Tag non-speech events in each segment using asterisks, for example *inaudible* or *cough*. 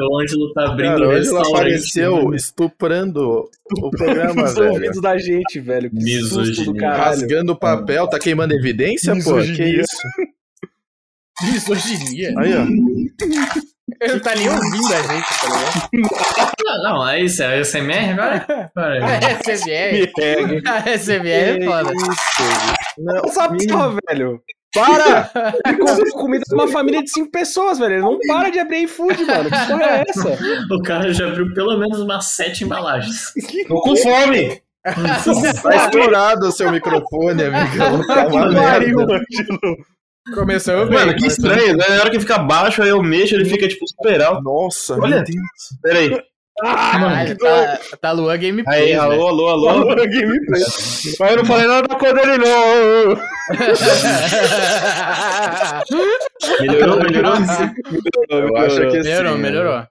o Ângelo tá abrindo Cara, o o Ângelo apareceu estuprando o programa, Os velho. ouvidos da gente, velho. Que susto do Misoginia. caralho. Rasgando o papel, tá queimando evidência, pô? Que isso? Misoginia. Aí, ó. Ele não tá nem ouvindo a gente, tá ligado? Não, não, é isso, é SMR agora? A SMR. A SMR *laughs* é foda. Não, porra, velho. Para! *laughs* Ele comprou comida pra uma família de cinco pessoas, velho. Ele não para de abrir iFood, mano. Que porra é essa? O cara já abriu pelo menos umas sete embalagens. Tô com fome. tá estourado o seu microfone, amigo. *laughs* Tá uma merda. Começou bem. Mano, que estranho, né? Na hora que fica baixo, aí eu mexo, ele fica tipo super alto. Nossa, Olha. meu Deus. Pera aí. Caralho, tá, tá Luan Gameplay. Aí, velho. alô, alô, alô. Falou gameplay. *laughs* Mas eu não falei nada da cor dele, não. *laughs* Melhorou, melhorou? Eu acho que sim. melhorou, melhorou.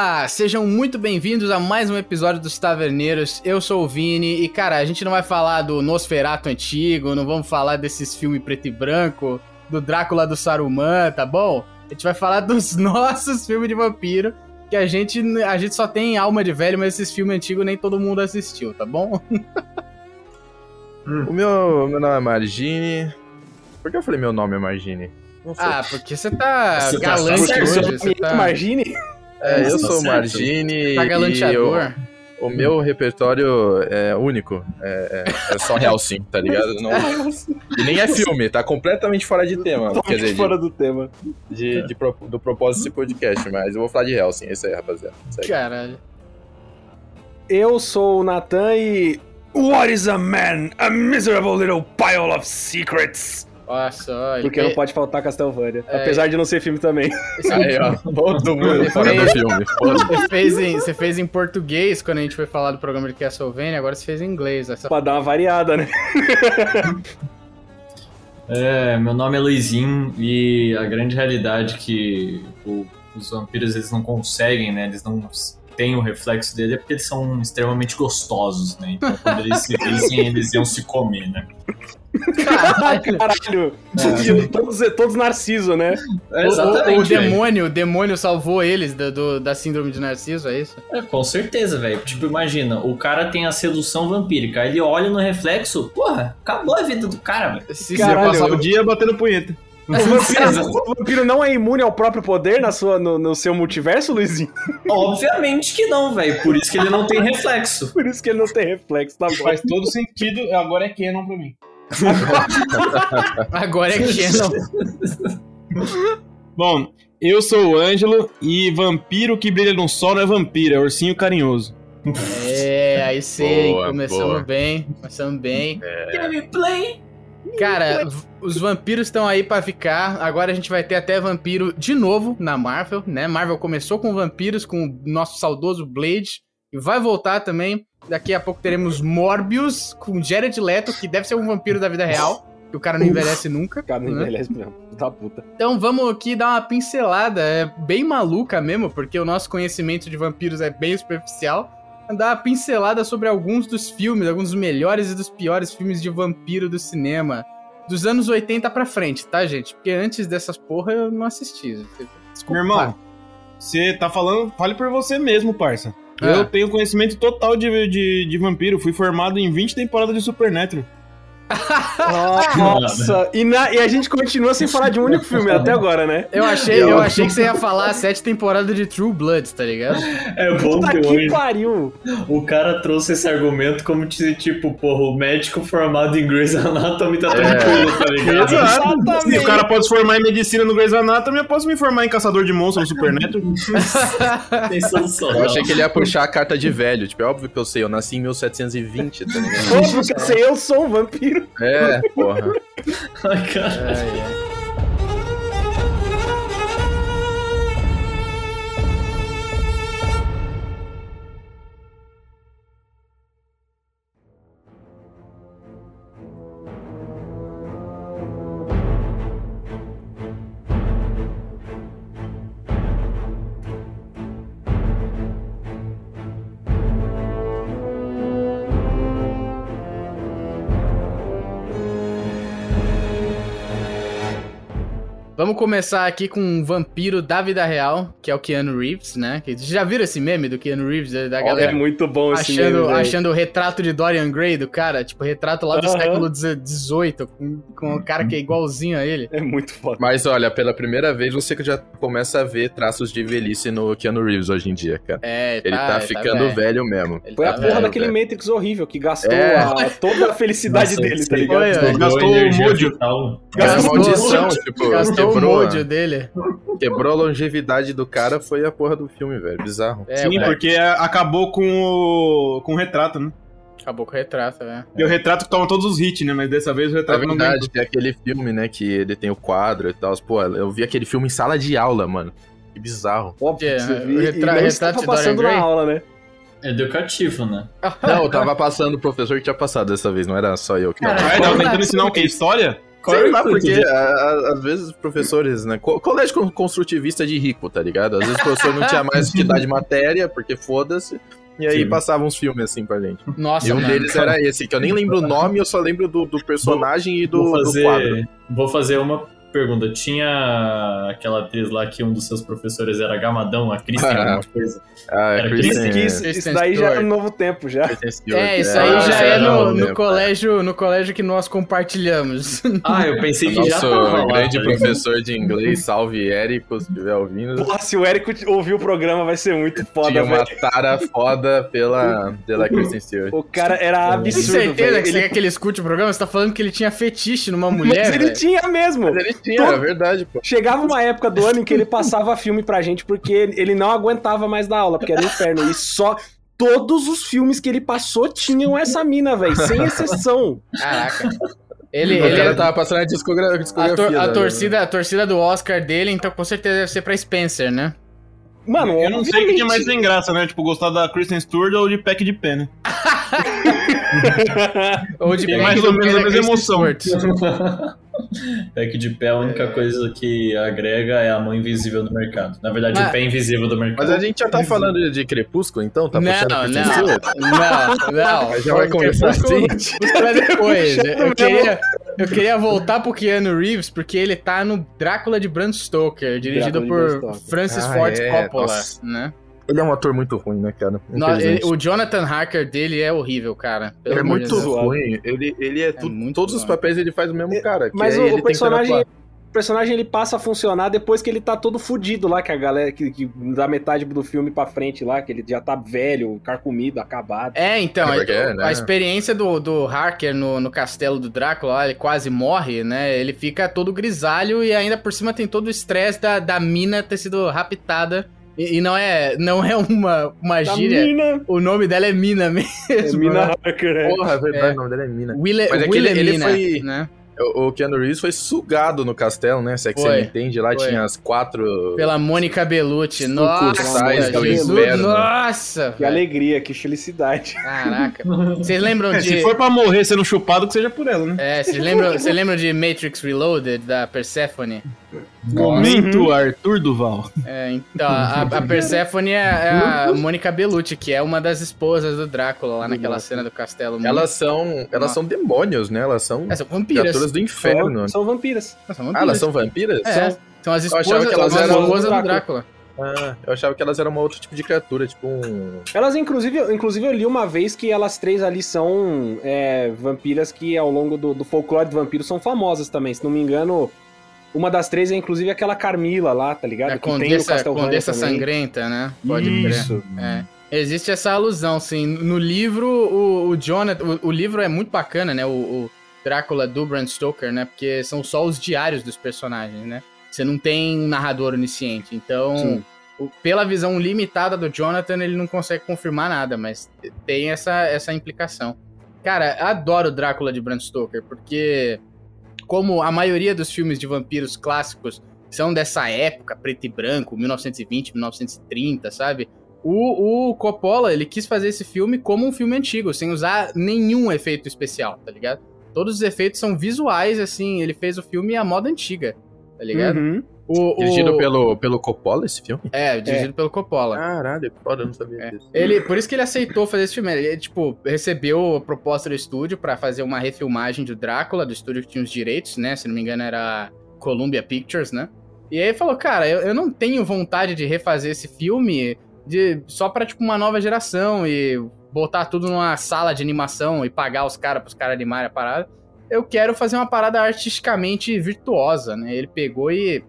Opa! Sejam muito bem-vindos a mais um episódio dos Taverneiros. Eu sou o Vini e, cara, a gente não vai falar do Nosferato antigo, não vamos falar desses filmes preto e branco, do Drácula do Saruman, tá bom? A gente vai falar dos *laughs* nossos filmes de vampiro, que a gente, a gente só tem alma de velho, mas esses filmes antigos nem todo mundo assistiu, tá bom? *laughs* O meu, meu nome é Margine. Por que eu falei meu nome é Margine? Não sei. Ah, porque você tá Você tá galante hoje, você tá, Imagine. É, eu tá sou. Margine tá e galanteador. eu- o meu repertório é único. É, é, é só real sim, tá ligado? Não- e nem é filme, tá completamente fora de tema. Quer dizer, de- fora do tema. de, de pro- do propósito desse podcast, mas eu vou falar de real sim. É isso aí, rapaziada. Segue. Caralho. Eu sou o Nathan e. What is a man? A miserable little pile of secrets. Olha. Porque não pode faltar Castlevania. É. Apesar de não ser filme também. Aí, ó. Todo mundo fora do filme. Você fez, em, você fez em português quando a gente foi falar do programa de Castlevania, agora você fez em inglês. Essa... pra dar uma variada, né? *laughs* É, meu nome é Luizinho e a grande realidade que o- os vampiros eles não conseguem, né? Eles não têm o reflexo dele é porque eles são extremamente gostosos, né? Então quando eles se vissem, *laughs* eles iam se comer, né? Caralho. Caralho. É. Todos, todos narciso, né? O, o velho. demônio, o demônio salvou eles do, do- da síndrome de Narciso, é isso? É, com certeza, velho. Tipo, imagina, o cara tem a sedução vampírica, ele olha no reflexo, porra, acabou a vida do cara, velho. Se Caralho, Passar o dia batendo punheta. O vampiro, *laughs* o vampiro não é imune ao próprio poder na sua, no, no seu multiverso, Luizinho? Obviamente que não, velho. Por isso que ele não tem reflexo. Por isso que ele não tem reflexo, tá bom? Faz todo sentido, agora é Canon pra mim. *laughs* Agora é Canon. *laughs* Bom, eu sou o Ângelo e vampiro que brilha no sol não é vampiro, é ursinho carinhoso. É, aí sim, Boa, começamos boa. bem, começamos bem. Gameplay. Cara, os vampiros estão aí pra ficar. Agora a gente vai ter até vampiro de novo na Marvel, né? Marvel começou com vampiros, com o nosso saudoso Blade, e vai voltar também. Daqui a pouco teremos Morbius com Jared Leto, que deve ser um vampiro da vida real, que o cara não envelhece nunca. Cara, não né? envelhece mesmo. Da puta. Então vamos aqui dar uma pincelada, é bem maluca mesmo, porque o nosso conhecimento de vampiros é bem superficial. Dar uma pincelada sobre alguns dos filmes, alguns dos melhores e dos piores filmes de vampiro do cinema. Dos anos 80 pra frente, tá, gente? Porque antes dessas porra eu não assisti. Desculpa. Meu irmão, você tá falando, fale por você mesmo, parça. Ah. Eu tenho conhecimento total de, de, de vampiro, fui formado em 20 temporadas de Supernatural. *laughs* Nossa, e, na- e a gente continua sem falar de um único filme até agora, né? Eu achei, eu achei que você ia falar a sete temporada de True Blood, tá ligado? É bom Puta que hoje pariu! o cara trouxe esse argumento como se, tipo, porra, o médico formado em Grey's Anatomy tá tranquilo, tá ligado? *laughs* Exatamente. Se o cara pode se formar em medicina no Grey's Anatomy, eu posso me formar em caçador de monstros no. *laughs* Tem solução. Eu achei que ele ia puxar a carta de velho. Tipo, é óbvio que eu sei, eu nasci em 1720, tá ligado? Óbvio que eu sei, eu sou um vampiro. É, porra. Ai, cara. Ai, ai. Começar aqui com um vampiro da vida real, que é o Keanu Reeves, né? Que- Já viram esse meme do Keanu Reeves, da da É galera muito bom esse achando, meme, achando o retrato de Dorian Gray do cara? Tipo, retrato lá do século XVIII, com, com um cara que é igualzinho a ele. É muito foda. Mas olha, pela primeira vez você que já começa a ver traços de velhice no Keanu Reeves hoje em dia, cara. É, Ele tá, ficando velho mesmo. Ele Foi tá a porra velho. daquele velho. Matrix horrível que gastou É. a- toda a felicidade Nossa, dele, tá ligado? Foi, é. Pegou Gastou o vital. Gastou Gastou- maldição, tipo, Gastou o quebrou, módio dele. quebrou a longevidade do cara, foi a porra do filme, velho. Bizarro. É, Sim, porque acabou com o, com o retrato, né? Acabou com o retrato, né? E o retrato toma todos os hits, né? Mas dessa vez o É retrato não verdade, aguentou. tem aquele filme, né, que ele tem o quadro e tal. Pô, eu vi aquele filme em sala de aula, mano. Que bizarro. Óbvio É, que você o viu. retra- e não retrato Dorian passando na aula, né? Educativo, né? *laughs* Não, eu tava passando, o professor que tinha passado dessa vez, não era só eu que tava. Cara, tava tentando ensinar o quê? História? Sei lá, é porque às vezes os professores, né? co- Colégio con- construtivista de rico, tá ligado? Às vezes o professor não tinha mais o *laughs* que dar de matéria, porque foda-se. E aí Sim. passavam uns filmes assim pra gente. Nossa, E um mano. deles era esse, que eu nem lembro o nome, eu só lembro do, do personagem e do, vou, do fazer, quadro. vou fazer uma pergunta. Tinha aquela atriz lá que um dos seus professores era gamadão, a Kristen, Ah. alguma coisa. Ah, Era Kristen- Isso, que isso, Kristen isso daí já é um novo tempo já. Kristen *laughs* Stewart, É, isso né? aí Ah, já é não, no, no né? colégio, no colégio que nós compartilhamos. *laughs* Ah, eu pensei que já Nosso tava lá, grande ligado? professor de inglês, salve Érico, se estiver ouvindo. Porra, se o Érico ouvir o programa vai ser muito foda, Tinha uma velho. tara foda pela, pela Kristen Stewart. O cara era Tem absurdo, certeza velho. que você Ele... quer que ele escute o programa? Você tá falando que ele tinha fetiche numa mulher, Mas ele velho? tinha mesmo. Mas ele tinha, é verdade, pô. Chegava uma época do ano em que ele passava filme pra gente porque ele não aguentava mais dar aula, porque era um inferno. E só todos os filmes que ele passou tinham essa mina, velho, sem exceção. Caraca. Ele, o ele cara é- tava passando a discogra- a, discografia. tor- a da- torcida, a torcida do Oscar dele, então com certeza deve ser pra Spencer, né? Mano, Eu não sei o que é mais sem graça, né? Tipo, gostar da Kristen Stewart ou de pack de pé, né? *laughs* Ou de mais ou menos a da mesma emoção. *laughs* Stewart. Pack de pé, a única coisa que agrega é a mão invisível do mercado. Na verdade, Mas- o pé invisível do mercado. Mas a gente já tá falando de, de Crepúsculo, então? Tá não, puxando não, não, não. Mas *laughs* já vai começar assim? Pra *laughs* depois. Eu queria, eu queria voltar pro Keanu Reeves, porque ele tá no Drácula de Bram Stoker, dirigido Drácula por Stoker. Francis Ah, Ford é, Coppola, nossa. né? Ele é um ator muito ruim, né, cara? No- ele- o Jonathan Harker dele é horrível, cara. Ele é muito Deus. ruim. Ele, ele é, tudo- muito todos os zoado. papéis ele faz o mesmo cara. que Mas é o- ele o personagem-. O personagem ele passa a funcionar depois que ele tá todo fudido lá, que a galera que, que da metade do filme pra frente lá, que ele já tá velho, carcomido, acabado. É, então, É porque é, né? a experiência do, do Harker no, no castelo do Drácula, lá, ele quase morre, né? Ele fica todo grisalho e ainda por cima tem todo o estresse da, da mina ter sido raptada. E, e não é não é uma, uma Da gíria. mina, O nome dela é Mina mesmo. é mina *laughs* né? Harker, é. Porra, é verdade, É. o nome dele é Mina. Wille, Mas é que ele- ele foi- né? O, Keanu Reeves foi sugado no castelo, né? Se é que Foi, você não entende, lá foi. tinha as quatro... Pela Mônica Bellucci. Nossa, Jesus, nossa. Que alegria, que felicidade. Caraca. *laughs* Vocês lembram É, de... se for pra morrer sendo chupado, que seja por ela, né? É, vocês lembram, vocês lembram de Matrix Reloaded, da Persephone? Momento Arthur Duval. É, então, a, a *laughs* Persephone é, é a Mônica Bellucci, que é uma das esposas do Drácula lá naquela Nossa. cena do castelo. Elas são, elas são demônios, né? Elas são É, são vampiras. criaturas do inferno. São, são vampiras. São Ah, vampiras. elas são vampiras? É, são- são as Eu achava esposas, que elas eram esposas do Drácula. Drácula. Ah, eu achava que elas eram uma outro tipo de criatura, tipo um... Elas, inclusive, inclusive, eu li uma vez que elas três ali são é, vampiras que ao longo do, do folclore de vampiros são famosas também. Se não me engano, uma das três é inclusive aquela Carmila lá, tá ligado? A que tem no Condessa, Condessa também. Sangrenta, né? Pode. Isso. É. Existe essa alusão, sim. No livro, o, o Jonathan. O, o livro é muito bacana, né? O, o Drácula do Bram Stoker, né? Porque são só os diários dos personagens, né? Você não tem um narrador onisciente. Então, Sim. pela visão limitada do Jonathan, ele não consegue confirmar nada, mas tem essa, essa implicação. Cara, adoro o Drácula de Bram Stoker, porque como a maioria dos filmes de vampiros clássicos são dessa época, preto e branco, 1920, 1930, sabe? O, o Coppola, ele quis fazer esse filme como um filme antigo, sem usar nenhum efeito especial, tá ligado? Todos os efeitos são visuais, assim, ele fez o filme à moda antiga, tá ligado? Uhum. O, Dirigido o... pelo, pelo Coppola, esse filme? É, dirigido pelo Coppola. Caralho, foda, eu não sabia É. disso. Ele, por isso que ele aceitou fazer esse filme. Ele, tipo, recebeu a proposta do estúdio pra fazer uma refilmagem do Drácula, do estúdio que tinha os direitos, né? Se não me engano, era Columbia Pictures, né? E aí ele falou, cara, eu, eu não tenho vontade de refazer esse filme de, só pra, tipo, uma nova geração e botar tudo numa sala de animação e pagar os caras pros caras animarem a parada. Eu quero fazer uma parada artisticamente virtuosa, né? Ele pegou e,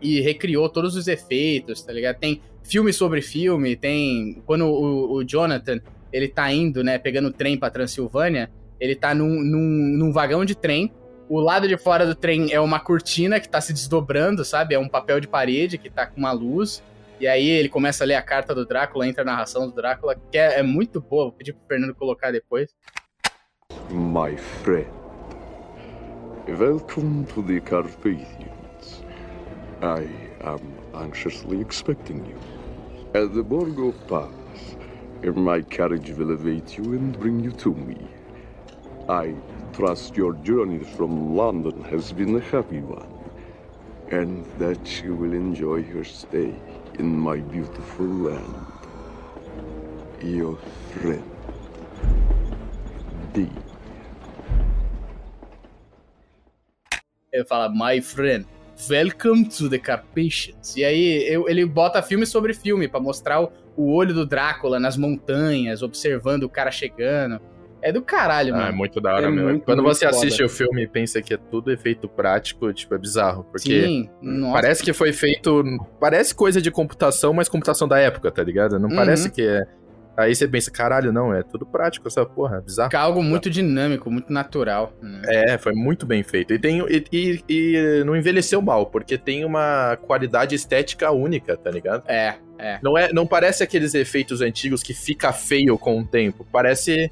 e recriou todos os efeitos, tá ligado? Tem filme sobre filme, tem... Quando o, o Jonathan, ele tá indo, né, pegando o trem pra Transilvânia, ele tá num, num, num vagão de trem, o lado de fora do trem é uma cortina que tá se desdobrando, sabe? É um papel de parede que tá com uma luz. E aí ele começa a ler a carta do Drácula, entra a narração do Drácula, que é, é muito boa. Vou pedir pro Fernando colocar depois. My friend, welcome to the Carpathians. I am anxiously expecting you. At the Borgo Pass, my carriage will await you and bring you to me. I trust your journey from London has been a happy one, and that you will enjoy your stay in my beautiful land. Your friend, D. Ele fala, my friend, welcome to the Carpathians. E aí eu- ele bota filme sobre filme pra mostrar o, o olho do Drácula nas montanhas, observando o cara chegando. É do caralho, Ah, é mano. muito da hora É mesmo. muito, Quando muito você assiste foda. o filme e pensa que é tudo efeito prático, tipo, é bizarro. Porque Sim, nossa. parece que foi feito. Parece coisa de computação, mas computação da época, tá ligado? Não Uhum. parece que é. Aí você pensa, caralho, não, é tudo prático, essa porra, é bizarro. Fica algo muito dinâmico, muito natural. né? É, foi muito bem feito. E, tem, e, e- e não envelheceu mal, porque tem uma qualidade estética única, tá ligado? É, é. Não, é, não parece aqueles efeitos antigos que fica feio com o tempo. Parece.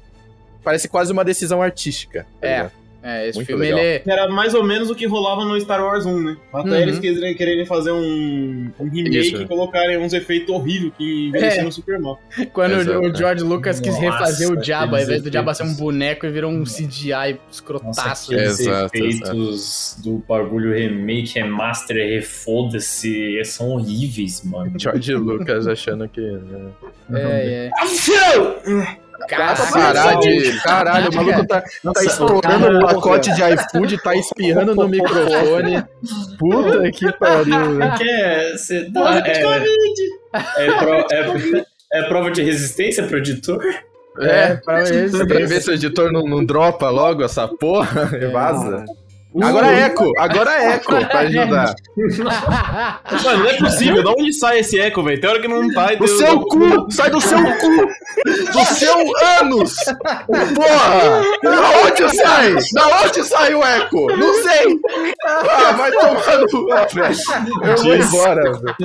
Parece quase uma decisão artística. tá É. ligado? É, esse Muito filme legal. ele. Era mais ou menos o que rolava no Star Wars 1, né? Até Uhum. eles quererem, quererem fazer um, um remake Isso. e colocarem uns efeitos horríveis que envelheceram super mal. Quando Exato, o é. George Lucas quis Nossa, refazer o Jabba, ao invés do Jabba ser um boneco, ele virou um CGI escrotaço. Exato, efeitos do bagulho remake, remaster, refoda-se, são horríveis, mano. *laughs* George Lucas achando que. né? É, é. Pra Caraca, parar Saúde. de. Caralho, o maluco tá, tá estourando um pacote de iFood, tá espirrando no microfone. Puta que pariu, *laughs* velho. Que é, você tá, é, é, pro- *laughs* é- é prova de resistência pro editor? É, pra esse. Pra ver se o editor não, não dropa logo essa porra e vaza. Agora é eco, agora é eco pra ajudar. Mano, não é possível. De onde sai esse eco, velho? Tem hora que não tá e Do seu cu! Sai do seu cu! Do seu ânus! Porra! Da onde sai? Da onde sai o eco? Não sei! Ah, vai tomar no. Velho. Eu vou embora, velho.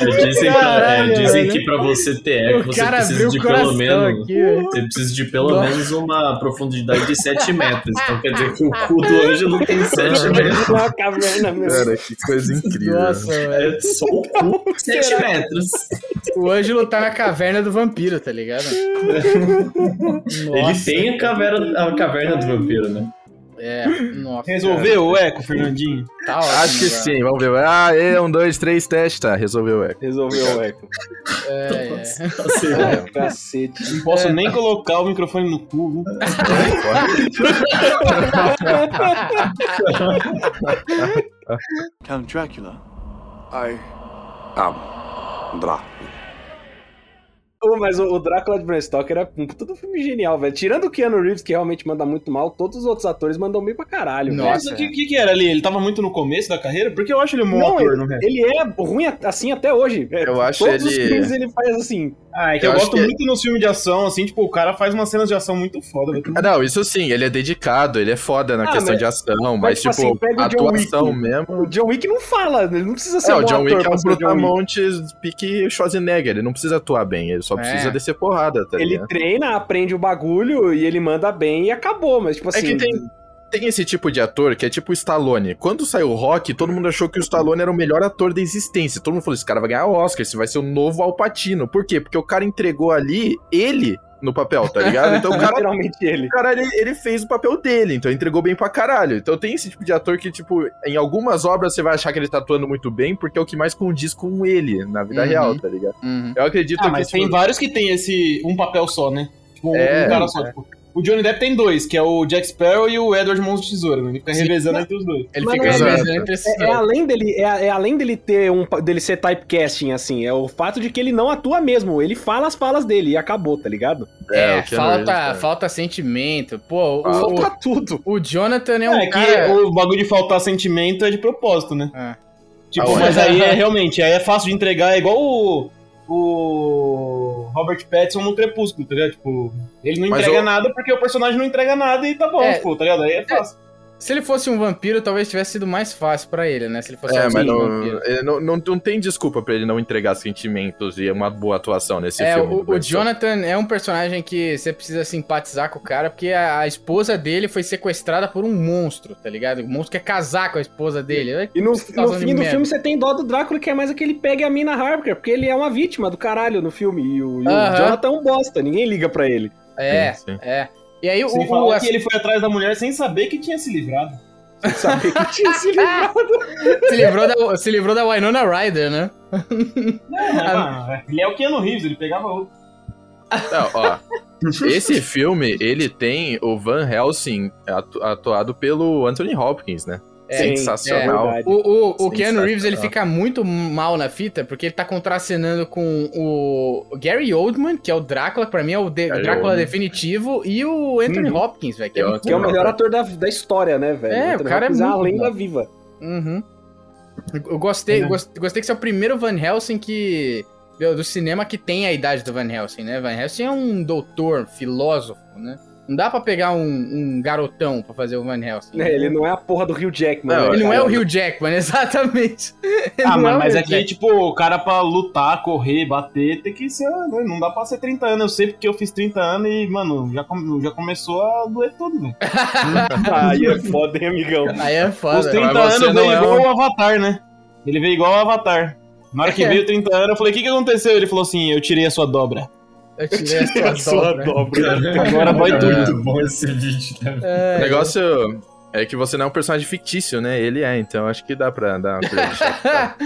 É, dizem é, dizem velho. que pra você ter eco, você precisa de pelo menos. aqui. Você precisa de pelo menos uma profundidade de 7 metros. Então quer dizer que o cu do Ângelo tem 7 metros. Uma caverna mesmo. Cara, que coisa incrível. Nossa, velho. É só o cu *laughs* 7 metros. O Ângelo tá na caverna do vampiro, tá ligado? *laughs* Ele Nossa. tem a caverna, a caverna do vampiro, né? É, nossa. Resolveu o eco, Fernandinho? Tá ótimo, Acho que velho. sim, vamos ver. Ah, é, um, dois, três, teste, tá. Resolveu o eco. Resolveu o eco. É, é. Ah, *laughs* cacete. Não posso nem colocar o microfone no cu, viu? Count Dracula. I am Dracula. Ô, mas o, o Drácula de Bram Stoker era um puta do filme genial, velho. Tirando o Keanu Reeves, que realmente manda muito mal, todos os outros atores mandam bem pra caralho. Nossa. velho. Mas o que, que que era ali? Ele tava muito no começo da carreira? Porque eu acho ele um bom Não, ator, ele, não é? ele é ruim assim até hoje. É, Eu acho Todos os ele- filmes ele faz assim. Ah, é que Eu eu, gosto que- muito nos filmes de ação, assim, tipo, o cara faz umas cenas de ação muito foda. velho. Ah, não, isso sim, ele é dedicado, ele é foda na Ah, questão mas- de ação, mas, mas, tipo tipo, assim, a atuação Wick. mesmo. O John Wick não fala, ele não precisa ser É, um o John ator Wick é um brutamontes pique Schwarzenegger, ele não precisa atuar bem, ele só É. precisa descer porrada, tá Ele ligado? treina, aprende o bagulho e ele manda bem e acabou, mas tipo É assim... que tem, tem esse tipo de ator que é tipo o Stallone. Quando saiu o Rock, todo mundo achou que o Stallone era o melhor ator da existência. Todo mundo falou: esse cara vai ganhar Oscar, esse vai ser o novo Alpatino. Por quê? Porque o cara entregou ali ele no papel, tá ligado? Então o cara *laughs* Literalmente ele. O cara, ele, ele fez o papel dele, então entregou bem pra caralho. Então tem esse tipo de ator que, tipo, em algumas obras você vai achar que ele tá atuando muito bem, porque é o que mais condiz com ele na vida Uhum. real, tá ligado? Uhum. Eu acredito Ah, que. mas tipo, tem vários que tem esse um papel só, né? Tipo, um, É, um cara só. Tipo, o Johnny Depp tem dois, que é o Jack Sparrow e o Edward Mãos de Tesoura, né? Ele fica Sim. revezando entre os dois. Ele Mas fica é revezando mesmo. entre esses É, é dois. além dele, é, é além dele ter um dele ser typecasting assim, é o fato de que ele não atua mesmo, ele fala as falas dele e acabou, tá ligado? É, falta, é. falta sentimento. Pô, o, Falta tudo. o, Jonathan é um É, que cara... o bagulho de faltar sentimento é de propósito, né? É. Tipo, Ah, mas aí é realmente, aí é fácil de entregar, é igual o, o Robert Pattinson no Crepúsculo, tá ligado? Tipo, ele não Mas entrega o- nada porque o personagem não entrega nada e tá bom, É. tipo, tá ligado? Aí é fácil. Se ele fosse um vampiro, talvez tivesse sido mais fácil pra ele, né? Se ele fosse É, um mas não, vampiro. é, não, não, não tem desculpa pra ele não entregar sentimentos e uma boa atuação nesse É, filme. o, o Jonathan. É um personagem que você precisa simpatizar com o cara, porque a, a esposa dele foi sequestrada por um monstro, tá ligado? O monstro quer casar com a esposa dele. E no, Tá no fim do merda. filme você tem dó do Drácula que é mais aquele pegue a mina Harker, porque ele é uma vítima do caralho no filme. E o, e o Aham. Jonathan é um bosta, ninguém liga pra ele. É, Sim, sim. é. E aí o, Sem o, falar a- que ele foi atrás da mulher sem saber que tinha se livrado. Sem saber que tinha se *laughs* livrado. se, livrou da, se livrou da Winona Ryder, né? Não, mano, ele é o Keanu Reeves, ele pegava outro. Não, ó. Esse filme, ele tem o Van Helsing atu- atuado pelo Anthony Hopkins, né? É, Sensacional. verdade. O, o, o Sensacional. Keanu Reeves ele fica muito mal na fita porque ele tá contracenando com o Gary Oldman, que é o Drácula, que pra mim é o de- Gary Drácula Oldman. definitivo, e o Anthony Uhum. Hopkins, velho. Que é muito Que é o melhor ator da, da história, né, velho? É, o cara é Hopkins uma muito lenda bom. viva. Uhum. Eu- gostei, eu gostei, gostei que esse é o primeiro Van Helsing que. Do cinema que tem a idade do Van Helsing, né? Van Helsing é um doutor, filósofo, né? Não dá pra pegar um, um garotão pra fazer o Van Helsing. É, ele não é a porra do Hugh Jackman. Não, né, Ele não é o Hugh Jackman, *laughs* exatamente. Ele Ah, mas, o mas Hugh é Jackman. tipo, o cara pra lutar, correr, bater, tem que ser. né, Não dá pra ser 30 anos. Eu sei porque eu fiz 30 anos e, mano, já, come- já começou a doer tudo, velho. *laughs* Aí é foda, hein, amigão? Aí é Os foda. 30 Mas você anos não veio é igual um- o Avatar, né? Ele veio igual o Avatar. Na hora que É. *laughs* veio 30 anos, eu falei, o que, que aconteceu? Ele falou assim, eu tirei a sua dobra. Eu tirei a sua *laughs* Sua dobra. dobra. Agora dói tudo. Muito bom esse vídeo, né? É, O negócio é que você não é um personagem fictício, né? Ele é, então acho que dá pra dar uma colher de chá.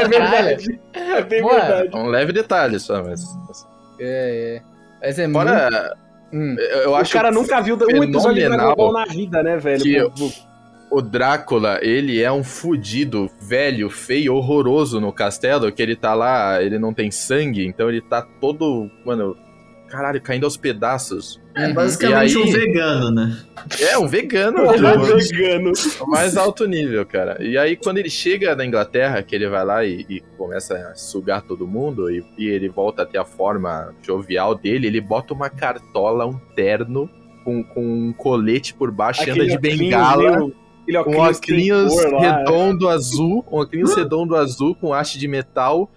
É verdade. É bem Pô, verdade. É um leve detalhe só, mas. É, é. Mas é muito... Hum. Eu O acho cara nunca viu um episódio de Dragon Ball na vida, né, velho? que Pô, pô, o Drácula, ele é um fudido, velho, feio, horroroso no castelo, que ele tá lá, ele não tem sangue, então ele tá todo, mano, caralho, caindo aos pedaços. É Uhum. basicamente aí- um vegano, né? É, um vegano, Ele é tipo, vegano. o mais alto nível, cara. E aí, quando ele chega da Inglaterra, que ele vai lá e, e começa a sugar todo mundo, e, e ele volta a ter a forma jovial dele, ele bota uma cartola, um terno, com, com um colete por baixo, e anda de bengala. meio- Aquele Um óculos lá, é. redondo azul, um óculos redondo azul com haste de metal,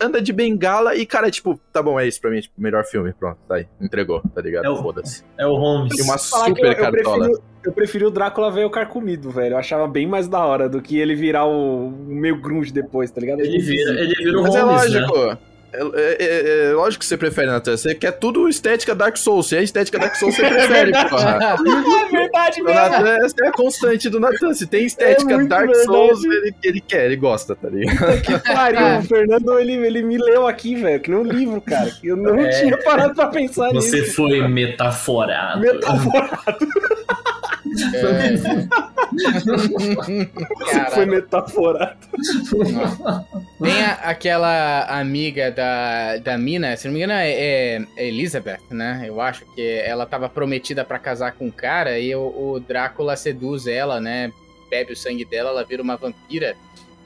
anda de bengala e, cara, tipo, tá bom, é isso pra mim, tipo, melhor filme, pronto, tá aí, entregou, tá ligado? É o- Foda-se. É o Holmes. E uma super eu, eu, cartola. prefiro, eu preferi o Drácula velho carcomido, velho. Eu achava bem mais da hora do que ele virar o, o meio grunge depois, tá ligado? Ele vira, ele vira o Mas é Holmes, né? lógico. É, é- é- é lógico que você prefere, Nathan. Você quer tudo estética Dark Souls. Se é estética Dark Souls, você *laughs* prefere, porra. É verdade O Nathan, essa é a constante do Nathan. Se tem estética É Dark verdade. Souls, ele, ele quer, ele gosta, tá ligado? Que pariu, o Fernando, ele, ele me leu aqui, velho, que nem um livro, cara. Que eu não É. tinha parado pra pensar Você nisso. foi metaforado. Metaforado, *laughs* *laughs* Caralho. foi metaforado. Tem a- aquela amiga da, da mina, se não me engano é, é- é Elizabeth, né? Eu acho que ela tava prometida pra casar com um cara e o, o Drácula seduz ela, né? Bebe o sangue dela, ela vira uma vampira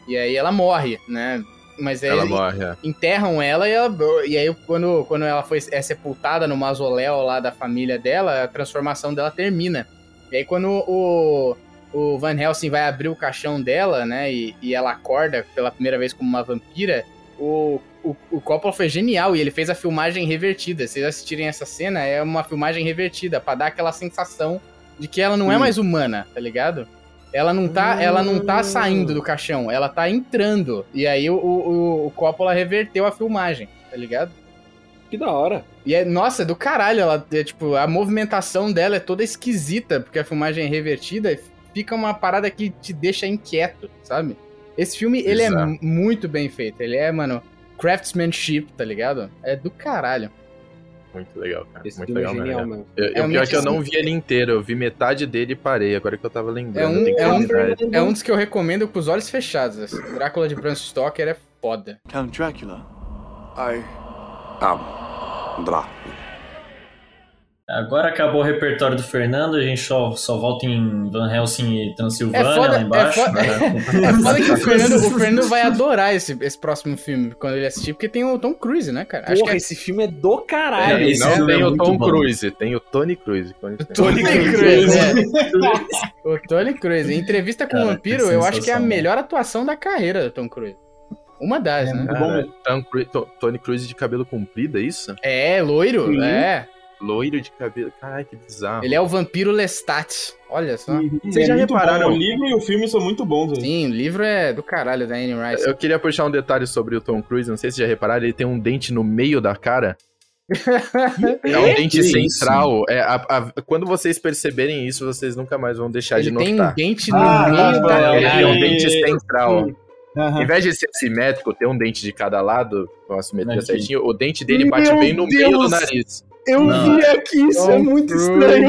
e aí ela morre, né? Mas aí Ela eles morre, é. enterram ela e, ela, e aí quando, quando ela foi é sepultada no mausoléu lá da família dela, a transformação dela termina. E aí quando o, o Van Helsing vai abrir o caixão dela, né, e, e ela acorda pela primeira vez como uma vampira, o, o, o Coppola foi genial e ele fez a filmagem revertida. Se vocês assistirem essa cena, é uma filmagem revertida, pra dar aquela sensação de que ela não é Hum. mais humana, tá ligado? Ela não tá, ela não tá saindo do caixão, ela tá entrando. E aí o, o, o Coppola reverteu a filmagem, tá ligado? Que da hora. E é, nossa, é do caralho, ela, é, tipo, a movimentação dela é toda esquisita, porque a filmagem é revertida e fica uma parada que te deixa inquieto, sabe? Esse filme, ele é Exato. mu- muito bem feito, ele é, mano, craftsmanship, tá ligado? É do caralho. Muito legal, cara. Esse Muito filme é legal genial mesmo. mesmo. Eu, É o pior é que eu não vi ele inteiro, eu vi metade dele e parei, agora que eu tava lembrando. É um- eu é um-. É um dos que eu recomendo com os olhos fechados. assim. Drácula de Bram Stoker é foda. Count Dracula. I am Drácula. Agora acabou o repertório do Fernando, a gente só, só volta em Van Helsing e Transilvânia É foda- lá embaixo. é foda- né? É foda *laughs* que o Fernando, o Fernando vai adorar esse, esse próximo filme quando ele assistir, porque tem o Tom Cruise, né, cara? Acho Porra, que é esse filme é do caralho. É, esse não filme tem é o Tom bom. Cruise, tem o Tony Cruise. Tony Cruise, é. O Tony Cruise. Em entrevista com o Vampiro, eu acho que é a melhor atuação da carreira do Tom Cruise. Uma das, É né? muito bom Cara. Tom Tony Cruise de cabelo comprido, é isso? É, loiro, Sim. é. Loiro de cabelo. Caralho, que bizarro. Ele é o vampiro Lestat. Olha só. Vocês já É repararam? bom, O livro e o filme são muito bons, velho. Sim, o livro é do caralho da Anne Rice. Eu queria puxar um detalhe sobre o Tom Cruise, não sei se vocês já repararam, ele tem um dente no meio da cara. *laughs* É um dente Que central. É, a- a- quando vocês perceberem isso, vocês nunca mais vão deixar Ele de tem um notar. dente no Ah, meio não, da Ele tem um cara. dente central. Aham. Ao invés de ser simétrico, ter um dente de cada lado, com a simetria Entendi. certinho, o dente dele bate Meu bem no meio do Deus! nariz. Eu Não. vi aqui, isso é Tom muito Cruise estranho.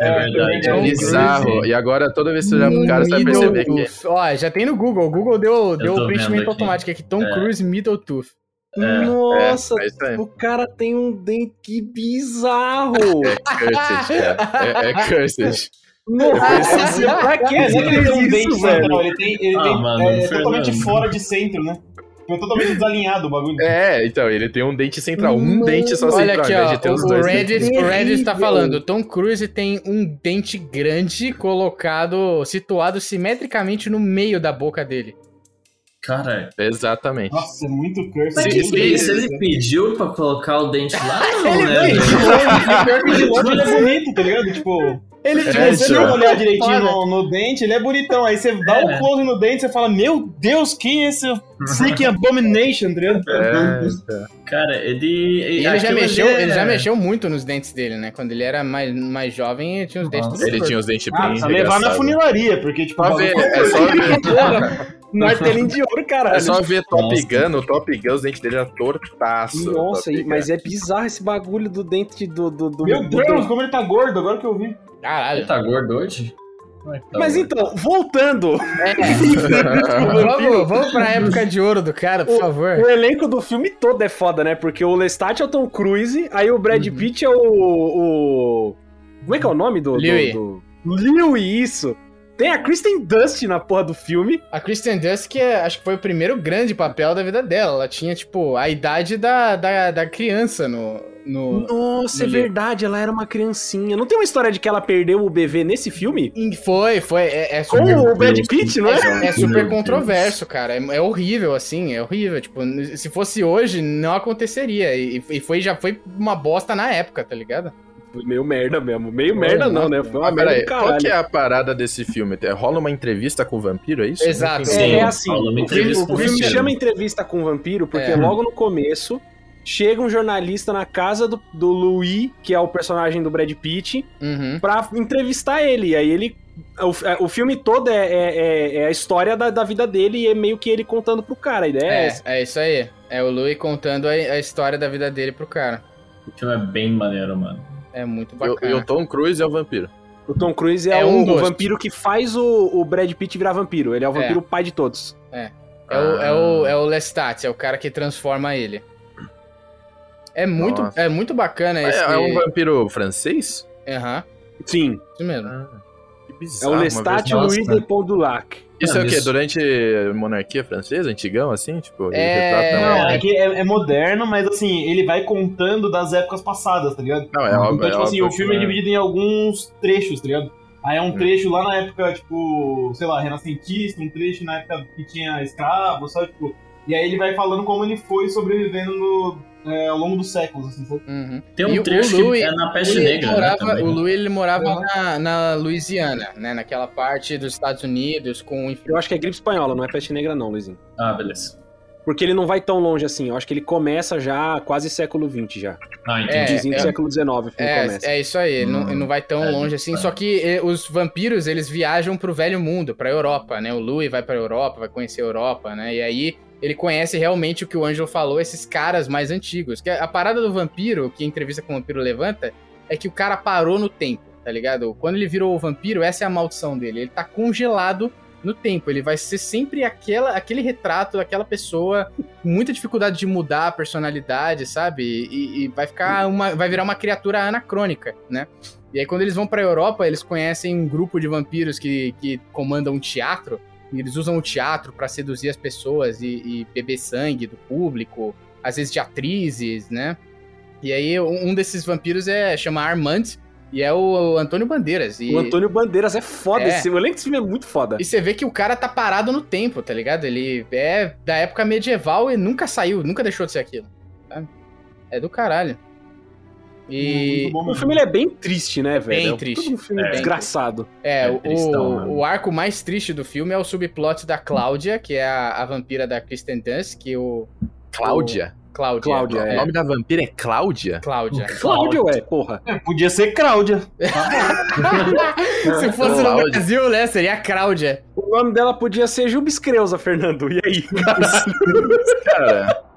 É verdade. É Tom bizarro. Cruise. E agora, toda vez que você olhar pro cara, você vai perceber que. Tooth. Ó, já tem no Google. O Google deu, deu o preenchimento automático aqui. Tom É. Cruise Middle Tooth. Nossa, É, é isso aí. o cara tem um dente que bizarro. Cursed, cara. É, é cursed. *laughs* Nossa, pra É, é que ele tem um dente central, ele tem. Ele Ah, tem mano, é, Fernando. totalmente fora de centro, né? É totalmente desalinhado o bagulho. É, então, ele tem um dente central. Um Mano. dente só Olha central, aqui, ao invés ó. O, o dois. Reddit, o Reddit tá falando. Tom Cruise tem um dente grande colocado, situado simetricamente no meio da boca dele. Cara, Exatamente. Nossa, é muito curse. se, Meu ele- se ele pediu pra colocar o dente lá, *laughs* não, Ele né? de longe ele é bonito, tá ligado? Tipo, Ele É, se você não olhar direitinho no, no dente, ele é bonitão. Aí você dá É. um close no dente, você fala, meu Deus, quem é esse freaking abomination, tá? É. Cara, ele. E ele já, mexeu, é- ele já mexeu muito nos dentes dele, né? Quando ele era mais, mais jovem, ele tinha os dentes Nossa. Ele tinha os dentes Ah, bem precisa levar na funilaria, porque, tipo, o ver, é só *laughs* Martelinho de ouro, caralho. é só ver Top Nossa. Gun, o Top Gun, os dentes dele eram tortaço. Nossa, mas é bizarro esse bagulho do dente do. do, do Meu do- Deus, como ele tá gordo, agora que eu vi. Caralho. Ele tá gordo hoje? É tá Mas gordo? então, voltando, *laughs* vamos, vamos pra época de ouro do cara, por favor. o elenco do filme todo é foda, né? Porque o Lestat é o Tom Cruise, aí o Brad Uhum. Pitt é o. o- Como é que é o nome do. do- Louis. do... Louis, isso. Tem a Kristen Dust na porra do filme. A Kristen Dunst, que é- acho que foi o primeiro grande papel da vida dela. Ela tinha, tipo, a idade da, da, da criança no. no... Nossa, é no livro. verdade, ela era uma criancinha. Não tem uma história de que ela perdeu o bebê nesse filme? Foi, foi. É, é Com super, o Brad Pitt, não é? é super controverso, cara. É, é horrível, assim, é horrível. Tipo, se fosse hoje, não aconteceria. E, e foi, já foi uma bosta na época, tá ligado? Foi meio merda mesmo. Meio merda não, né? Foi uma Mas merda peraí, do qual que é a parada desse filme? É, Rola uma entrevista com o vampiro, é isso? Exato. Sim, É, é assim, o filme, o filme chama entrevista com o vampiro porque É. logo no começo chega um jornalista na casa do, do Louis, que é o personagem do Brad Pitt, Uhum. pra entrevistar ele. E aí ele. O, é, o filme todo é, é- é- é a história da, da vida dele e é meio que ele contando pro cara. A ideia é, É, essa. é isso aí. É o Louis contando a, a história da vida dele pro cara. O filme é bem maneiro, mano. É muito E o- bacana. E o Tom Cruise é o vampiro. O Tom Cruise é, É o, um o vampiro que faz o, o Brad Pitt virar vampiro. Ele é o vampiro pai de todos. É o, é o, é o Lestat, é o cara que transforma ele. É muito, Nossa. é muito bacana É, esse. é um vampiro francês? Aham, Sim. isso mesmo. Ah, que É bizarro. o Lestat. Louis de Pondulac. Isso é o quê? Isso. Durante a monarquia francesa, antigão, assim? Tipo, ele É, Não, é que é, é moderno, mas assim, ele vai contando das épocas passadas, tá ligado? Não, é óbvio. Então, é tipo assim, óbvio o filme é que- dividido em alguns trechos, tá ligado? Aí é um Hum. trecho lá na época, tipo, sei lá, renascentista, um trecho na época que tinha escravo, sabe? Tipo, e aí ele vai falando como ele foi sobrevivendo no- é, ao longo dos séculos, assim, sabe? Uhum. Tem E um o trecho Louis- que é na peste Ele negra, né, morava- também, o né? Louis ele morava Uhum. na, na Louisiana, né? Naquela parte dos Estados Unidos com Eu acho que é gripe espanhola, não é peste negra não, Luizinho. Ah, beleza. Porque ele não vai tão longe assim. Eu acho que ele começa já quase século XX já. Ah, É, entendi. Dizinho é. do século XIX começa. É, é isso aí, ele não, Hum, ele não vai tão é, longe assim, é. só que eh, os vampiros, eles viajam pro velho mundo, pra Europa, né? O Louis vai pra Europa, vai conhecer a Europa, né? E aí ele conhece realmente o que o Ângelo falou, esses caras mais antigos. Que a parada do vampiro, que a entrevista com o vampiro levanta, é que o cara parou no tempo, tá ligado? Quando ele virou o vampiro, essa é a maldição dele. Ele tá congelado no tempo. Ele vai ser sempre aquela, aquele retrato daquela pessoa muita dificuldade de mudar a personalidade, sabe? E, e vai ficar uma. Vai virar uma criatura anacrônica, né? E aí, quando eles vão pra Europa, eles conhecem um grupo de vampiros que, que comandam um teatro. Eles usam o teatro pra seduzir as pessoas e, e beber sangue do público, às vezes de atrizes, né? E aí, um desses vampiros é chama Armand, e é o Antônio Bandeiras. E... O Antônio Bandeiras é foda. É. Esse, o elenco desse filme é muito foda. E você vê que o cara tá parado no tempo, tá ligado? Ele é da época medieval e nunca saiu, nunca deixou de ser aquilo. sabe? É do caralho. E. O filme é bem triste, né, velho? Bem É triste. Um filme É. desgraçado. É, É o, tristão, né? o arco mais triste do filme é o subplot da Cláudia, que é a, a vampira da Kristen Dunst, que o. Cláudia? Cláudia. Cláudia, O é. nome da vampira é Cláudia? Cláudia. Cláudio, ué, porra. É, podia ser Cláudia. Se fosse no Cláudia. Brasil, né? Seria Cláudia. O nome dela podia ser Jubiscreuza, Fernando. E aí? Cara, *laughs*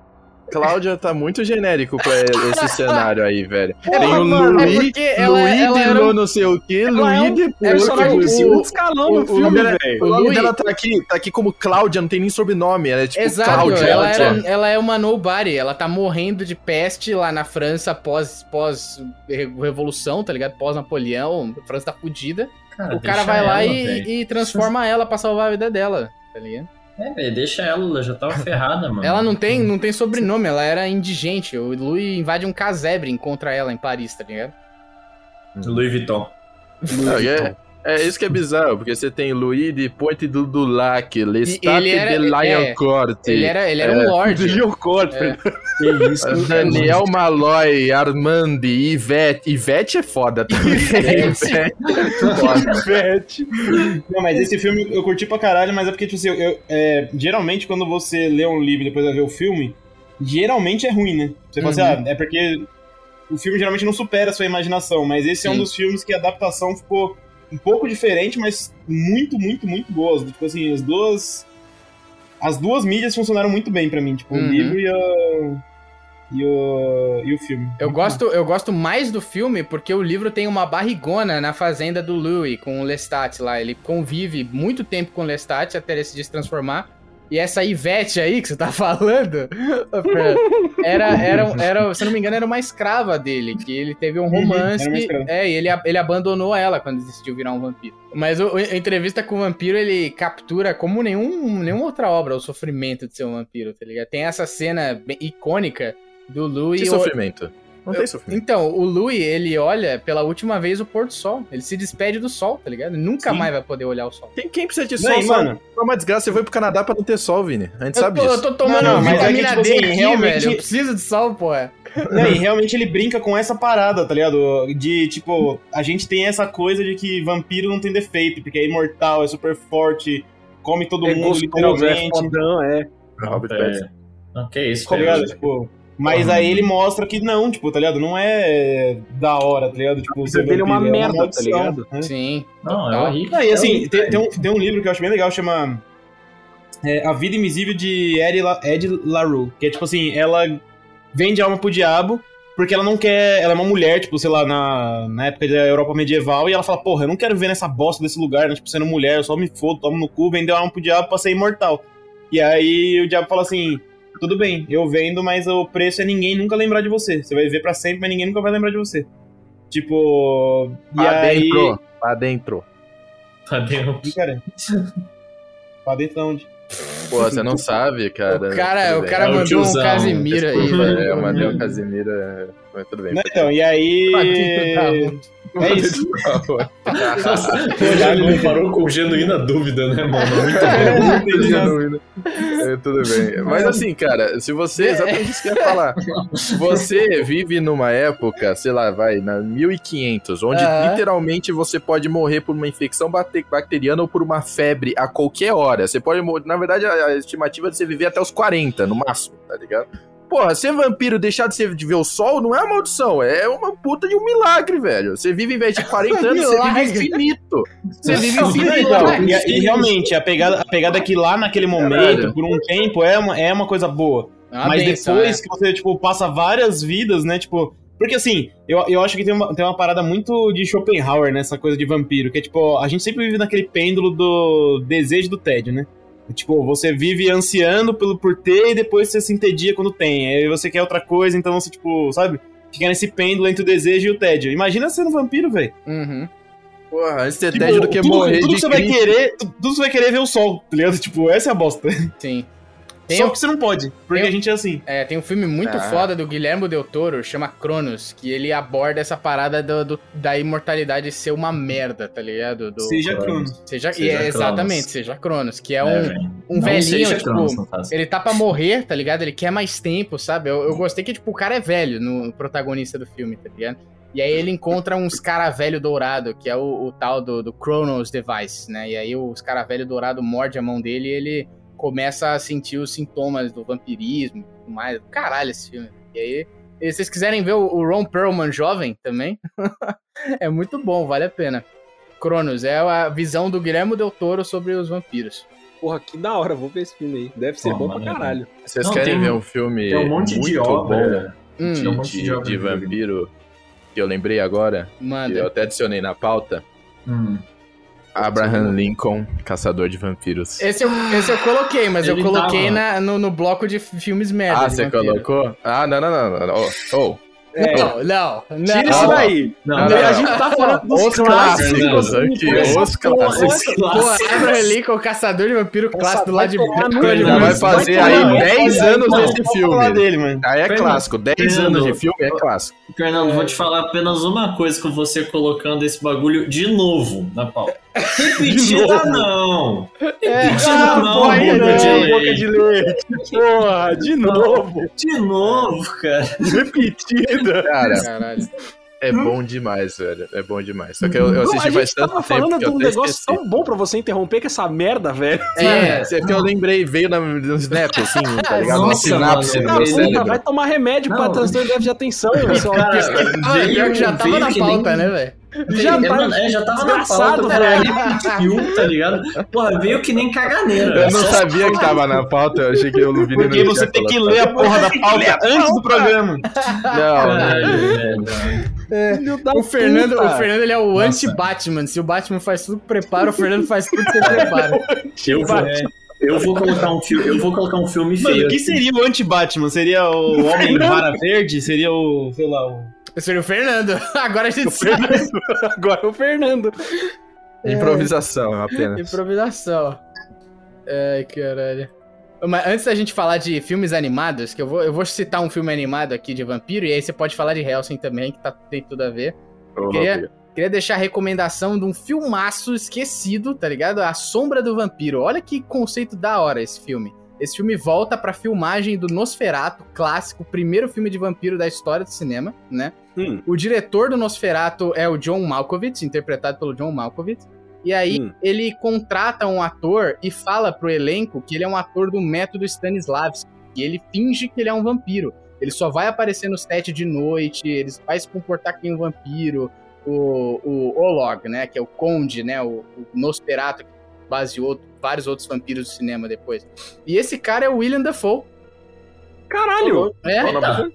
Cláudia tá muito genérico pra esse cenário aí, velho. *laughs* É, Tem o é Louis, porque ela- Louis ela de um- não sei o quê, Louis é um- de É o Porco. personagem de o- segundo escalão o- no o filme, nome dela- velho. O nome dela tá aqui, tá aqui como Cláudia, não tem nem sobrenome. Ela é tipo Exato, Cláudia. ela, só. era, ela é uma nobody, ela tá morrendo de peste lá na França pós, pós re- revolução, tá ligado? Pós Napoleão, a França tá fudida. Cara, o cara vai lá ela, e, e transforma ela pra salvar a vida dela, tá ligado? É, velho, deixa ela, ela já tava ferrada, mano. Ela não tem, não tem sobrenome, ela era indigente. O Louis invade um casebre e encontra ela em Paris, tá ligado? Louis Vuitton. E é, é isso que é bizarro, porque você tem Louis de Pointe do Dulac, Lestat ele era- de é, Lioncourt, Ele era, ele era É. um lorde. Leocort, É. Isso, Daniel Malloy, Armandi, Ivete. Ivete é foda também. *laughs* Ivete. Ivete é foda. Ivete. Não, mas esse filme eu curti pra caralho, mas é porque, tipo assim, eu, eu- é, geralmente quando você lê um livro e depois vai ver o filme, geralmente é ruim, né? Você fala assim, Uhum. ah, é porque o filme geralmente não supera a sua imaginação, mas esse é um Sim. dos filmes que a adaptação ficou um pouco diferente, mas muito, muito, muito boas. Tipo assim, as duas. As duas mídias funcionaram muito bem pra mim, tipo, Uhum. o livro e o. E o, e o filme. Eu gosto, eu gosto mais do filme porque o livro tem uma barrigona na fazenda do Louis com o Lestat lá. Ele convive muito tempo com o Lestat até ele se transformar. E essa Ivete aí que você tá *laughs* falando, era, era, era, se eu não me engano, era uma escrava dele, que ele teve um Uhum, romance. é, e ele, ele abandonou ela quando decidiu virar um vampiro. Mas o, a entrevista com o vampiro, ele captura como nenhum, nenhuma outra obra o sofrimento de ser um vampiro, tá ligado? Tem essa cena bem icônica do Louis. Que o- sofrimento. Não tem sofrimento. então, o Louis, ele olha pela última vez o pôr do sol. Ele se despede do sol, tá ligado? Nunca Sim. mais vai poder olhar o sol. Quem, quem precisa de Não, sol? mano- É uma desgraça. Você foi pro Canadá pra não ter sol, Vini. A gente Eu sabe tô, eu disso. tô tomando Não, não, mas é que, vitamina tipo D assim, aqui, realmente- velho. Eu preciso de sol, porra. Não, e realmente ele brinca com essa parada, tá ligado? De, tipo, a gente tem essa coisa de que vampiro não tem defeito, porque é imortal, é super forte, come todo É mundo, gostoso, é literalmente. fodão, é. Robert É. Pattinson. Não, que isso, Tá ligado? Tipo, mas aí ele mostra que não, tipo, tá ligado? Não é da hora, tá ligado? Tipo, vida dele é uma vampiro, merda, tá maldição, ligado? né? Sim. Não, é horrível. Não, e É assim, horrível, tem, tem um, tem um livro que eu acho bem legal, chama é, A Vida Invisível de Ed, La, Ed LaRue, que é tipo assim, ela vende alma pro diabo porque ela não quer, ela é uma mulher, tipo, sei lá, na, na época da Europa medieval, e ela fala, porra, eu não quero viver nessa bosta desse lugar, né, tipo, sendo mulher, eu só me fodo, tomo no cu, vendeu alma pro diabo pra ser imortal. E aí o diabo fala assim, tudo bem, eu vendo, mas o preço é ninguém nunca lembrar de você, você vai viver pra sempre, mas ninguém nunca vai lembrar de você. Tipo, e Pra aí... dentro. Pra dentro. Tá dentro. Cara. Pra dentro de onde? Pô, você não sabe, cara. o cara, o cara É o mandou um tiozão. Casimiro aí, Desculpa, velho. É, eu mandei um Casimiro. é, Mas tudo bem. Não, então, e aí. É *laughs* isso. Ele parou com genuína dúvida, né, mano? Muito bom. É, tudo bem. Mas assim, cara, se você. Exatamente isso que eu ia falar. Você vive numa época, sei lá, vai, na 1500, onde literalmente você pode morrer por uma infecção bacteriana ou por uma febre a qualquer hora. Você pode morrer. Na verdade, a a estimativa é de você viver até os 40, no máximo, tá ligado? Porra, ser vampiro, deixar de, ser, de ver o sol, não é uma maldição, é uma puta de um milagre, velho. Você vive, em vez de 40 *laughs* anos, você vive infinito. Você vive infinito. então, e, e realmente, a pegada, a pegada é que lá naquele momento, por um tempo, é uma, é uma coisa boa. É uma Mas benção, depois é. que você, tipo, passa várias vidas, né, tipo... Porque, assim, eu, eu acho que tem uma, tem uma parada muito de Schopenhauer nessa coisa de vampiro, que é, tipo, a gente sempre vive naquele pêndulo do desejo do tédio, né? Tipo, você vive ansiando pelo por ter e depois você se entedia quando tem. Aí você quer outra coisa, então você, tipo, sabe? Fica nesse pêndulo entre o desejo e o tédio. Imagina sendo vampiro, velho. Uhum. Porra, antes de ter Tipo, tédio do que tudo, morrer tudo de que você vai querer, tu- tudo que você vai querer é ver o sol, tá ligado? Tipo, essa é a bosta. Sim. Tem Só um- que você não pode, porque tem- a gente é assim. É, tem um filme muito Ah. foda do Guilherme Del Toro, chama Cronos, que ele aborda essa parada do, do- da imortalidade ser uma merda, tá ligado? Do, Seja Cronos. Cronos. seja, Seja e é, Cronos. exatamente, seja Cronos, que é, É, um, velho. um Não velhinho, tipo, Cronos, ele tá pra morrer, tá ligado? Ele quer mais tempo, sabe? Eu, eu gostei que, tipo, o cara é velho no protagonista do filme, tá ligado? E aí ele encontra uns cara velho dourado, que é o, o tal do, do Chronos Device, né? E aí os cara velho dourado morde a mão dele e ele começa a sentir os sintomas do vampirismo e tudo mais. Caralho, esse filme. E aí, e se vocês quiserem ver o, Ron Perlman jovem também, *laughs* é muito bom, vale a pena. Cronos é a visão do Guilherme Del Toro sobre os vampiros. Porra, que da hora, vou ver esse filme aí. Deve ser Pô, bom pra caralho. Vocês Não, querem tem- ver um filme Tem um monte muito de obra. Hum, Tem um monte de, de obra de de vampiro que eu lembrei agora, que eu manda. até adicionei na pauta? Hum. Abraham Lincoln, Caçador de Vampiros. Esse eu, esse eu coloquei, mas eu Ele coloquei tava. na, no, no bloco de filmes merda. Ah, você vampiro. colocou? Ah, não, não, não. não. Oh, oh. Não, não, não. Tira isso daí. Não, Não, não, A gente tá falando dos Os clássicos. clássicos aqui, os clássicos. Pô, Abraham Lincoln, caçador de vampiro clássico do lado de Já vai fazer Vai aí tomar. 10 anos Não, desse filme. dele, mano. Aí é Fernando, clássico. 10 Fernando. anos de filme é clássico. Fernando, vou te falar apenas uma coisa com você colocando esse bagulho de novo na pauta. Repetida não! Repetida Ah, não, porra, aí boca de não, leite. boca de leite. Porra, de novo. De novo, cara. Repetida. Cara, Caralho. é bom demais, velho. É bom demais. Só que eu, eu assisti a faz gente tanto tava tempo falando de um negócio esqueci. tão bom pra você interromper que essa merda, velho. É, é que eu lembrei, veio na, no snap, assim, tá ligado? Uma Nossa, sinapse mano, no cérebro. vai tomar remédio Não. pra transtorno de déficit de atenção, *laughs* seu Cara, Ah, pior que já tava na pauta, nem- né, velho? Já é, mano, é, já tava na pauta, cara. Repetiu, tá ligado? Porra, veio que nem caganeira. Eu não sabia que tava na pauta, eu achei que eu não vi Porque você tem que ler a porra da pauta antes do programa. Não. Filho da O Fernando, o Fernando ele é o anti-Batman. Se o Batman faz tudo que prepara, o Fernando faz tudo que prepara. *laughs* Eu vou, eu vou colocar um filme, eu vou colocar um filme Mano, feio. o que seria o anti-Batman? Seria o *laughs* Homem Vara Verde? Seria o, sei lá, o... Seria o Fernando. *laughs* Agora a gente O sabe. Fernando. *laughs* Agora é o Fernando. improvisação apenas. Improvisação. Ai, caralho. Mas antes da gente falar de filmes animados, que eu vou, eu vou citar um filme animado aqui de vampiro, e aí você pode falar de Helsing também, que tá, tem tudo a ver. Queria-. Queria deixar a recomendação de um filmaço esquecido, tá ligado? A Sombra do Vampiro. Olha que conceito da hora esse filme. Esse filme volta pra filmagem do Nosferatu, clássico, primeiro filme de vampiro da história do cinema, né? Hum. O diretor do Nosferatu é o John Malkovich, interpretado pelo John Malkovich. E aí Hum. ele contrata um ator e fala pro elenco que ele é um ator do método Stanislavski. E ele finge que ele é um vampiro. Ele só vai aparecer no set de noite, ele vai se comportar nem um vampiro. O, o Olog, né? Que é o Conde, né? O, o Nosferatu, que baseou vários outros vampiros do cinema depois. E esse cara é o William Dafoe. Caralho. É? Qual filme?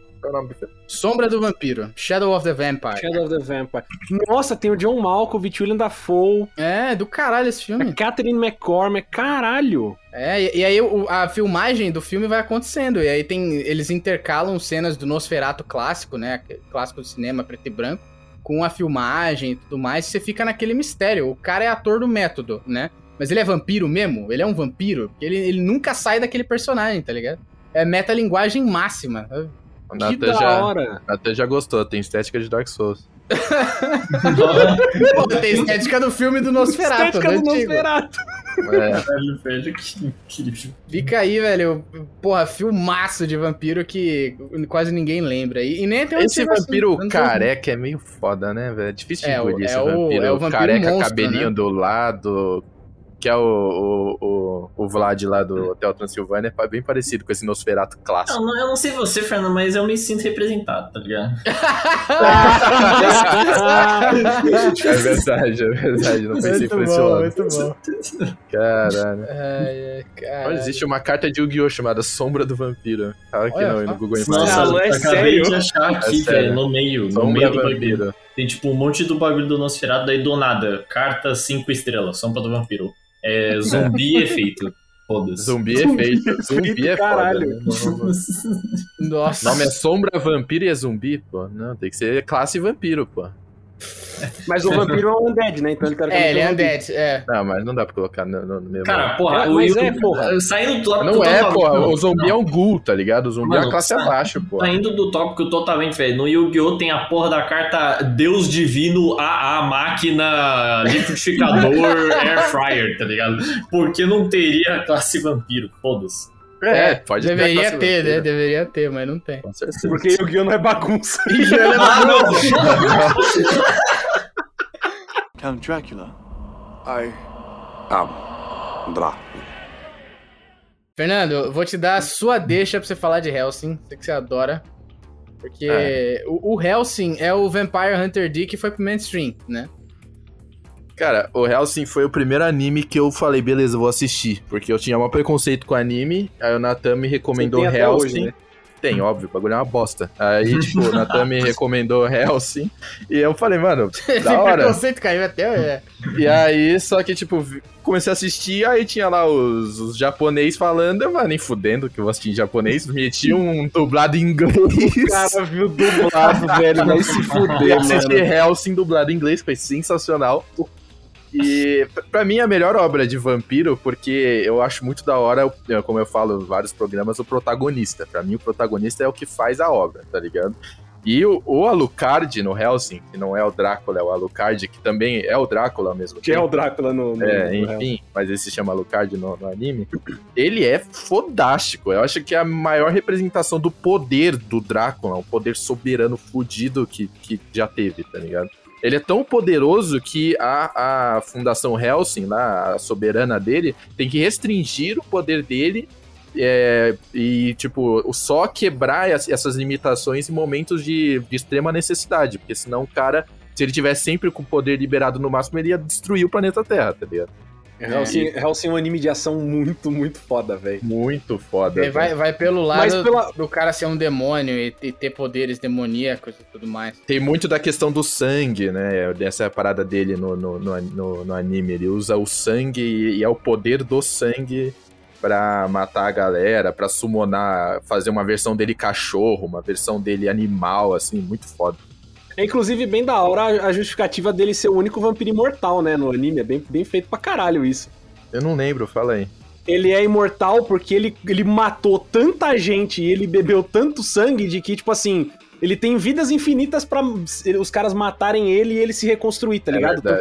Filme? Sombra do Vampiro. Shadow of the Vampire. Shadow of the Vampire. Nossa, tem o John Malkovich, William Dafoe, É, do caralho esse a filme. Catherine McCormack. Caralho. É, e, e aí o- a filmagem do filme vai acontecendo. E aí tem. Eles intercalam cenas do Nosferatu clássico, né? Clássico do cinema preto e branco, com a filmagem e tudo mais. Você fica naquele mistério. O cara é ator do método, né? Mas ele é vampiro mesmo? Ele é um vampiro? Porque ele, ele nunca sai daquele personagem, tá ligado? É metalinguagem máxima. O Que Nathan da já, hora. Nathan já gostou, tem estética de Dark Souls. *laughs* Pô, tem estética do filme do Nosferatu, Estética né, do antigo? Nosferatu. É, *laughs* Velho, velho, que incrível. Fica aí, velho. Porra, filmaço de vampiro que quase ninguém lembra. E, e nem tem um esse assim, vampiro anos careca é meio foda, né, velho? É difícil de É, engolir esse é o- vampiro. é o vampiro careca, monstro, cabelinho né? do lado. Que é o, o, o, o Vlad lá do Hotel Transilvânia, é bem parecido com esse Nosferatu clássico. Não, eu não sei você, Fernando, mas eu me sinto representado, tá ligado? *laughs* É verdade, é verdade. Não pensei Muito por esse bom, lado. muito bom. Caralho. Olha, existe uma carta de Yu-Gi-Oh! chamada Sombra do Vampiro. Fala aqui Olha não, só. no Google Nossa, Imagens. Alô, é eu acabei sério? de achar aqui, É velho, no meio, no Sombra meio do bagulho. Vampiro. Tem tipo um monte do bagulho do Nosferatu, daí do nada, carta 5 estrelas, sombra do vampiro. É zumbi *laughs* efeito. Foda-se. Zumbi é feito. Zumbi é foda. Caralho. né? Não- O Nossa. nome é Sombra, Vampiro e é zumbi, pô. Não, tem que ser classe vampiro, pô. Mas o vampiro é um undead, né? Então ele teoricamente É, ele é um undead, é. Não, mas não dá pra colocar no, no mesmo. Cara, porra, É, o mas é, porra. Saindo do tópico não é, porra. não, O zumbi não. é um ghoul, tá ligado? O zumbi é Mano, a classe abaixo, pô. Saindo do tópico totalmente, velho. No Yu-Gi-Oh! tem a porra da carta Deus Divino AA Máquina Liquidificador *laughs* Air Fryer, tá ligado? Porque não teria a classe vampiro, foda-se. É, pode ter a Deveria classe ter, né? Deveria ter, mas não tem. Com certeza. Porque o Guion não é bagunça. *laughs* Ah, não! Count Dracula. I am Dracula. Fernando, eu vou te dar a sua deixa pra você falar de Helsing. Sei que você adora. Porque É. o, o Helsing é o Vampire Hunter D que foi pro mainstream, né? Cara, o Hellsing foi o primeiro anime que eu falei, beleza, vou assistir. Porque eu tinha um preconceito com anime, aí o Natan me recomendou Hellsing. hoje, né? Tem, óbvio, o bagulho é uma bosta. Aí, *laughs* tipo, o Natan me recomendou Hellsing. E eu falei, mano, *laughs* da hora. preconceito caiu até. É. E aí, só que, tipo, comecei a assistir, aí tinha lá os, os japonês falando, eu, mano, nem fudendo que eu vou assistir em japonês, meti um dublado em inglês. O cara viu dublado, *laughs* velho. Vai se fuder, assisti mano. Hellsing dublado em inglês, foi sensacional. E p- pra mim é a melhor obra de vampiro, porque eu acho muito da hora, como eu falo em vários programas, o protagonista. Pra mim, o protagonista é o que faz a obra, tá ligado? E o, o Alucard no Hellsing, que não é o Drácula, é o Alucard, que também é o Drácula mesmo Que é tempo. o Drácula no. no É, no enfim, mas ele se chama Alucard no, no anime. Ele é fodástico. Eu acho que é a maior representação do poder do Drácula, um poder soberano fudido que, que já teve, tá ligado? Ele é tão poderoso que a, a Fundação Helsing, lá, a soberana dele, tem que restringir o poder dele é, e, tipo, só quebrar as- essas limitações em momentos de, de extrema necessidade, porque senão o cara, se ele tivesse sempre com o poder liberado no máximo, ele ia destruir o planeta Terra, tá ligado? Hellsing, Hellsing é um anime de ação muito, muito foda, velho. Muito foda. Ele vai, vai pelo lado pela- do cara ser um demônio e, e ter poderes demoníacos e tudo mais. Tem muito da questão do sangue, né? Essa é a parada dele no, no, no, no- no anime. Ele usa o sangue e, e é o poder do sangue pra matar a galera, pra summonar, fazer uma versão dele cachorro, uma versão dele animal, assim, muito foda. É inclusive bem da hora a- justificativa dele ser o único vampiro imortal, né, no anime. É bem, bem feito pra caralho isso. Eu não lembro, fala aí. Ele é imortal porque ele, ele matou tanta gente e ele bebeu tanto sangue de que, tipo assim, ele tem vidas infinitas pra os caras matarem ele e ele se reconstruir, tá É ligado? é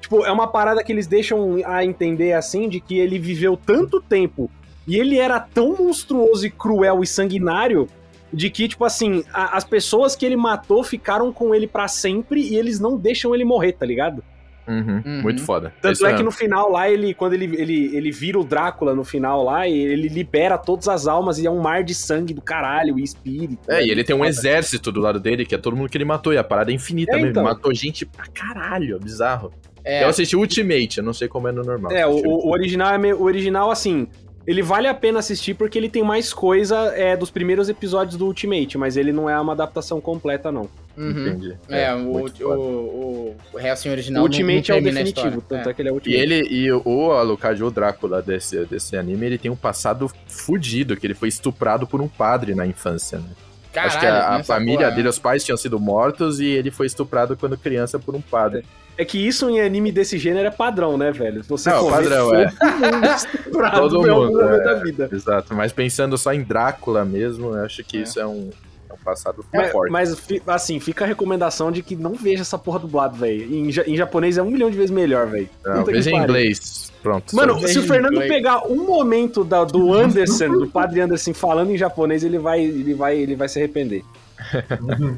tipo, é uma parada que eles deixam a entender assim, de que ele viveu tanto tempo e ele era tão monstruoso e cruel e sanguinário de que, tipo assim, a- as pessoas que ele matou ficaram com ele pra sempre e eles não deixam ele morrer, tá ligado? Uhum, Uhum. Muito foda. Tanto Isso é mesmo. que no final lá, ele, quando ele, ele, ele vira o Drácula no final lá, e ele libera todas as almas e é um mar de sangue do caralho e espírito. É, e ele tem um Foda. exército do lado dele, que é todo mundo que ele matou, e a parada é infinita É, mesmo. então. Matou gente pra caralho, é bizarro. É, Eu assisti Ultimate, eu não sei como é no normal. É, o, o original é meio- o original, assim, ele vale a pena assistir porque ele tem mais coisa é, dos primeiros episódios do Ultimate, mas ele não é uma adaptação completa, não. uhum. Entendi. É, o, muito o, o, o O original Ultimate não, é não o termina a definitivo, tanto é. que ele é o E Ultimate. ele e o Alucard, o Drácula desse, desse anime, ele tem um passado fudido, que ele foi estuprado por um padre na infância, né? Caralho, Acho que a, a nessa família porra, dele, os pais tinham sido mortos e ele foi estuprado quando criança por um padre. É que isso em anime desse gênero é padrão, né, velho? Você Não, padrão, é. todo mundo *laughs* estuprado Todo mundo, é. da vida. Exato, mas pensando só em Drácula mesmo, eu acho que isso é um, é um passado Mas, forte. mas, fi- assim, fica a recomendação de que não veja essa porra dublado, velho. Em, em japonês é um milhão de vezes melhor, velho. Que veja em inglês. Pronto. Mano, se o Fernando inglês. pegar um momento da- do Anderson, do padre Anderson, falando em japonês, ele vai, ele vai, ele vai se arrepender.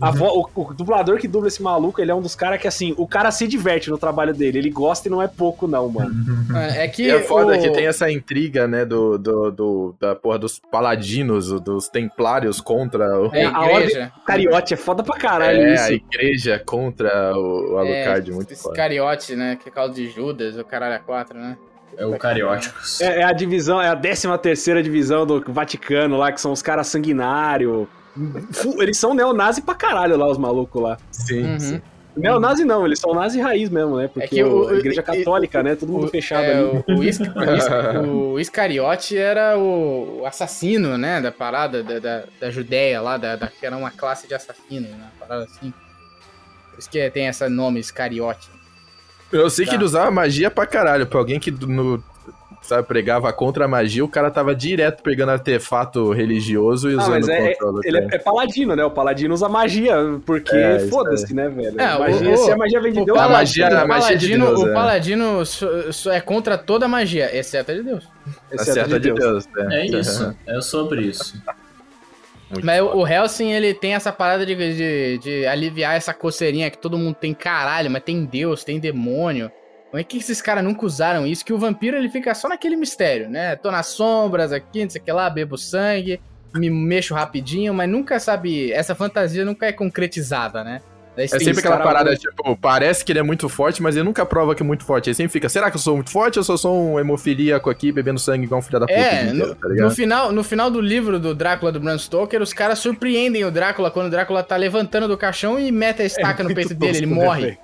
A vo- o, o dublador que dubla esse maluco, ele é um dos caras que, assim, o cara se diverte no trabalho dele. Ele gosta e não é pouco, não, mano. É que. E é foda o- que tem essa intriga, né, do, do, do- da porra dos paladinos, dos templários contra o, É, a igreja. Cariote é foda pra caralho é, isso. a igreja contra o, o Alucard, é, muito esse foda. Cariote, né? Que é causa de Judas, o caralho é 4, né? É o Carióticos. É, é a divisão, é a 13 terceira divisão do Vaticano lá, que são os caras sanguinários. Eles são neonazi pra caralho lá, os malucos lá. Sim, Uhum. sim. Neonazi não, eles são nazi raiz mesmo, né? Porque que o- o- a igreja católica, né? Todo mundo O- fechado é, ali. O, o, Isca- o Isca- o Iscariote era o, o assassino, né? Da parada da, da, da Judéia lá, da, da- que era uma classe de assassinos, né? Parada assim. Por isso que tem esse nome, Iscariote. Eu sei que Tá. ele usava magia pra caralho. Pra alguém que no, sabe, pregava contra a magia, o cara tava direto pegando artefato religioso e Ah, usando mas é, contra o ele é, é paladino, né? O paladino usa magia, porque É, foda-se, né, velho? É, o- magia, o- se a magia vem de O Deus, A ela- magia- a magia de paladino, Deus, o é. paladino é contra toda a magia, exceto a de Deus. a exceto certa de Deus. né? É isso, é sobre isso. Muito Mas foda. o Helsing, ele tem essa parada de, de, de aliviar essa coceirinha que todo mundo tem caralho, mas tem Deus, tem demônio. Como é que esses caras nunca usaram isso? Que o vampiro ele fica só naquele mistério, né? Tô nas sombras aqui, não sei o que lá, bebo sangue, me mexo rapidinho, mas nunca sabe. Essa fantasia nunca é concretizada, né? Daí É sempre aquela parada, tipo, parece que ele é muito forte, mas ele nunca prova que é muito forte. Ele sempre fica, será que eu sou muito forte ou só sou um hemofilíaco aqui, bebendo sangue igual um filho da puta? É, inteiro, no, tá no final, no final do livro do Drácula do Bram Stoker, os caras surpreendem o Drácula quando o Drácula tá levantando do caixão e mete a estaca no muito peito dele, ele né, morre.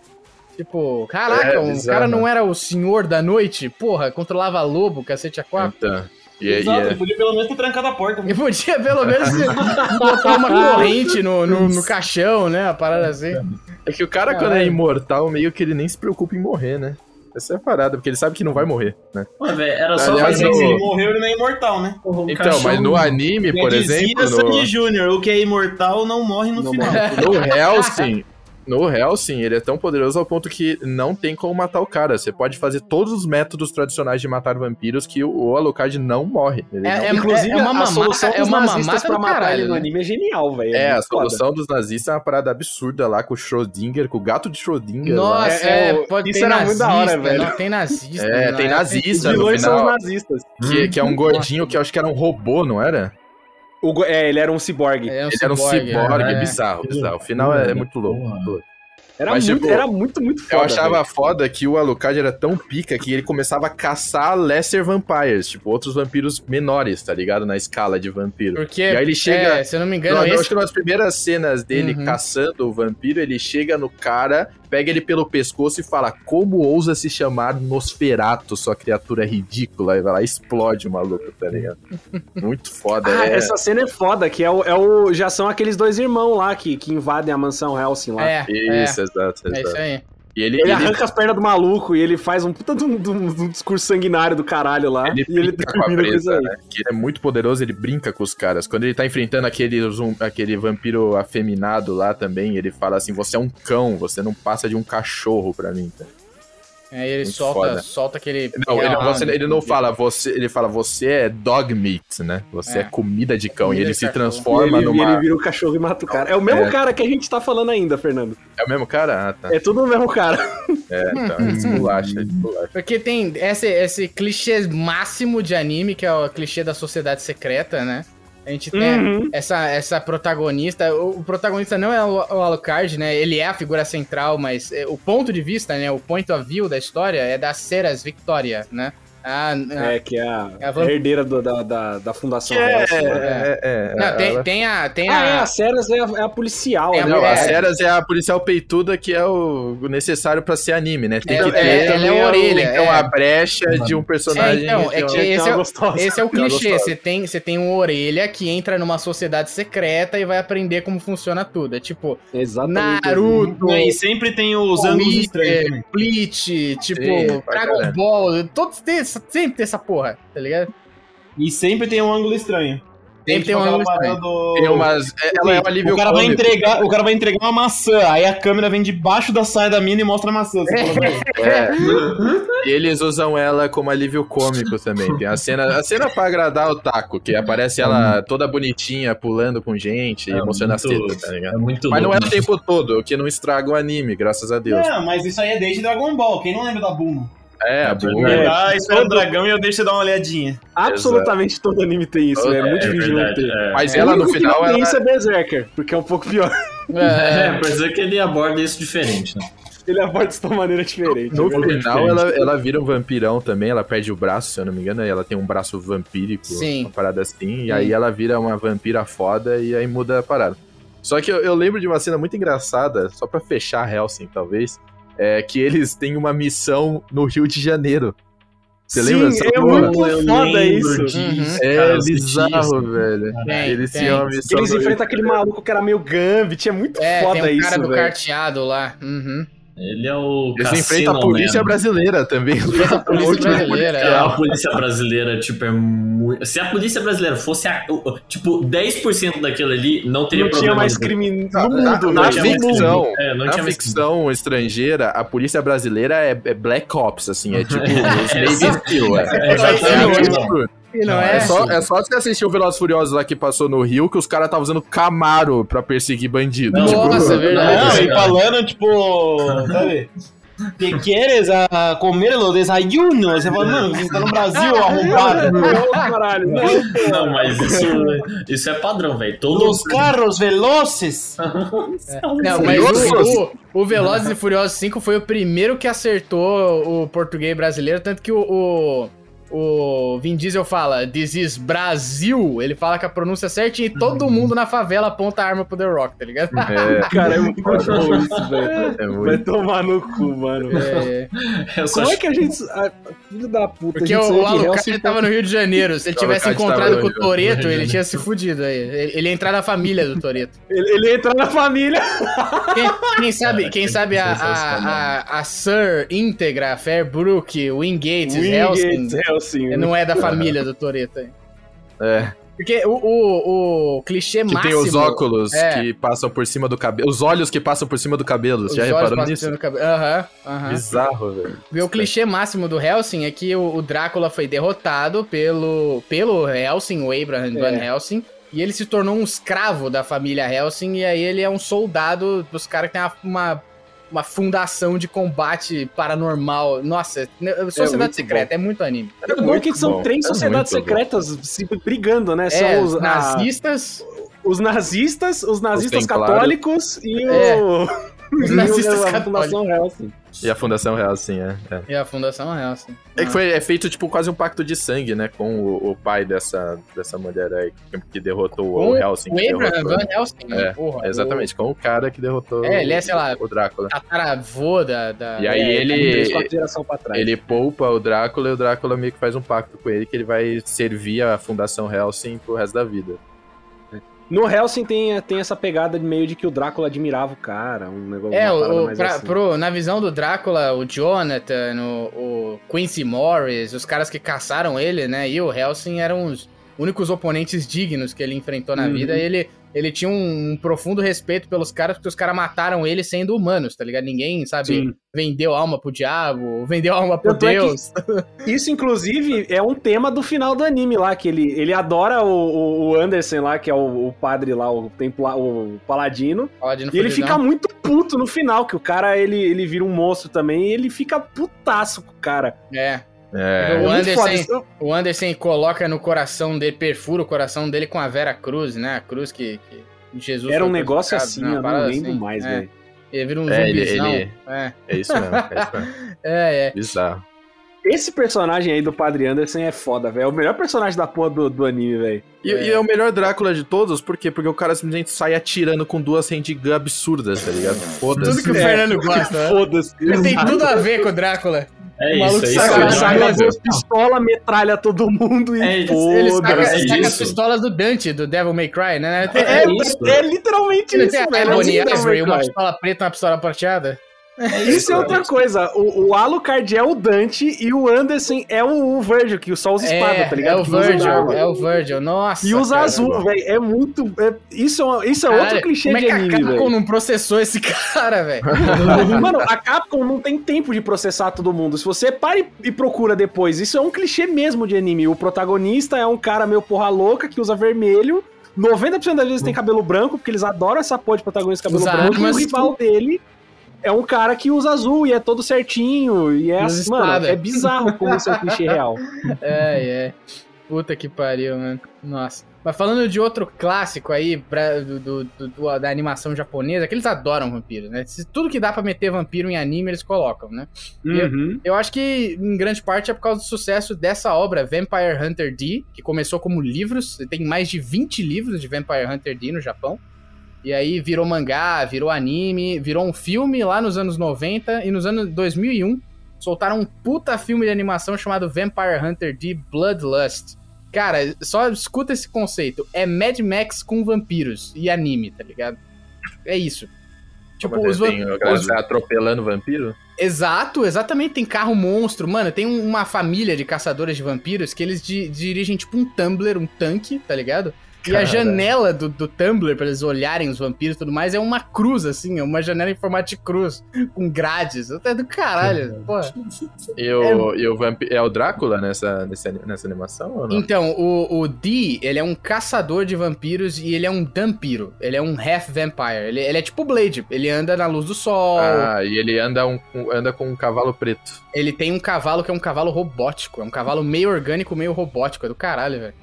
Tipo, caraca, É, o bizarro. cara não era o senhor da noite? Porra, controlava lobo, cacete a quatro. Então, e Exato, ele podia pelo menos ter trancado a porta. né? E podia pelo menos *laughs* botar uma corrente no, no, no caixão, né? A parada assim. é que o cara, quando é Caralho. imortal, meio que ele nem se preocupa em morrer, né? Essa é a parada, porque ele sabe que não vai morrer, né? Ué, velho, era só Aliás, fazer Mas se o- ele morreu, ele não é imortal, né? um Então, mas no anime, por Já dizia exemplo, Sandy no, Júnior, o que é imortal não morre no Não final. morre. no *laughs* Helsing, no Helsing, ele é tão poderoso ao ponto que não tem como matar o cara. Você pode fazer todos os métodos tradicionais de matar vampiros que o, Alucard não morre. Ele não- É, Inclusive, é uma a mamata- solução é dos uma nazistas pra matar caralho, ele no né? anime é genial, velho. É, a muito foda. solução dos nazistas é uma parada absurda lá com o Schrödinger, com o gato de Schrödinger. Nossa, É, é, é, pode isso era nazista, muito da hora, velho. Não, tem nazista. É, não tem é? Os nazista no vilões são os nazistas. que, que é um gordinho que eu acho que era um robô, não era? O go- é, ele era um ciborgue. É um Ele era um ciborgue, ciborgue, é. bizarro, bizarro. O final é, é muito louco. Era, Mas, muito, tipo, era muito, muito foda. Eu achava velho. foda que o Alucard era tão pica que ele começava a caçar lesser vampires, tipo, outros vampiros menores, tá ligado? Na escala de vampiro. Porque, E aí ele chega- é, se eu não me engano, Não, eu esse acho que nas primeiras cenas dele Uhum. caçando o vampiro, ele chega no cara, pega ele pelo pescoço e fala: Como ousa se chamar Nosferato, sua criatura ridícula? E vai lá e explode o maluco, tá ligado? *laughs* Muito foda. Ah, é. essa cena é foda, que é o, é o. Já são aqueles dois irmãos lá que, que invadem a mansão Helsing lá. É, é, Isso, exato, é isso exato. aí. E ele, Ele, ele, arranca as pernas do maluco e ele faz um puta de um, de um- de um discurso sanguinário do caralho lá. ele e ele termina com isso aí. né? Que ele é muito poderoso, ele brinca com os caras. Quando ele tá enfrentando aquele, aquele vampiro afeminado lá também, ele fala assim: Você é um cão, você não passa de um cachorro pra mim. tá? Aí ele Muito solta, foda. solta aquele. Não, ele, você- ele não fala, você, ele fala, você é dog meat, né? Você é, É. comida de cão. Comida e ele se cachorro. transforma e ele, numa. ele vira o cachorro e mata o cara. É o mesmo É. cara que a gente tá falando ainda, Fernando. É o mesmo cara? Ah, tá. É tudo o mesmo cara. *laughs* É, então. É esculacha, é esculacha. Porque tem esse, esse clichê máximo de anime, que é o clichê da sociedade secreta, né? A gente tem Uhum. essa, essa protagonista. O, o protagonista não é o, o Alucard, né? Ele é a figura central, mas é, o ponto de vista, né? O point of view da história é da Ceras Victoria, né? Ah, ah, É, que é a, É a vamp- herdeira do- da, da, da Fundação é, né? é, é, não, tem, ela- tem a. Tem Ah, é, a. a Ceras é a, é a policial, Tem a né? Não, É. a Ceras é a policial peituda que é o necessário pra ser anime, né? Tem É, que é, ter ela é também a o- orelha, então, é. a brecha de um personagem. É, então, é que esse uma é, esse é o uma clichê. Você tem, você tem um orelha que entra numa sociedade secreta e vai aprender como funciona tudo. É tipo, Exatamente. Naruto, E sempre tem os ângulos estranhos também. Bleach, tipo, Dragon. Ball, todos tem, essa- sempre tem essa porra, tá ligado? E sempre tem um ângulo estranho. Sempre tem um ângulo estranho. do- Tem umas. Ela é um alívio o cara vai cômico. entregar, o cara vai entregar uma maçã, aí a câmera vem debaixo da saia da mina e mostra a maçã. "Velho, *laughs* É. E eles usam ela como alívio cômico também. Tem a cena, a cena pra agradar o taco, que aparece ela toda bonitinha, pulando com gente, É mostrando as tetas, tá ligado? É muito Mas não é o tempo todo, o que não estraga o anime, graças a Deus. Não, mas isso aí é desde Dragon Ball. Quem não lembra da Bulma? É, a É Bulma. verdade. Ah, espera o dragão e eu deixo você dar uma olhadinha. Absolutamente todo anime tem isso, né? É muito É difícil não verdade, ter. é. Mas ela no final, ela, isso é Berserker, porque é um pouco pior. É, É, *laughs* por isso que ele aborda isso diferente, né? Ele aborda isso de uma maneira diferente. no é final ela, ela vira um vampirão também, ela perde o braço, se eu não me engano, e ela tem um braço vampírico, Sim. uma parada assim, Sim. e aí ela vira uma vampira foda e aí muda a parada. Só que eu, eu lembro de uma cena muito engraçada, só pra fechar Helsing, talvez, é que eles têm uma missão no Rio de Janeiro. Você Sim, lembra dessa é muito Eu foda isso. disso, Uhum. É cara, bizarro, isso. velho. Tem, Eles tem. tinham uma missão Eles enfrentam aquele maluco que era meio Gambit, é muito É, foda tem um isso, cara do velho. carteado lá. Uhum. Ele é o. Eles enfrentam a polícia Man. brasileira também. A *laughs* polícia brasileira. É, a é. polícia brasileira, tipo, é muito. Se a polícia brasileira fosse, a- tipo, 10% daquilo ali, não teria Não problema. tinha mais crime no Na, mundo, na tinha mais ficção, crime. É, não na tinha mais ficção estrangeira, a polícia brasileira é, é Black Ops, assim, é tipo os *laughs* Navy Steel, é. É, exatamente. Tipo, E não É é? só, é só você assistir o Velozes e Furiosos lá que passou no Rio que os caras estavam usando Camaro pra perseguir bandido. Não, Tipo, Nossa, é verdade. Não, e cara. falando, tipo, sabe? Que queres a comer o desayuno? Você fala, mano, você tá no Brasil, *laughs* arrombado. Não, caralho, não. Não, mas isso, isso é padrão, velho. Todo Los carros velozes. *laughs* Não, mas o, o, o Velozes e Furiosos 5 foi o primeiro que acertou o português brasileiro, tanto que o, o, o Vin Diesel fala This is Brasil, ele fala com a pronúncia certinha e todo mundo na favela aponta a arma pro The Rock, tá ligado? É, *laughs* Cara, é muito bom isso, velho. é Vai muito. tomar no cu, mano. É, *laughs* Como é que a gente. ah, Filho da puta, porque a o, gente o Alucard tava no Rio de Janeiro, se ele tivesse encontrado com o Toreto, ele tinha se fudido aí. Ele, ele ia entrar na família do Toreto. Ele, ele entra na família. Quem, quem sabe, Cara, quem que sabe a, a, a, a Sir Íntegra, Fairbrook, Wingate, Helsing, Wingate, Helsing. não é da família do Toreto. aí. *laughs* É, Porque o, o, o clichê que máximo... tem os óculos é. que passam por cima do cabelo. Os olhos que passam por cima do cabelo. os já reparou nisso? Aham, aham. Bizarro, velho. O clichê máximo do Helsing é que o, o Drácula foi derrotado pelo, pelo Helsing, o Abraham Van É. Helsing, e ele se tornou um escravo da família Helsing, e aí ele é um soldado dos caras que tem uma, uma, uma fundação de combate paranormal. Nossa, né, Sociedade muito Secreta, é muito anime. É bom que são bom, três é sociedades muito bom. secretas se brigando, né? É, São os, a- nazistas... os nazistas, os nazistas católicos e É. o. Os *laughs* nazistas a católicos. E a Fundação Real, sim, é. é. E a Fundação Helsing. É que foi, é feito, tipo, quase um pacto de sangue, né? Com o, o pai dessa, dessa mulher aí que, que derrotou Com o Helsing. O Abraham Van Helsing, É, porra. Exatamente, com o cara que derrotou É, ele é, sei lá, o Drácula. O tataravô da... da... E aí É, ele- trás. Ele poupa o Drácula e o Drácula meio que faz um pacto com ele que ele vai servir a Fundação Helsing pro resto da vida. No Helsing tem, tem essa pegada de meio de que o Drácula admirava o cara, um negócio É, o, pra- assim. pro- na visão do Drácula, o Jonathan, o, o Quincy Morris, os caras que caçaram ele, né, e o Helsing eram os únicos oponentes dignos que ele enfrentou na Uhum. vida. E ele, ele tinha um, um profundo respeito pelos caras, porque os caras mataram ele sendo humanos, tá ligado? Ninguém, sabe, Sim. vendeu alma pro diabo, vendeu alma pro é Deus. *laughs* Isso, inclusive, é um tema do final do anime lá, que ele, ele adora o, o- Anderson lá, que é o, o padre lá, o, templa, o paladino. Paladino E ele fica muito puto no final, que o cara, ele, ele vira um monstro também, e ele fica putaço com o cara. É, É, O muito Anderson- o Anderson coloca no coração dele, perfura o coração dele com a Vera Cruz, né, a cruz que... que Jesus Era um negócio assim, né, eu não lembro assim. mais, É. velho. Ele vira um É, ele- zumbizão. ele- É, é isso mesmo, é isso mesmo. *laughs* é, é. Bizarro. esse personagem aí do Padre Anderson é foda, velho. É o melhor personagem da porra do, do anime, velho. E e é. o melhor Drácula de todos, por quê? Porque o cara simplesmente sai atirando com duas handgun absurdas, tá ligado? Tudo Foda-se. que o Fernando gosta, né? Foda-se. Mas tem tudo a ver com o Drácula. É O maluco isso, é saca- isso. Eu saca ia as duas pistolas, metralha todo mundo e É isso, Ele saca, é saca as pistolas do Dante, do Devil May Cry, né? É, É isso. é literalmente Ele isso, tem a velho. Ebony É isso, Ivory, uma velho. pistola preta e uma pistola prateada. Isso é outra coisa. O, o Alucard é o Dante e o Anderson é o, o Virgil, que só usa espada, é, tá ligado? é o Virgil, é o Virgil, nossa. E usa cara. azul, velho. É muito. é- isso é, uma- isso é Caralho, outro clichê como é de que a anime, Capcom não processou esse *laughs* cara, velho? *laughs* Mano, a Capcom não tem tempo de processar todo mundo. Se você para e, e procura depois, isso é um clichê mesmo de anime. O protagonista é um cara meio porra louca que usa vermelho. 90% das vezes tem cabelo branco, porque eles adoram essa porra de protagonista cabelo Usa branco. E o rival dele é um cara que usa azul e é todo certinho. E é Usa assim, mano, espada. é bizarro como isso é um clichê *laughs* real. É, é. Puta que pariu, mano. Nossa. Mas falando de outro clássico aí, pra- do, do- do- da animação japonesa, que eles adoram vampiros, né? Tudo que dá pra meter vampiro em anime, eles colocam, né? Uhum. Eu acho que, em grande parte, é por causa do sucesso dessa obra, Vampire Hunter D, que começou como livros. Tem mais de 20 livros de Vampire Hunter D no Japão. E aí virou mangá, virou anime, virou um filme lá nos anos 90 e nos anos 2001 soltaram um puta filme de animação chamado Vampire Hunter D Bloodlust. Cara, só escuta esse conceito. É Mad Max com vampiros e anime, tá ligado? É isso. Tipo, os, va- Tem a galera os- sai atropelando vampiro? Exato, exatamente. Tem carro monstro. Mano, tem um- uma família de caçadores de vampiros que eles di- dirigem tipo um Tumblr, um tanque, tá ligado? E a janela do, do Tumblr, pra eles olharem os vampiros e tudo mais, é uma cruz, assim, é uma janela em formato de cruz, com grades. Até do caralho, porra. E o, e o vampi- é o Drácula nessa, nessa, nessa animação ou não? Então, o, o Dee, ele é um caçador de vampiros e ele é um vampiro. Ele é um half vampire. Ele, ele é tipo Blade, ele anda na luz do sol. Ah, e ele anda, um, anda com um cavalo preto. Ele tem um cavalo que é um cavalo robótico. É um cavalo meio orgânico, meio robótico. É do caralho, velho.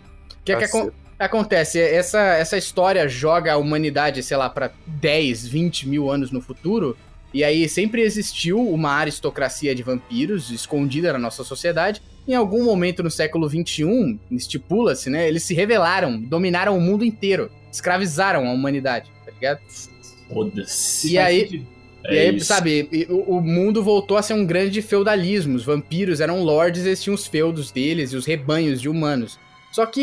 O que, é que Caceta. Acontece? Essa, essa história joga a humanidade, sei lá, pra 10, 20 mil anos no futuro. E aí sempre existiu uma aristocracia de vampiros escondida na nossa sociedade. Em algum momento no século XXI, estipula-se, né? Eles se rebelaram, dominaram o mundo inteiro, escravizaram a humanidade, tá ligado? Foda-se. E aí, É e aí, isso. sabe, o, o mundo voltou a ser um grande feudalismo. Os vampiros eram lords, eles tinham os feudos deles e os rebanhos de humanos. Só que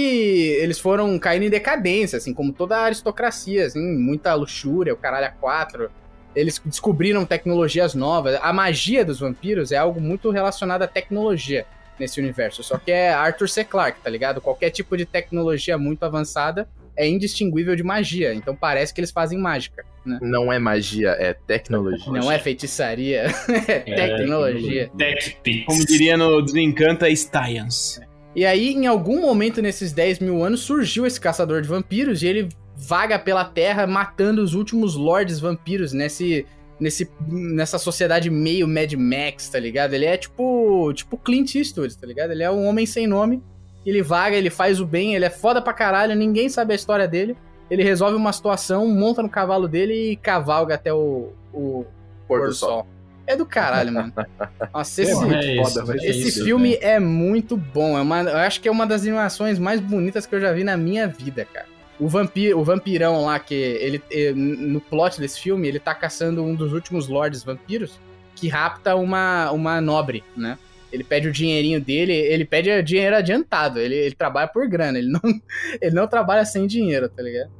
eles foram caindo em decadência, assim, como toda a aristocracia, assim, muita luxúria, o caralho a quatro. Eles descobriram tecnologias novas. A magia dos vampiros é algo muito relacionado à tecnologia nesse universo. Só que é Arthur C. Clarke, tá ligado? Qualquer tipo de tecnologia muito avançada é indistinguível de magia. Então parece que eles fazem mágica, né? Não é magia, é tecnologia. Não é feitiçaria, *laughs* é tecnologia. Tech. Como diria no Desencanta, Science. E aí, em algum momento nesses 10 mil anos, surgiu esse caçador de vampiros e ele vaga pela terra matando os últimos lords vampiros nesse, nesse, nessa sociedade meio Mad Max, tá ligado? Ele é tipo, tipo Clint Eastwood, tá ligado? Ele é um homem sem nome, ele vaga, ele faz o bem, ele é foda pra caralho, ninguém sabe a história dele. Ele resolve uma situação, monta no cavalo dele e cavalga até o, o pôr do sol. É do caralho, mano. *laughs* Nossa, esse, É isso, foda, é esse isso, filme é muito bom. É uma, eu acho que é uma das animações mais bonitas que eu já vi na minha vida, cara. O, vampiro, o vampirão lá, que ele, eh, no plot desse filme, ele tá caçando um dos últimos lords vampiros que rapta uma, uma nobre, né? Ele pede o dinheirinho dele, ele pede dinheiro adiantado. Ele, ele trabalha por grana, ele não, *laughs* ele não trabalha sem dinheiro, tá ligado?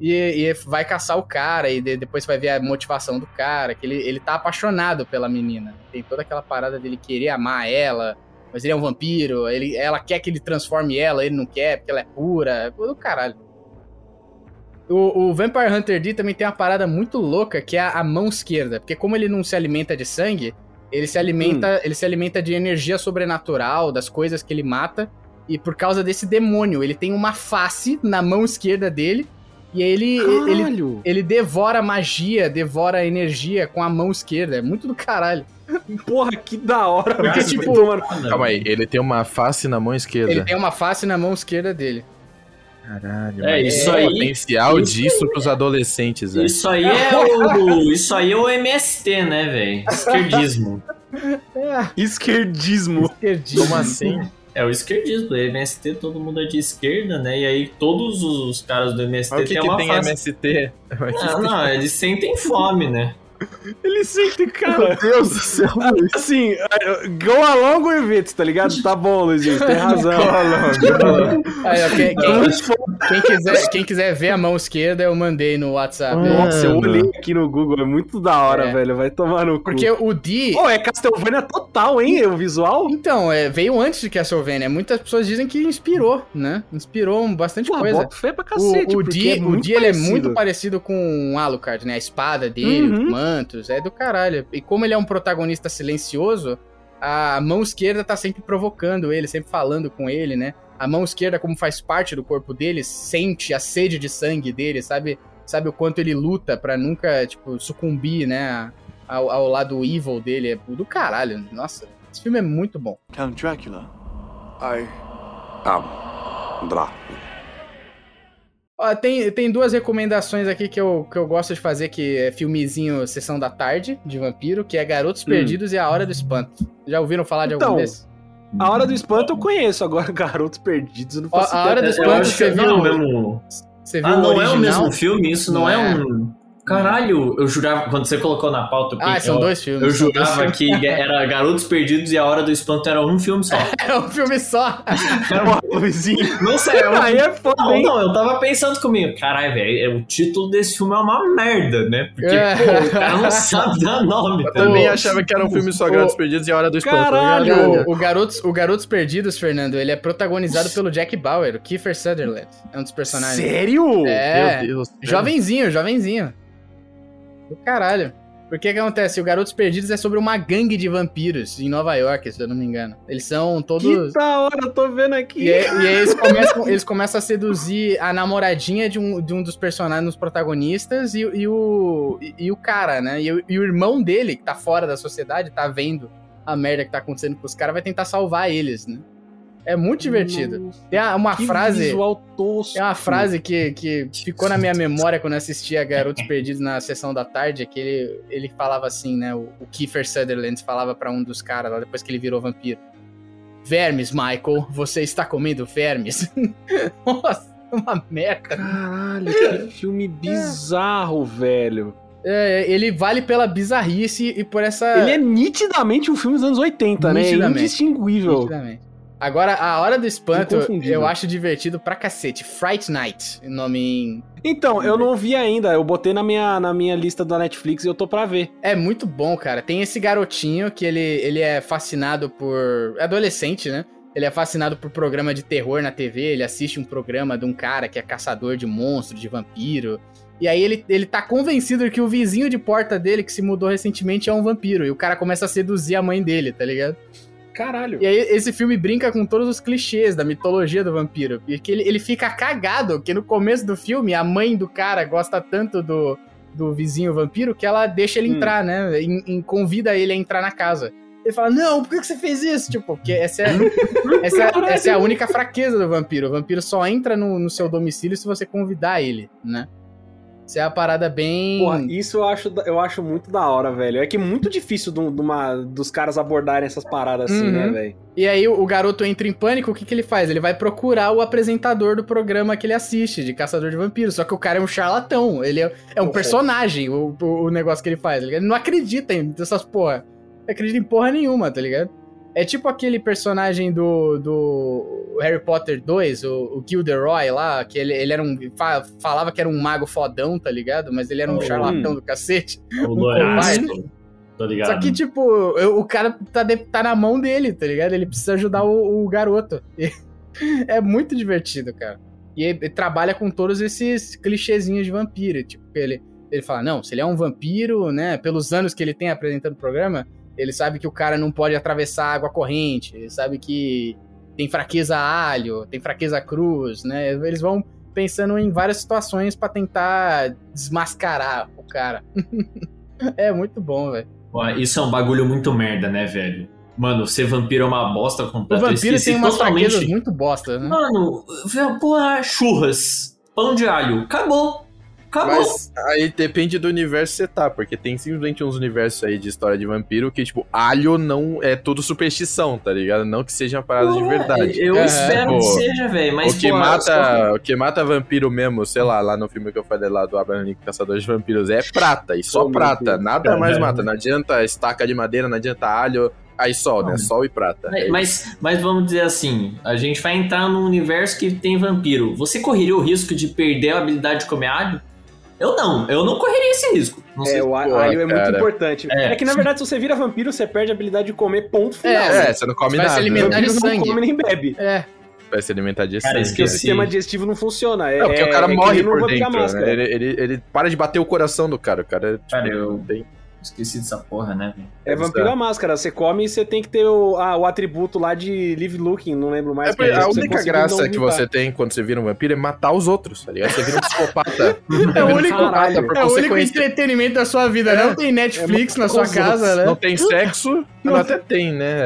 E, e vai caçar o cara, e de- depois vai ver a motivação do cara, que ele, ele tá apaixonado pela menina. Tem toda aquela parada dele querer amar ela, mas ele é um vampiro, ele, ela quer que ele transforme ela, ele não quer, porque ela é pura. É do caralho. O, o Vampire Hunter D também tem uma parada muito louca, que é a, a mão esquerda. Porque como ele não se alimenta de sangue, ele se alimenta, ele se alimenta de energia sobrenatural, das coisas que ele mata. E por causa desse demônio, ele tem uma face na mão esquerda dele. E ele, ele, ele devora magia, devora energia com a mão esquerda. É muito do caralho. Porra, que da hora. Porque, tipo, mano, Calma aí, ele tem uma face na mão esquerda. Ele tem uma face na mão esquerda dele. Caralho, É, mas isso o aí- potencial isso disso pros adolescentes, velho. Isso aí é o. Isso aí é o MST, né, velho? Esquerdismo. Esquerdismo. Esquerdismo. Como assim? É o esquerdismo, o MST todo mundo é de esquerda, né? E aí todos os caras do MST Mas o que, têm que uma tem face. MST? Não, *laughs* não, eles sentem fome, né? Ele sente, Meu cara. Deus do céu. Assim, go along with it, tá ligado? Tá bom, Luizinho, tem razão. *laughs* Aí, ó, quem, quem- quiser, quem quiser ver a mão esquerda, eu mandei no WhatsApp. Nossa, eu Mano. olhei aqui no Google, é muito da hora, É. velho. Vai tomar no cu. Porque o Di. Pô, é Castlevania total, hein? O visual. Então, é, veio antes de Castlevania. Muitas pessoas dizem que inspirou, né? Inspirou bastante Pô, coisa. fé pra cacete. o o Di, é o muito Di ele é parecido. muito parecido com o Alucard, né? A espada dele, Uhum. os mantos, é do caralho. E como ele é um protagonista silencioso, a mão esquerda tá sempre provocando ele, sempre falando com ele, né? A mão esquerda, como faz parte do corpo dele, sente a sede de sangue dele, sabe? Sabe o quanto ele luta pra nunca, tipo, sucumbir, né? Ao, ao lado evil dele. É do caralho. Nossa, esse filme é muito bom. Count Dracula. I am Dracula. Ó, tem, tem duas recomendações aqui que eu, que eu gosto de fazer, que é filmezinho Sessão da Tarde, de vampiro, que é Garotos Perdidos e A Hora do Espanto. Já ouviram falar de algum Então, desses? A Hora do Espanto eu conheço, agora *laughs* Garotos Perdidos não faço A Hora do Espanto, você não é o viu? mesmo. Você viu Ah, o não é o mesmo filme? Isso não, Não é, é. um. Caralho, eu jurava. Quando você colocou na pauta, eu, Ah, são eu, dois filmes. eu jurava que era *laughs* Garotos Perdidos e A Hora do Espanto era um filme só. É um filme só. *laughs* Pô, Luizinho. Não sei, eu, Aí é foda, Não, hein? não, eu tava pensando comigo, caralho, velho, o título desse filme é uma merda, né? Porque, É. pô, o cara não sabe dar nome. Eu tá também achava que era um filme só o- Grandes Perdidos e a Hora do Espanto. tá Caralho! O, o Garotos, o Garotos Perdidos, Fernando, ele é protagonizado pelo Jack Bauer, o Kiefer Sutherland. É um dos personagens. Sério? É, Meu Deus. jovenzinho, jovenzinho. Do caralho. Porque que acontece? O Garotos Perdidos é sobre uma gangue de vampiros em Nova York, se eu não me engano. Eles são Que todos. da hora, eu tô vendo aqui. E, aí- e aí eles *laughs* começam, eles começam a seduzir a namoradinha de um, de um dos personagens, dos protagonistas, e, e o, e, e o cara, né? E, e o irmão dele, que tá fora da sociedade, tá vendo a merda que tá acontecendo com os caras, vai tentar salvar eles, né? É muito divertido. Nossa, Tem uma, que frase. visual tosco. Tem uma frase que, que ficou na minha memória quando eu assistia Garotos Perdidos na sessão da tarde, que ele, ele falava assim, né? O, o Kiefer Sutherland falava pra um dos caras lá depois que ele virou vampiro. Vermes, Michael, você está comendo vermes? *laughs* Nossa, uma merda. Caralho, que *laughs* filme bizarro, velho. É, ele vale pela bizarrice e por essa. Ele é nitidamente um filme dos anos 80, né? É Nitidamente. indistinguível. Nitidamente. Agora, a Hora do Espanto, eu acho divertido pra cacete. Fright Night, nome em Então, eu não vi ainda. Eu botei na minha, na minha lista da Netflix e eu tô pra ver. É muito bom, cara. Tem esse garotinho que ele, ele é fascinado por. é adolescente, né? Ele é fascinado por programa de terror na TV. Ele assiste um programa de um cara que é caçador de monstro, de vampiro. E aí ele, ele tá convencido de que o vizinho de porta dele, que se mudou recentemente, é um vampiro. E o cara começa a seduzir a mãe dele, tá ligado? Caralho. E aí esse filme brinca com todos os clichês da mitologia do vampiro. E que ele, ele fica cagado, que no começo do filme a mãe do cara gosta tanto do, do vizinho vampiro que ela deixa ele Hum. entrar, né? E, e convida ele a entrar na casa. Ele fala, não, por que que você fez isso? Tipo, porque essa é, *laughs* essa, é- essa é a única fraqueza do vampiro. O vampiro só entra no, no seu domicílio se você convidar ele, né? Isso é a parada bem... Porra, isso eu acho, eu acho muito da hora, velho. É que é muito difícil de uma- dos caras abordarem essas paradas assim, Uhum. né, velho? E aí o, garoto entra em pânico, o que, que ele faz? Ele vai procurar o apresentador do programa que ele assiste, de Caçador de Vampiros. Só que o cara é um charlatão, ele é, é um Porra. personagem, o, o, negócio que ele faz. tá? Ele não acredita em essas porra. Não acredita em porra nenhuma, tá ligado? É tipo aquele personagem do, do Harry Potter 2, o, o Gilderoy lá, que ele, ele era um. fa- falava que era um mago fodão, tá ligado? Mas ele era um Oh. charlatão do cacete. *laughs* O Um Loiraço, Tô ligado. Só que, tipo, o cara tá, de- tá na mão dele, tá ligado? Ele precisa ajudar o, o garoto. E *laughs* é muito divertido, cara. E ele, ele trabalha com todos esses clichêzinhos de vampiro. Tipo, ele, ele fala, não, se ele é um vampiro, né? Pelos anos que ele tem apresentando o programa, ele sabe que o cara não pode atravessar água corrente. Ele sabe que tem fraqueza a alho, tem fraqueza a cruz, né? Eles vão pensando em várias situações pra tentar desmascarar o cara. *laughs* é muito bom, velho. Isso é um bagulho muito merda, né, velho? Mano, ser vampiro é uma bosta O completa. Eu vampiro tem umas totalmente. fraquezas muito bosta, né? Mano, velho, porra, churras, pão de alho, acabou. Acabou. Mas aí depende do universo que você tá, porque tem simplesmente uns universos aí de história de vampiro que, tipo, alho não é tudo superstição, tá ligado? Não que seja uma parada de Ué, verdade. Eu Aham. espero que Pô, seja, velho. Mas o que, pô, mata, o que mata vampiro mesmo, sei lá, lá no filme que eu falei lá do Abraham Lincoln, Caçador de Vampiros, é prata, e só meu prata, nada mais Caralho. mata. Não adianta estaca de madeira, não adianta alho, aí sol, né? Sol e prata. É Mas, mas vamos dizer assim, a gente vai entrar num universo que tem vampiro. Você correria o risco de perder a habilidade de comer alho? Eu não, eu não correria esse risco. Não sei. É, o alho é muito cara. importante. É. É. que na verdade, se você vira vampiro, você perde a habilidade de comer ponto final. É, você não come Vai se nada. alimentar Vampiro de não sangue. come nem bebe. É. Vai se alimentar de Cara, sangue. isso Porque o Esqueci. sistema digestivo não funciona. É, Não, porque o cara é que morre por dentro, Máscara. né? Ele, ele, ele para de bater o coração do cara. O cara, tipo, Cara, eu- não tem... Esqueci dessa porra, né? É vampiro à máscara. Você come e você tem que ter o, ah, o atributo lá de live looking, não lembro mais. É que a pra única graça que você tem quando você vira um vampiro é matar os outros, tá ligado? Você vira um psicopata. *laughs* É o único, Caralho. é o único entretenimento da sua vida. Não tem Netflix na sua casa, né? Não tem sexo, não, até tem, né?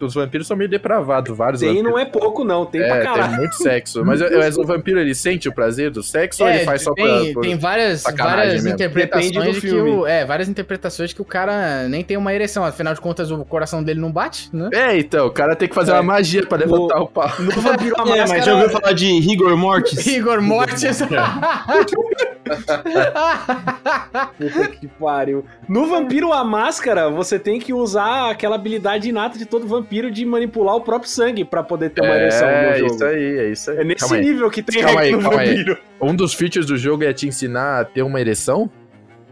Os vampiros são meio depravados, vários Tem vampiros. não é pouco, não. Tem pra É, caralho. tem muito sexo. Mas, *laughs* mas o vampiro, ele sente o prazer do sexo ou É, ele faz só tem, pra... por- tem várias, várias mesmo. interpretações Depende do que filme. o, é, várias interpretações que o cara nem tem uma ereção, afinal de contas o coração dele não bate, né? É, então, o cara tem que fazer É. uma magia pra levantar o pau. No Vampiro à É, Máscara... mas já ouviu falar de Rigor Mortis? *laughs* Igor Mortis. *laughs* *laughs* Puta que pariu. No Vampiro à Máscara, você tem que usar aquela habilidade inata de todo vampiro de manipular o próprio sangue pra poder ter uma ereção no É, jogo. isso aí, é isso aí. É nesse Calma aí. nível que tem Calma aí, no calma aí. vampiro. Um dos features do jogo é te ensinar a ter uma ereção?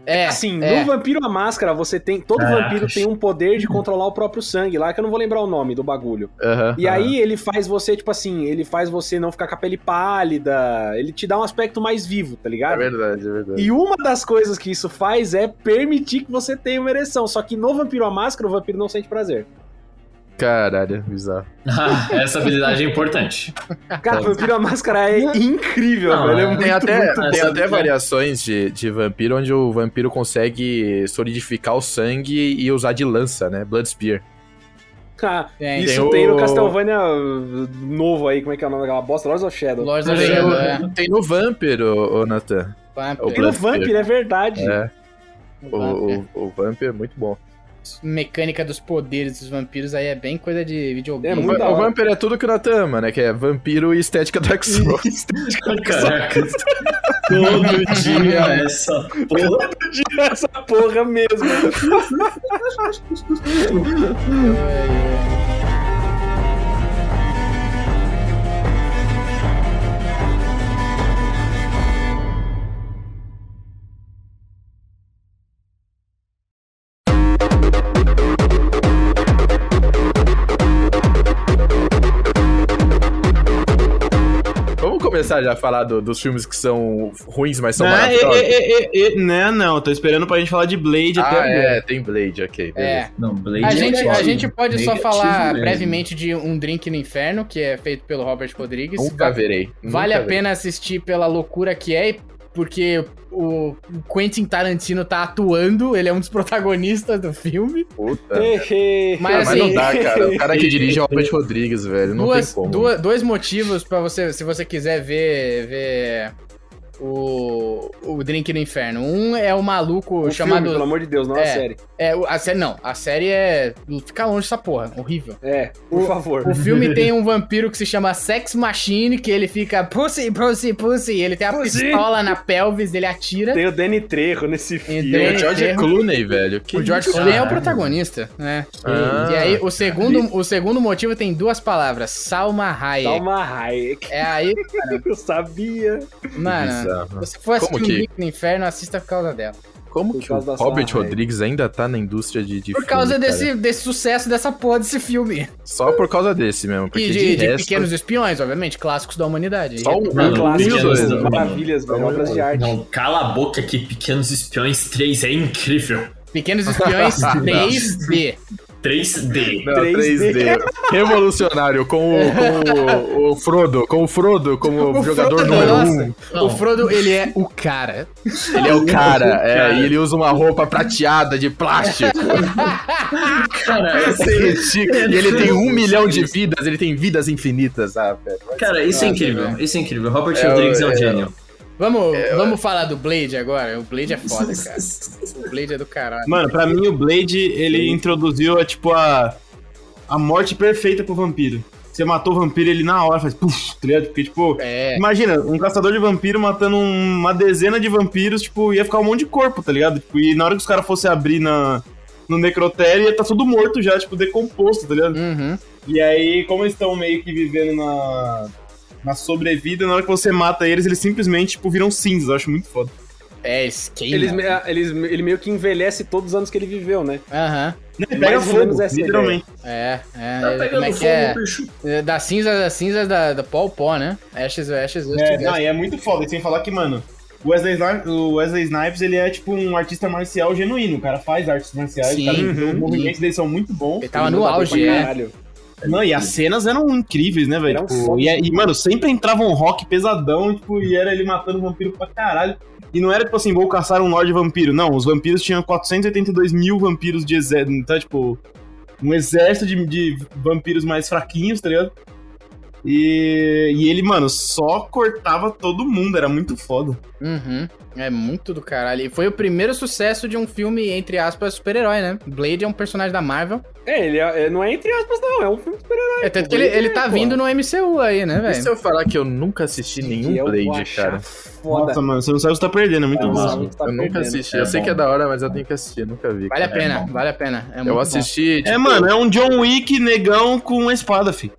É, Assim, é. no Vampiro à Máscara, você tem. Todo Caracas. vampiro tem um poder de controlar o próprio sangue lá, que eu não vou lembrar o nome do bagulho. Aham. E aham. aí ele faz você, tipo assim, ele faz você não ficar com a pele pálida, ele te dá um aspecto mais vivo, tá É ligado? verdade, é verdade. E uma das coisas que isso faz é permitir que você tenha uma ereção. Só que no Vampiro à Máscara, o vampiro não sente prazer. Caralho, bizarro. *laughs* Ah, Essa habilidade é importante. *laughs* Cara, Vampiro à Máscara é incrível, Não, velho. É é- muito, Tem até, muito tem até variações de, de vampiro onde o vampiro consegue solidificar o sangue e usar de lança, né? Blood Spear. Ah, Tem. Isso Tem tem, o- no Castlevania novo aí, como é que é o nome daquela bosta? Lords of Shadow. Lords of Tem Shadow, o- é. Tem no Vampir, ô, ô Nathan. Vampir. o E no. Vampire, é verdade. É, o, Vampir. o, o Vampir é muito bom. Mecânica dos poderes dos vampiros aí é bem coisa de videogame. É O, muito o hora. Vampir é tudo que o Nathan ama, né? Que é vampiro e estética *laughs* Dark Souls. Caraca. Todo dia *laughs* essa porra. Essa porra mesmo. *laughs* começar já a falar do- dos filmes que são ruins, mas são Não, é, maravilhosos. é, é, é, não, não, tô esperando pra gente falar de Blade até Ah, agora. é, tem Blade, ok. beleza. É. Não, Blade A é gente, a gente pode só Negativo falar mesmo. brevemente de Um Drink no Inferno, que é feito pelo Robert Rodrigues. Nunca verei. Vale nunca a pena assistir pela loucura que é, porque o Quentin Tarantino tá atuando, ele é um dos protagonistas do filme. Puta. Mas, Mas assim, não dá, cara. O cara que *laughs* dirige é o Robert Rodrigues, velho. Não duas, tem como. duas- dois motivos pra você, se você quiser ver, ver o, o Drink no Inferno. Um é o maluco O chamado. filme, pelo amor de Deus, não a É. série. é, o- a série não, a série é. Fica longe dessa porra, horrível. É, por favor. O filme *laughs* tem um vampiro que se chama Sex Machine, que ele fica pussy, pussy, pussy. Ele tem a Pussy. pistola na pelvis, ele atira. Tem o Danny Trejo nesse filme. Danny o George Trejo. Clooney, velho. Que o George isso? Clooney é o protagonista, né? Ah. E aí, o segundo, o segundo motivo tem duas palavras: Salma Hayek. Salma Hayek. É aí, *laughs* Eu sabia. mano. Se você for assistir Como um que- no Inferno, assista por causa dela. Como Por que o Robert Rodrigues ainda tá na indústria de, de Por causa filme, desse, cara? desse sucesso dessa porra desse filme. Só por causa desse mesmo. Porque E de, de, de resto... Pequenos Espiões, obviamente, clássicos da humanidade. Só um, Mano, Clássicos, o dois, Pequenos né? maravilhas, velho, obras de arte. Não, cala a boca que Pequenos Espiões 3 é incrível. Pequenos Espiões *laughs* 3D. 3D. Não, 3D. 3D. Revolucionário, com, o, com o, o Frodo, com o Frodo como O jogador Frodo, número nossa. um. Não. O Frodo, ele é o cara. Ele é o cara, é, Cara. e ele usa uma roupa prateada de plástico. Cara, estico. e ele tem um milhão de vidas, ele tem vidas infinitas. Ah, velho. cara, isso é incrível. Isso é incrível. Robert É, Rodrigues é um é, gênio. Vamos, vamos falar do Blade agora. O Blade é foda, *laughs* cara. O Blade é do caralho. Mano, pra mim o Blade, ele introduziu a, tipo, a, a morte perfeita pro vampiro. Você matou o vampiro, ele na hora faz puf, tá ligado? Porque, tipo, É. imagina, um caçador de vampiro matando um- uma dezena de vampiros, tipo, ia ficar um monte de corpo, tá ligado? Tipo, e na hora que os caras fossem abrir na, no necrotério, ia tá tudo morto já, tipo, decomposto, tá ligado? Uhum. E aí, como eles estão meio que vivendo na, na sobrevida, na hora que você mata eles, eles simplesmente, tipo, viram cinzas. Eu acho muito foda. É, esquema. Eles, me- eles, ele meio que envelhece todos os anos que ele viveu, né? Aham. Ele Mais pega ou fogo, menos essa literalmente. É, é. Tá Como pegando é que fogo, é? bicho. É, Das cinzas, das cinzas da, da pó ao pó, né? Ashes, ashes, dust, É, não, e é muito foda. E sem falar que, mano, o Wesley, Snipes, o Wesley Snipes, ele é tipo um artista marcial genuíno. O cara faz artes marciais, Sim, cara, uhum. os movimentos dele são muito bons. Ele tava no auge, é. caralho. Não, e as cenas eram incríveis, né, velho? Tipo, e, é- e, mano, sempre entrava um rock pesadão, tipo, e era ele matando vampiro pra caralho. E não era tipo assim, vou caçar um Lorde Vampiro. Não, os vampiros tinham 482 mil vampiros de exército. Então, tipo, um exército de, de vampiros mais fraquinhos, tá ligado? E, e ele, mano, só cortava todo mundo, era muito foda. Uhum. É muito do caralho. E foi o primeiro sucesso de um filme, entre aspas, super-herói, né? Blade é um personagem da Marvel. É, ele é, é- não é entre aspas, não. É um filme super-herói. É tanto que ele, ele é, tá pô. vindo no MCU aí, né, E se velho? eu falar que eu nunca assisti nenhum eu Blade, cara? Foda. Nossa, mano, você não sabe o que você tá perdendo, é muito É, bom. mano. tá eu nunca perdendo. assisti. É eu sei que é da hora, mas eu tenho que assistir, nunca vi. Vale a cara. pena, bom. vale a pena. É muito Eu bom. assisti. É, tipo, mano, é um John Wick negão com uma espada, fi.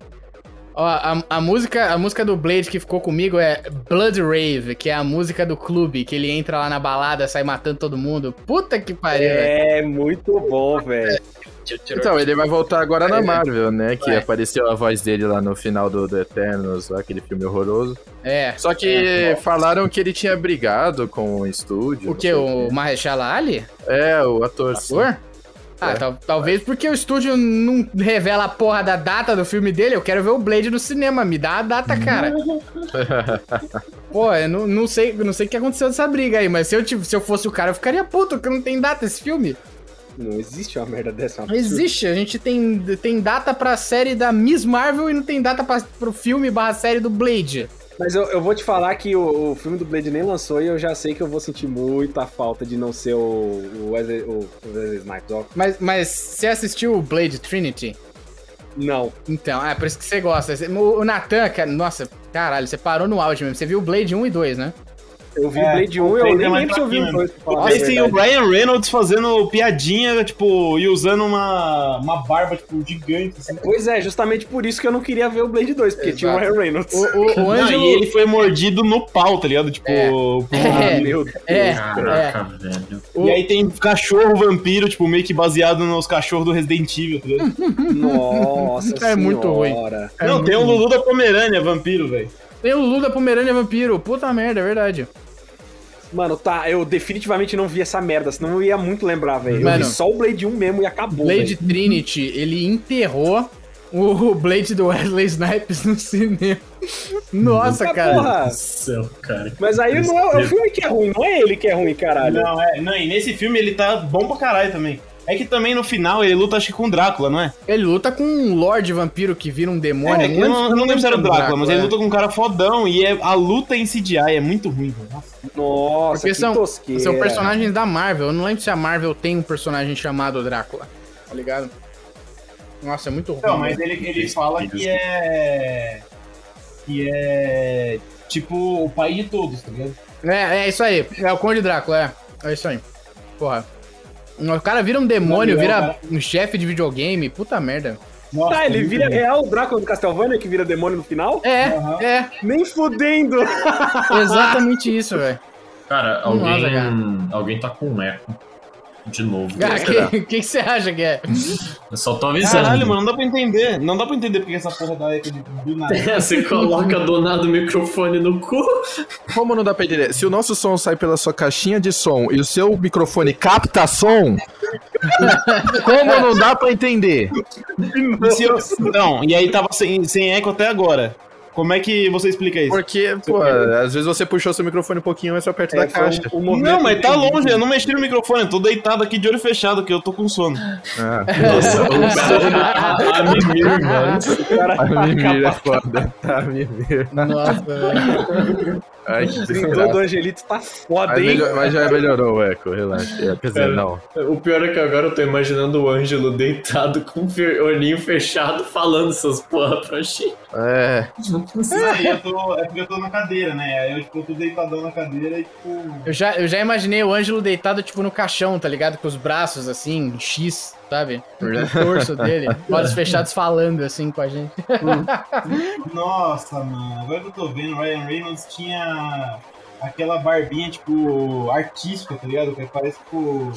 Ó, a, a música, a música do Blade que ficou comigo é Blood Rave, que é a música do clube, que ele entra lá na balada, sai matando todo mundo. Puta que pariu. É muito bom, velho. Então, ele vai voltar agora na É. Marvel, né? Que Vai. apareceu a voz dele lá no final do, do Eternos, lá, aquele filme horroroso. É. Só que falaram que ele tinha brigado com o estúdio. O que? sei O Mahershala Ali? É, o ator. sim. Ator? Ah, É. tal- talvez porque o estúdio não revela a porra da data do filme dele. Eu quero ver o Blade no cinema. Me dá a data, cara. *laughs* Pô, eu não, não sei não sei o que aconteceu dessa briga aí, mas se eu, se eu fosse o cara, eu ficaria puto, que não tem data esse filme. Não existe uma merda dessa. é Não existe. A gente tem, tem data pra série da Miss Marvel e não tem data pra, pro filme barra série do Blade. Mas eu, eu vou te falar que o, o filme do Blade nem lançou e eu já sei que eu vou sentir muita falta de não ser o, o Wesley, o Wesley Snipes. ó. Mas, mas você assistiu o Blade Trinity? Não. Então, é por isso que você gosta. O, o Nathan, cara, nossa, caralho, você parou no auge mesmo. Você viu o Blade 1 e 2, né? Eu vi É, o Blade 1 o e eu nem é mais lembro se eu vi o fraquinho 2. pra falar a Aí tem o. Ryan Reynolds fazendo piadinha, tipo, e usando uma, uma barba, tipo, gigante. Assim. Pois é, justamente por isso que eu não queria ver o Blade 2, porque tinha o Exato. Ryan Reynolds. O, o, o Não, Ângelo... e ele foi mordido no pau, tá ligado? Tipo, É. por- É. meu Deus. É, é. Caraca, velho. E aí tem cachorro vampiro, tipo, meio que baseado nos cachorros do Resident Evil, tá ligado? Nossa É muito ruim. É Não, muito tem o ruim. Lulu da Pomerânia, vampiro, velho. Tem o Lulu da Pomerânia Vampiro. Puta merda, é verdade. Mano, tá, eu definitivamente não vi essa merda, senão eu ia muito lembrar, velho. Eu vi só o Blade 1 mesmo e acabou, Blade velho. Trinity, ele enterrou o Blade do Wesley Snipes no cinema. Nossa, Ah, cara. porra. Céu, cara. Mas aí não é, é o filme que é ruim, não é ele que é ruim, caralho. Não, é, não, e nesse filme ele tá bom pra caralho também. É que também no final ele luta, acho que com o Drácula, não é? Ele luta com um Lorde Vampiro que vira um demônio. É, eu não, eu não lembro se era o Drácula, mas ele é. luta com um cara fodão e é, a luta em CGI é muito ruim, velho. Nossa. Nossa, Porque que são, tosqueira. são personagens da Marvel. Eu não lembro se a Marvel tem um personagem chamado Drácula. Tá ligado? Nossa, é muito ruim. Não, mas ele, ele fala que é. Que é. Tipo, o pai de todos, tá ligado? É, é isso aí. É o Conde Drácula, é. É isso aí. Porra. O cara vira um demônio, vira um chefe de videogame. Puta merda. Nossa, Tá, ele vira real o Drácula do Castlevania que vira demônio no final? É, Aham. é. Nem fudendo! *laughs* Exatamente isso, velho. Cara, Nossa, alguém, cara. alguém tá com um eco. De novo. Cara, o que, *laughs* que, que você acha que é? Eu só tô avisando. Caralho, mano, não dá pra entender. Não dá pra entender porque essa porra dá eco de, do nada. *laughs* É, você coloca do nada o microfone no cu. Como não dá pra entender? Se o nosso som sai pela sua caixinha de som e o seu microfone capta som, *laughs* como não dá pra entender? E se eu- Não, e aí tava sem, sem eco até agora. Como é que você explica isso? Porque, pô, às vezes você puxou seu microfone um pouquinho mais pra perto da É, foi caixa. um- um Não, mas tá longe, eu não mexi no microfone, eu tô deitado aqui de olho fechado, que eu tô com sono. Ah, *laughs* A mimir, mano. a Mimir é foda. Tá, Mimir. Nossa, velho. Ai, que O desgraça. do Angelito tá foda, Mas, hein? melhor- mas já melhorou o eco, relaxa. É, Quer dizer, não. O pior é que agora eu tô imaginando o Ângelo deitado com o olhinho fechado falando essas porra pra gente. É, Aí eu tô, é porque eu tô na cadeira, né? Aí eu, tipo, eu tô deitadão na cadeira e, tipo... Eu já, eu já imaginei o Ângelo deitado, tipo, no caixão, tá ligado? Com os braços, assim, em X, sabe? No torso dele. Olhos fechados falando, assim, com a gente. *laughs* Nossa, mano, agora que eu tô vendo, o Ryan Reynolds tinha aquela barbinha, tipo, artística, tá ligado? Que parece, tipo, o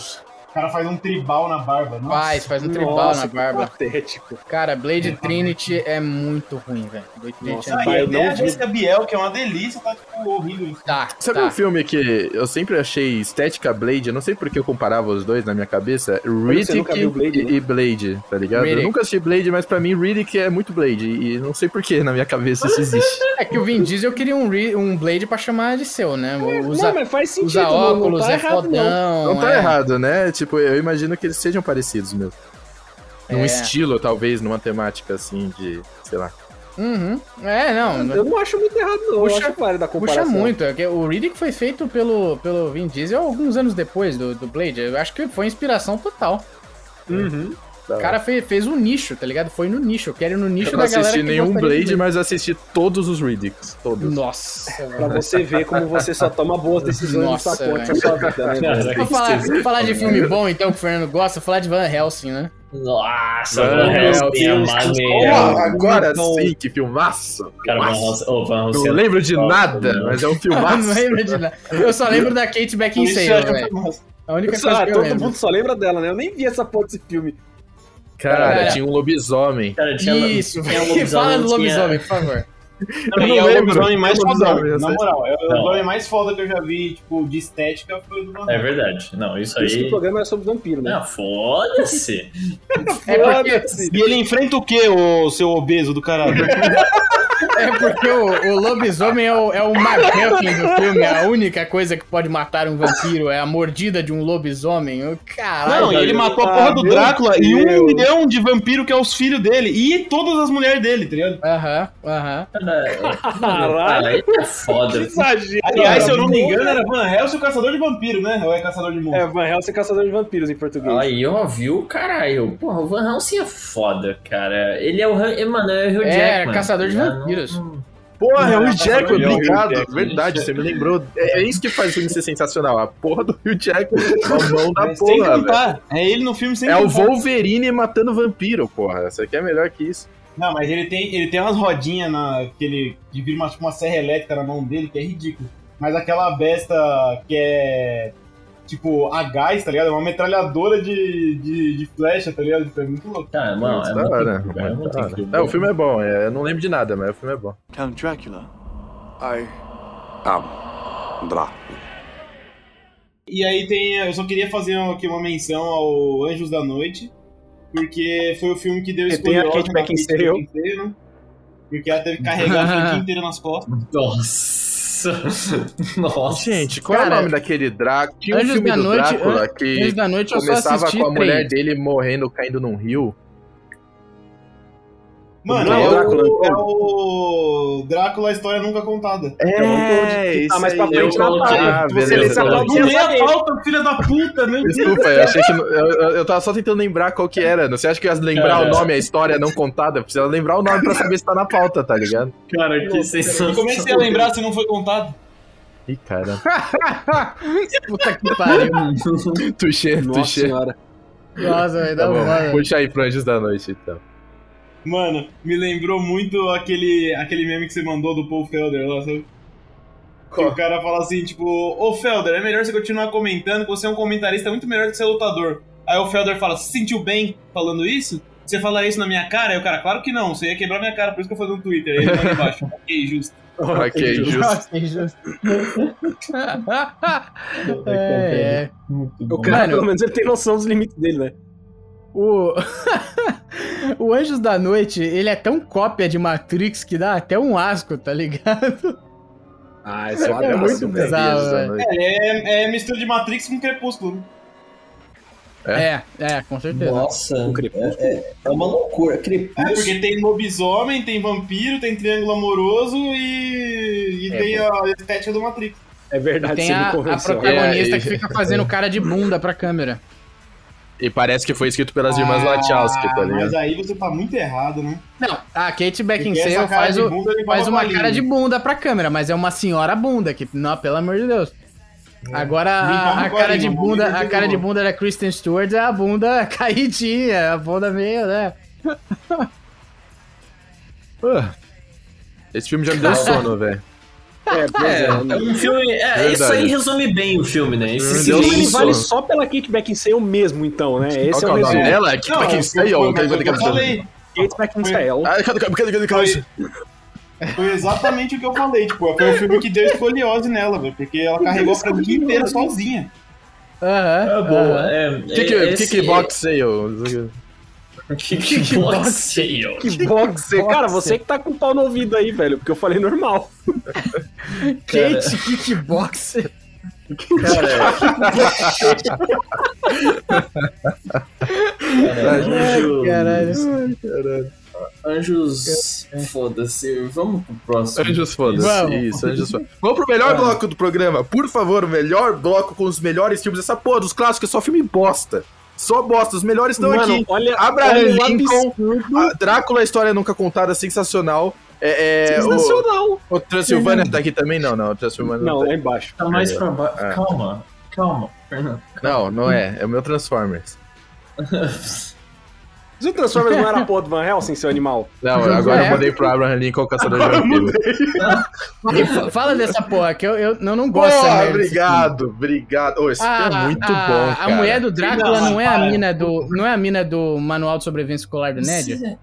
cara faz um tribal na barba. Nossa. Faz, faz um tribal Nossa, na que barba. patético. Cara, Blade Trinity é muito ruim, velho. Blade Trinity Nossa, é Ah, até não a vi. Jessica Biel, que é uma delícia, tá, tipo, horrível. Tá, Sabe tá. um filme que eu sempre achei estética Blade? Eu não sei porque eu comparava os dois na minha cabeça. Riddick Blade, e, né? e Blade, tá ligado? Riddick. Eu nunca assisti Blade, mas pra mim Riddick é muito Blade. E não sei porquê na minha cabeça isso existe. É que o Vin Diesel queria um, um Blade pra chamar de seu, né? Usa, não, mas faz sentido. usa não- não óculos, tá é errado, não. fodão. Não tá é. errado, né? Tipo, eu imagino que eles sejam parecidos mesmo. Num É. estilo, talvez, numa temática assim de, sei lá. Uhum. É, não. Eu não acho muito errado, não. Puxa- eu acho válido da Puxa comparação. muito. é que O Riddick foi feito pelo, pelo Vin Diesel alguns anos depois do, do Blade. Eu acho que foi inspiração total. Uhum. O cara fez, fez um nicho, tá ligado? Foi no nicho. Eu quero ir no nicho Eu não da galera assisti que nenhum Blade, mas assisti todos os Riddicks. Todos. Nossa. Pra você ver como você só toma boas decisões Nossa, nessa ponte sua vida, né? Cara, falar, falar de filme bom, então, que o Fernando gosta, falar de Van Helsing, né? Nossa, Van Van Helsing é maneiro. Pô, agora sim, que filmaço! Cara, Van. Helsing, oh, Van Helsing Não é lembro de nada, mano. mas é um *laughs* não filmaço. lembro de nada. Eu só lembro da Kate Beckinsale, acho velho. A única coisa que eu todo lembro. mundo só lembra dela, né? Eu nem vi essa porra desse filme. Cara, Cara. tinha um lobisomem. Cara, tinha, Isso, tinha um velho. Fala do tinha- lobisomem, por favor. Não, Eu não é o lembro. lobisomem mais eu na moral. É o lobisomem mais foda que eu já vi, tipo, de estética foi o do Van É verdade. Não, isso o aí. programa era sobre vampiro, né? Não, foda-se. *laughs* É porque, E ele enfrenta o quê, o seu obeso do caralho? *laughs* é porque o, o lobisomem é o, é o McGuffin do filme. A única coisa que pode matar um vampiro é a mordida de um lobisomem. Caralho. Não, e ele matou a Ah, porra do Drácula e um Deus. milhão de vampiro que é os filhos dele. E todas as mulheres dele, tá ligado? Aham, aham. Cara, ele é foda. exagero. Aliás, se eu não me engano, era Van Helsing o caçador de vampiro, né? Ou é caçador de monstros? É, Van Helsing é caçador de vampiros em português. Aí, ó, viu? Caralho. Porra, o Van Helsing é foda, cara. Ele é o. Mano, é o Hugh É, Jackman. caçador de tá vampiros. Porra, é o Hugh Jackman, é obrigado. Verdade, você me lembrou. É, é isso que faz o filme ser sensacional. A porra do Hugh Jackman a mão da É, sem porra, velho. cantar. É ele no filme sem É o. Wolverine matando vampiro, porra. Isso aqui é melhor que isso. Não, mas ele tem, ele tem umas rodinhas na, que ele que vira uma, tipo, uma serra elétrica na mão dele, que é ridículo. Mas aquela besta que é tipo a gás, tá ligado? É uma metralhadora de, de, de flecha, tá ligado? Tipo, é muito louco. Tá, mano, é muito é muito. É, o filme é bom. é, eu não lembro de nada, mas o filme é bom. Count Dracula. I am Dracula. E aí tem. Eu só queria fazer aqui uma menção ao Anjos da Noite, porque foi o filme que deu E tem a Kate. Beckinsale, né? Porque ela teve que carregar a *laughs* franquia inteira nas costas. Nossa. *laughs* Nossa. Gente, qual é Cara, o nome daquele Drácula? Tinha um Anjos filme da do Noite- Drácula Anjos que da Noite eu começava com a mulher três. dele morrendo, caindo num rio. Mano, é, o, é então. O Drácula, a história nunca contada. É, Ah, mais pra frente eu na pauta. Ah, você beleza, lê essa pauta, Não você lê ia a pauta, filha da puta, meu Deus. Desculpa, eu achei que. Eu, eu, eu tava só tentando lembrar qual que era. Você acha que eu ia lembrar Cara. o nome, a história não contada? Precisa lembrar o nome pra saber se tá na pauta, tá ligado? Cara, que E sensacional. como é que você ia lembrar se não foi contado? Ih, cara. *laughs* Puta que pariu. Tuxê, Nossa tuxê. senhora. Nossa, vai Tá dar bom, uma. puxa aí pro Anjos da Noite, então. Mano, me lembrou muito aquele, aquele meme que você mandou do Paul Felder lá, sabe? Que o cara fala assim, tipo, ô Felder, é melhor você continuar comentando, que você é um comentarista muito melhor que ser lutador. Aí o Felder fala, se sentiu bem falando isso? Você falaria isso na minha cara? Aí o cara, claro que não, você ia quebrar minha cara, por isso que eu falei no Twitter. Aí ele manda embaixo, *laughs* ok, justo. Ok, justo. Justo. *laughs* é, é. Muito O cara, Mano. pelo menos, ele tem noção dos limites dele, né? O... *laughs* o Anjos da Noite, ele é tão cópia de Matrix que dá até um asco, tá ligado? Ah, isso é, uma É muito velho. bizarro, noite. É, é mistura de Matrix com Crepúsculo. É, é, com certeza. Nossa, Um crepúsculo. é, é- é uma loucura. É, Crepúsculo. porque tem lobisomem, tem vampiro, tem triângulo amoroso e, e É, tem a estética do Matrix. É verdade, Tem você me a, a protagonista É, e- que fica fazendo cara de bunda pra câmera. E parece que foi escrito pelas irmãs Wachowski, tá Ah, Mas ligado? aí você tá muito errado, né? Não, a Kate Beckinsale faz, o, bunda faz uma cara de bunda pra câmera, mas é uma senhora bunda, que, não, pelo amor de Deus. Agora, Limpar a, a cara de bunda, a cara de bunda da Kristen Stewart é a bunda *laughs* caidinha, a bunda meio, né? *laughs* Ah, Esse filme já me deu *laughs* sono, velho. É, É, é. é um filme. É, isso aí resume bem o filme, né? Esse filme ele do vale só pela Kate Beckinsale mesmo, então, né? Esse é o é resumo. dela? Que pra quem sei, ó. eu falei. Kate Beckinsale. Ah? Foi exatamente o que eu falei. Tipo, foi o filme que deu escoliose nela, velho. Porque ela carregou a franquia inteira sozinha. Aham. É boa. aham. É, Que é, que, que, que box sale? Kickbox sale. Que boxe. Cara, você que tá com o pau no ouvido aí, velho, porque eu falei normal. *laughs* Kate Kickboxer. Caralho. Anjos. Foda-se. Vamos pro próximo. Anjos foda Vamos. Isso, Anjos foda Vamos pro melhor bloco do programa. Por favor, melhor bloco com os melhores filmes. Essa porra dos clássicos é só filme bosta. Só bosta. Os melhores estão aqui. olha, Abraham olha o Lincoln, Drácula, a história nunca contada, sensacional. É, é, o, Sensacional. o Transilvânia tá aqui também? Não, não. O Transilvânia Não, não, tá lá embaixo. Tá mais pra baixo. É. Calma. Calma, Fernando. não, não é. É o meu Transformers. *laughs* O Transformers não era a porra do Van Helsing, seu animal? Não, agora É. eu mudei pro Abraham Lincoln, Caçador de Vampiros. Fa- Fala dessa porra, que eu, eu, eu não gosto dessa Porra, merda obrigado, obrigado. Ô, esse A, é muito a- bom, a cara. mulher do Drácula Não, não é a mina do. Não é a mina do Manual de Sobrevivência Escolar do Ned?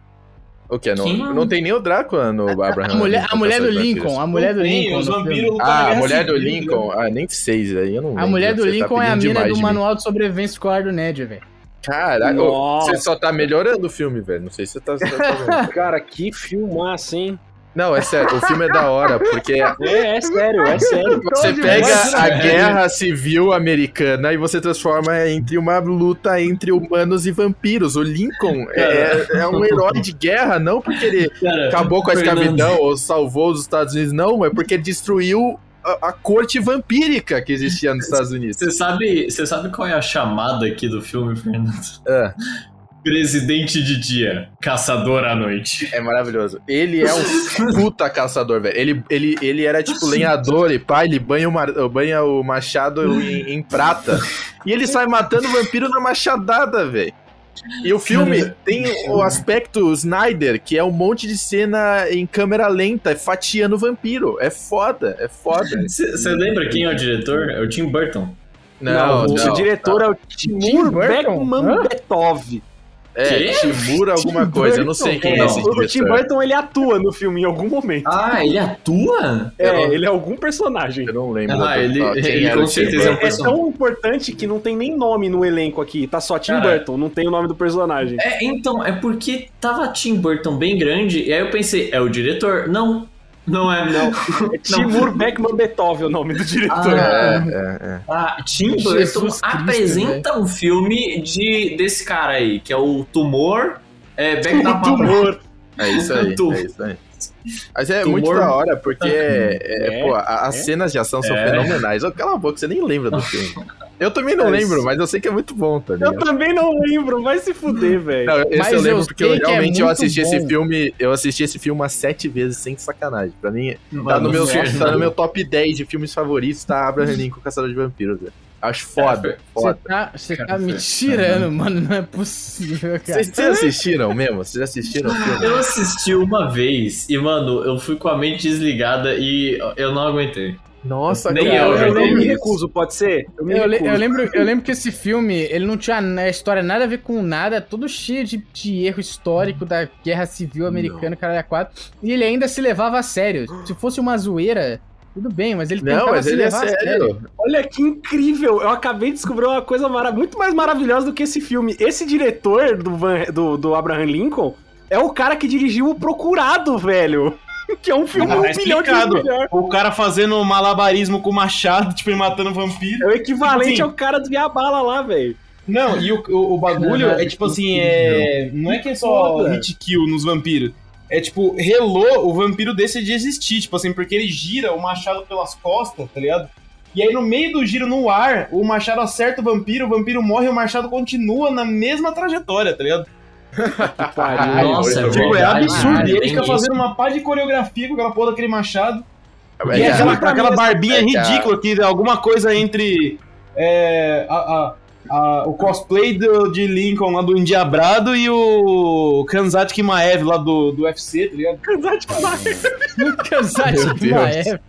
O que? Não, Quem? não tem nem o Drácula no Abraham A mulher, Lincoln, a mulher do Lincoln, a mulher do Tem, Lincoln. Os vampiros Ah, a mulher do Civil, Lincoln. Ah, nem seis aí, eu não A mulher do Você tá Lincoln é a mina do. Manual de Sobrevivência Escolar do Ned, velho. Caralho, você só tá melhorando o filme, velho. Não sei se você tá. tá. *laughs* Cara, que filmaço, hein? não, é sério, o filme é da hora, porque É, é sério, é sério. *laughs* você pega a guerra civil americana e você transforma entre uma luta entre humanos e vampiros. O Lincoln é, é um herói de guerra, não porque ele Cara, acabou com a Fernando, escravidão ou salvou os Estados Unidos, não, é porque ele destruiu a, a corte vampírica que existia nos Estados Unidos. Você sabe, você sabe qual é a chamada aqui do filme, Fernando? É. Presidente de dia, caçador à noite. É maravilhoso. Ele é um *laughs* puta caçador, velho. Ele, ele, ele era tipo lenhador e pai, ele banha o, mar- banha o machado em, em prata. E ele sai matando vampiro na machadada, velho. E o filme Cara, tem o aspecto Snyder, que é um monte de cena em câmera lenta, fatiando o vampiro. É foda, é foda. Você lembra quem é o diretor? É o Tim Burton. Não, o não. diretor é o Timur Burton? Beckman Hã? É? Timura alguma coisa, eu não sei quem é Não, esse o Tim diretor. Burton ele atua no filme em algum momento. Ah, ele atua? É, ele é algum personagem. Eu não lembro. Ah, ele- ele era com Tim certeza é um Burton. É tão importante que não tem nem nome no elenco aqui. Tá só Tim Cara. Burton, não tem o nome do personagem. É, então, é porque tava Tim Burton bem grande, e aí eu pensei, é o diretor? Não, não é. Não, *laughs* é Timur Beckman Betov o nome do diretor. Ah, É, é, é. Ah, Tim Jesus Burton Cristo, apresenta um filme de, desse cara aí, que é o Tumor. É, Back *laughs* da Tumor. É isso aí, *laughs* é isso aí. Mas é Tumor- muito da hora, porque é, é, É, pô, a- as é. cenas de ação são É. fenomenais. Cala a boca, você nem lembra do filme. Eu também não lembro, mas eu sei que é muito bom, tá Eu ligado? também não lembro, vai se fuder, velho. Esse Mas eu lembro eu porque eu é realmente eu assisti bom. esse filme, eu assisti esse filme umas sete vezes sem sacanagem. Pra mim, tá Mano, no, meu, tá no meu top 10 de filmes favoritos, tá Abraham Lincoln, Caçador de Vampiros, velho. Acho foda, Você tá, Cara, tá me *laughs* tirando, mano. Não é possível, cara. Vocês assistiram mesmo? Vocês assistiram o filme? Eu assisti uma vez e, mano, eu fui com a mente desligada e eu não aguentei. Nossa, Nem cara. eu, eu, vi me recuso, pode ser? Eu me Eu, le- recuso. eu lembro, eu lembro que esse filme, ele não tinha na história nada a ver com nada, todo cheio de, de erro histórico da Guerra Civil Americana, caralho, a quatro. E ele ainda se levava a sério. Se fosse uma zoeira, Tudo bem, mas ele Não, mas ele é a sério. Olha que incrível! Eu acabei de descobrir uma coisa mara- muito mais maravilhosa do que esse filme. Esse diretor do, Van- do, do Abraham Lincoln é o cara que dirigiu O Procurado, velho. *laughs* Que é um filme Ah, um milhão de melhor. O cara fazendo malabarismo com machado, *laughs* tipo, e matando vampiro. É o equivalente Sim. ao cara do Via Bala lá, velho. Não, e o, o, o bagulho é tipo assim, é. Não é que é só Foda. hit kill nos vampiros. É tipo, relou, o vampiro deixa de existir, tipo assim, porque ele gira o machado pelas costas, tá ligado? E aí no meio do giro no ar, o machado acerta o vampiro, o vampiro morre e o machado continua na mesma trajetória, tá ligado? Pariu. Nossa, é Tipo, é verdade. absurdo. caralho, e ele tem fica isso. fazendo uma pá de coreografia com aquela porra daquele machado. Mas, E é aquela, aquela barbinha é que a- ridícula que é alguma coisa entre é, a- a- a- o cosplay do- de Lincoln lá do Endiabrado e o Kanzat Kimaev lá do, do UFC, tá ligado? Kansai Meu Deus. Kimaev.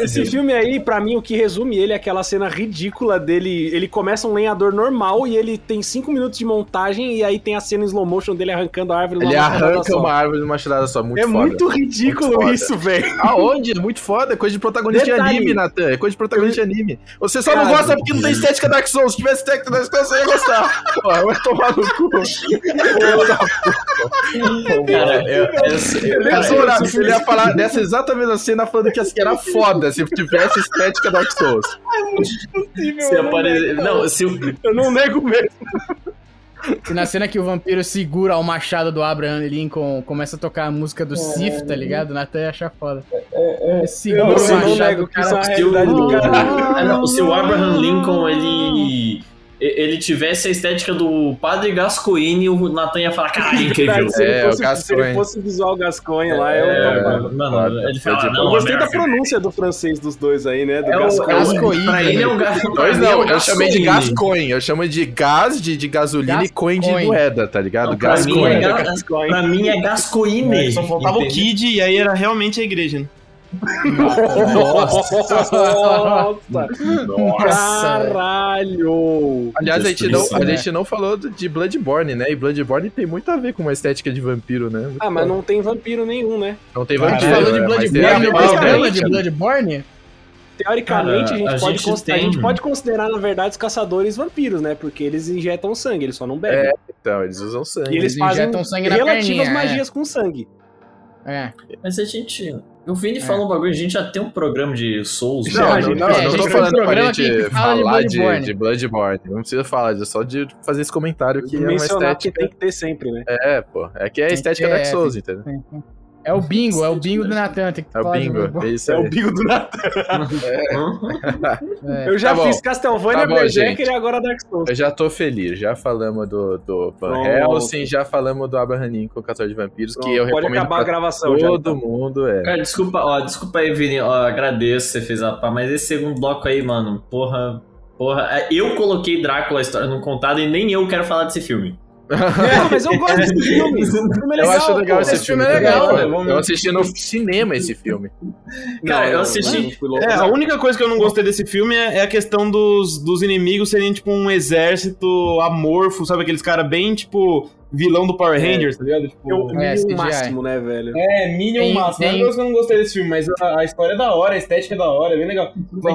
Esse filme aí, pra mim, o que resume ele é aquela cena ridícula dele. Ele começa um lenhador normal e ele tem 5 minutos de montagem e aí tem a cena em slow motion dele arrancando a árvore Ele arranca uma árvore numa tirada só. Muito É foda. muito ridículo Muito isso, velho. Aonde? É muito foda. É coisa de protagonista de anime, Natan. É coisa de protagonista de anime. Você só não gosta porque não tem estética Dark Souls. Se tivesse estética Dark Souls, você ia gostar. *laughs* Pô, vai tomar no cu. Cara, eu, eu, Ele ia, cara, zoar, eu- ele ia falar dessa exata mesma cena falando que assim, era foda se tivesse estética Dark Souls. *laughs* se apare... Não, se o- Eu não nego mesmo. E na cena que o vampiro segura o machado do Abraham Lincoln, começa a tocar a música do Sif, tá ligado? O Natan ia achar foda. Ele segura Eu o não machado nego do é cara. se o, realidade do cara. Ah, não, se o Abraham Lincoln ele ele tivesse a estética do Padre Gascoigne, o Nathan ia falar, cara, incrível. Se ele É, fosse- o Se Gascoigne. ele fosse visual Gasconha lá, eu É, topava. mano, ele fala, Foi de não, Eu gostei da American. pronúncia do francês dos dois aí, né? Do É. Gascoigne. Pra ele é o Gascoigne. Pois não, eu chamei de Gascoigne. Eu chamo de gás de, de gasolina e coin de Gascoigne. moeda, tá ligado? Pra mim, é, Gascoigne. Ga- Gascoigne. pra mim é Gascoigne. Só faltava o? Kid e aí era realmente a igreja, né? Nossa! Nossa. Caralho! Aliás, a gente, não, a né? gente não falou de Bloodborne, né? E Bloodborne tem muito a ver com uma estética de vampiro, né? Muito Ah, mas foda. não tem vampiro nenhum, né? não tem A gente vampiro. falou de Bloodborne, a- mas lembra de Bloodborne? Teoricamente, Cara, a, gente a pode gente a tem- gente pode considerar, na verdade, os caçadores vampiros, né? Porque eles injetam sangue, eles só não bebem. É, Então, eles usam sangue. e eles, eles fazem injetam sangue na relativas perninha, magias com sangue. É. Mas a gente. O Vini falou um bagulho, a gente já tem um programa de Souls. Não, né? não, não, não, é, a não gente tô tem um falando pra programa gente fala de falar de Bloodborne. de Bloodborne. Não precisa falar, é só de fazer esse comentário que é uma Mencionar que estética. tem que ter sempre, né? É, pô. É que é a estética Dark é, Souls, entendeu? É o bingo, é o bingo do Natan. Tem que É o bingo. É isso É aí. o bigo do Natan. *laughs* É. Eu já Tá fiz Castlevania, Tá Berserker e agora Dark Souls. Eu já tô feliz. Já falamos do, do Van Pronto. Helsing, já falamos do Abraham Lincoln, Caçador de Vampiros, que eu Pode recomendo acabar a gravação já. todo então. mundo. É. Cara, desculpa, ó, desculpa aí, Vini, ó, agradeço você fez a pá, mas esse segundo bloco aí, mano, porra, porra, é, eu coloquei Drácula a história não contada e nem eu quero falar desse filme. Não, mas eu gosto desse *laughs* filme. Esse filme é Eu legal, acho legal esse, filme, é legal, né? Eu assisti no cinema esse filme. Cara, Não, eu assisti-. É, a única coisa que eu não gostei desse filme é, é a questão dos, dos inimigos serem, tipo, um exército amorfo, sabe? Aqueles caras bem, tipo, vilão do Power Rangers, tá ligado? Tipo, Eu É, CGI. máximo, né, velho? É, Minion Tem- máximo. É tem- uma coisa que eu não gostei desse filme, mas a, a história é da hora, a estética é da hora, é bem legal.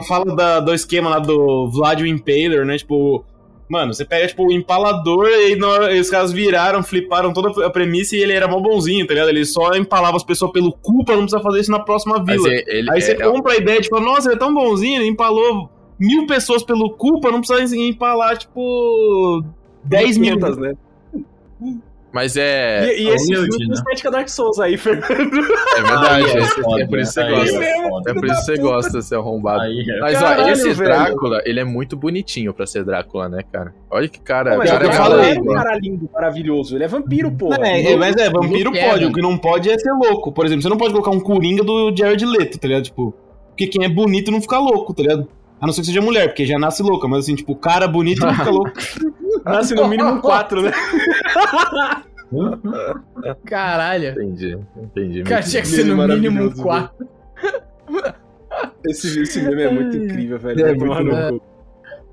Fala da- do esquema lá do Vlad o Impaler, né? Tipo, mano, você pega, tipo, o empalador e hora- os caras viraram, fliparam toda a premissa e ele era mó bonzinho, tá ligado? Ele só empalava as pessoas pelo cu pra não precisar fazer isso na próxima vila. ele, ele- Aí você é, compra a ideia, tipo, nossa, ele é tão bonzinho, ele empalou mil pessoas pelo cu pra não precisar empalar, tipo, 10 mil. Né? Mas é. E, e esse humilde, filme né? estética Dark Souls aí, Fernando. É verdade. É esse- foda, é por isso que você aí gosta. é. É por isso que você gosta, seu arrombado. Aí é Mas Caralho, ó, esse velho. Drácula, ele é muito bonitinho pra ser Drácula, né, cara? Olha que cara. Mas cara eu é falo cara aí, é um cara lindo, maravilhoso. Ele é vampiro, porra. É, é, mas é, vampiro pode, o que não pode é ser louco. Por exemplo, você não pode colocar um Coringa do Jared Leto, tá ligado? Tipo, porque quem é bonito não fica louco, tá ligado? A não ser que seja mulher, porque já nasce louca, mas assim, tipo, o cara bonito não fica louco. *laughs* Nasce no mínimo quatro, né? *laughs* Caralho. Entendi, entendi. Cara, tinha que ser no mínimo um 4. Esse, esse meme é muito incrível, velho. É tomar muito no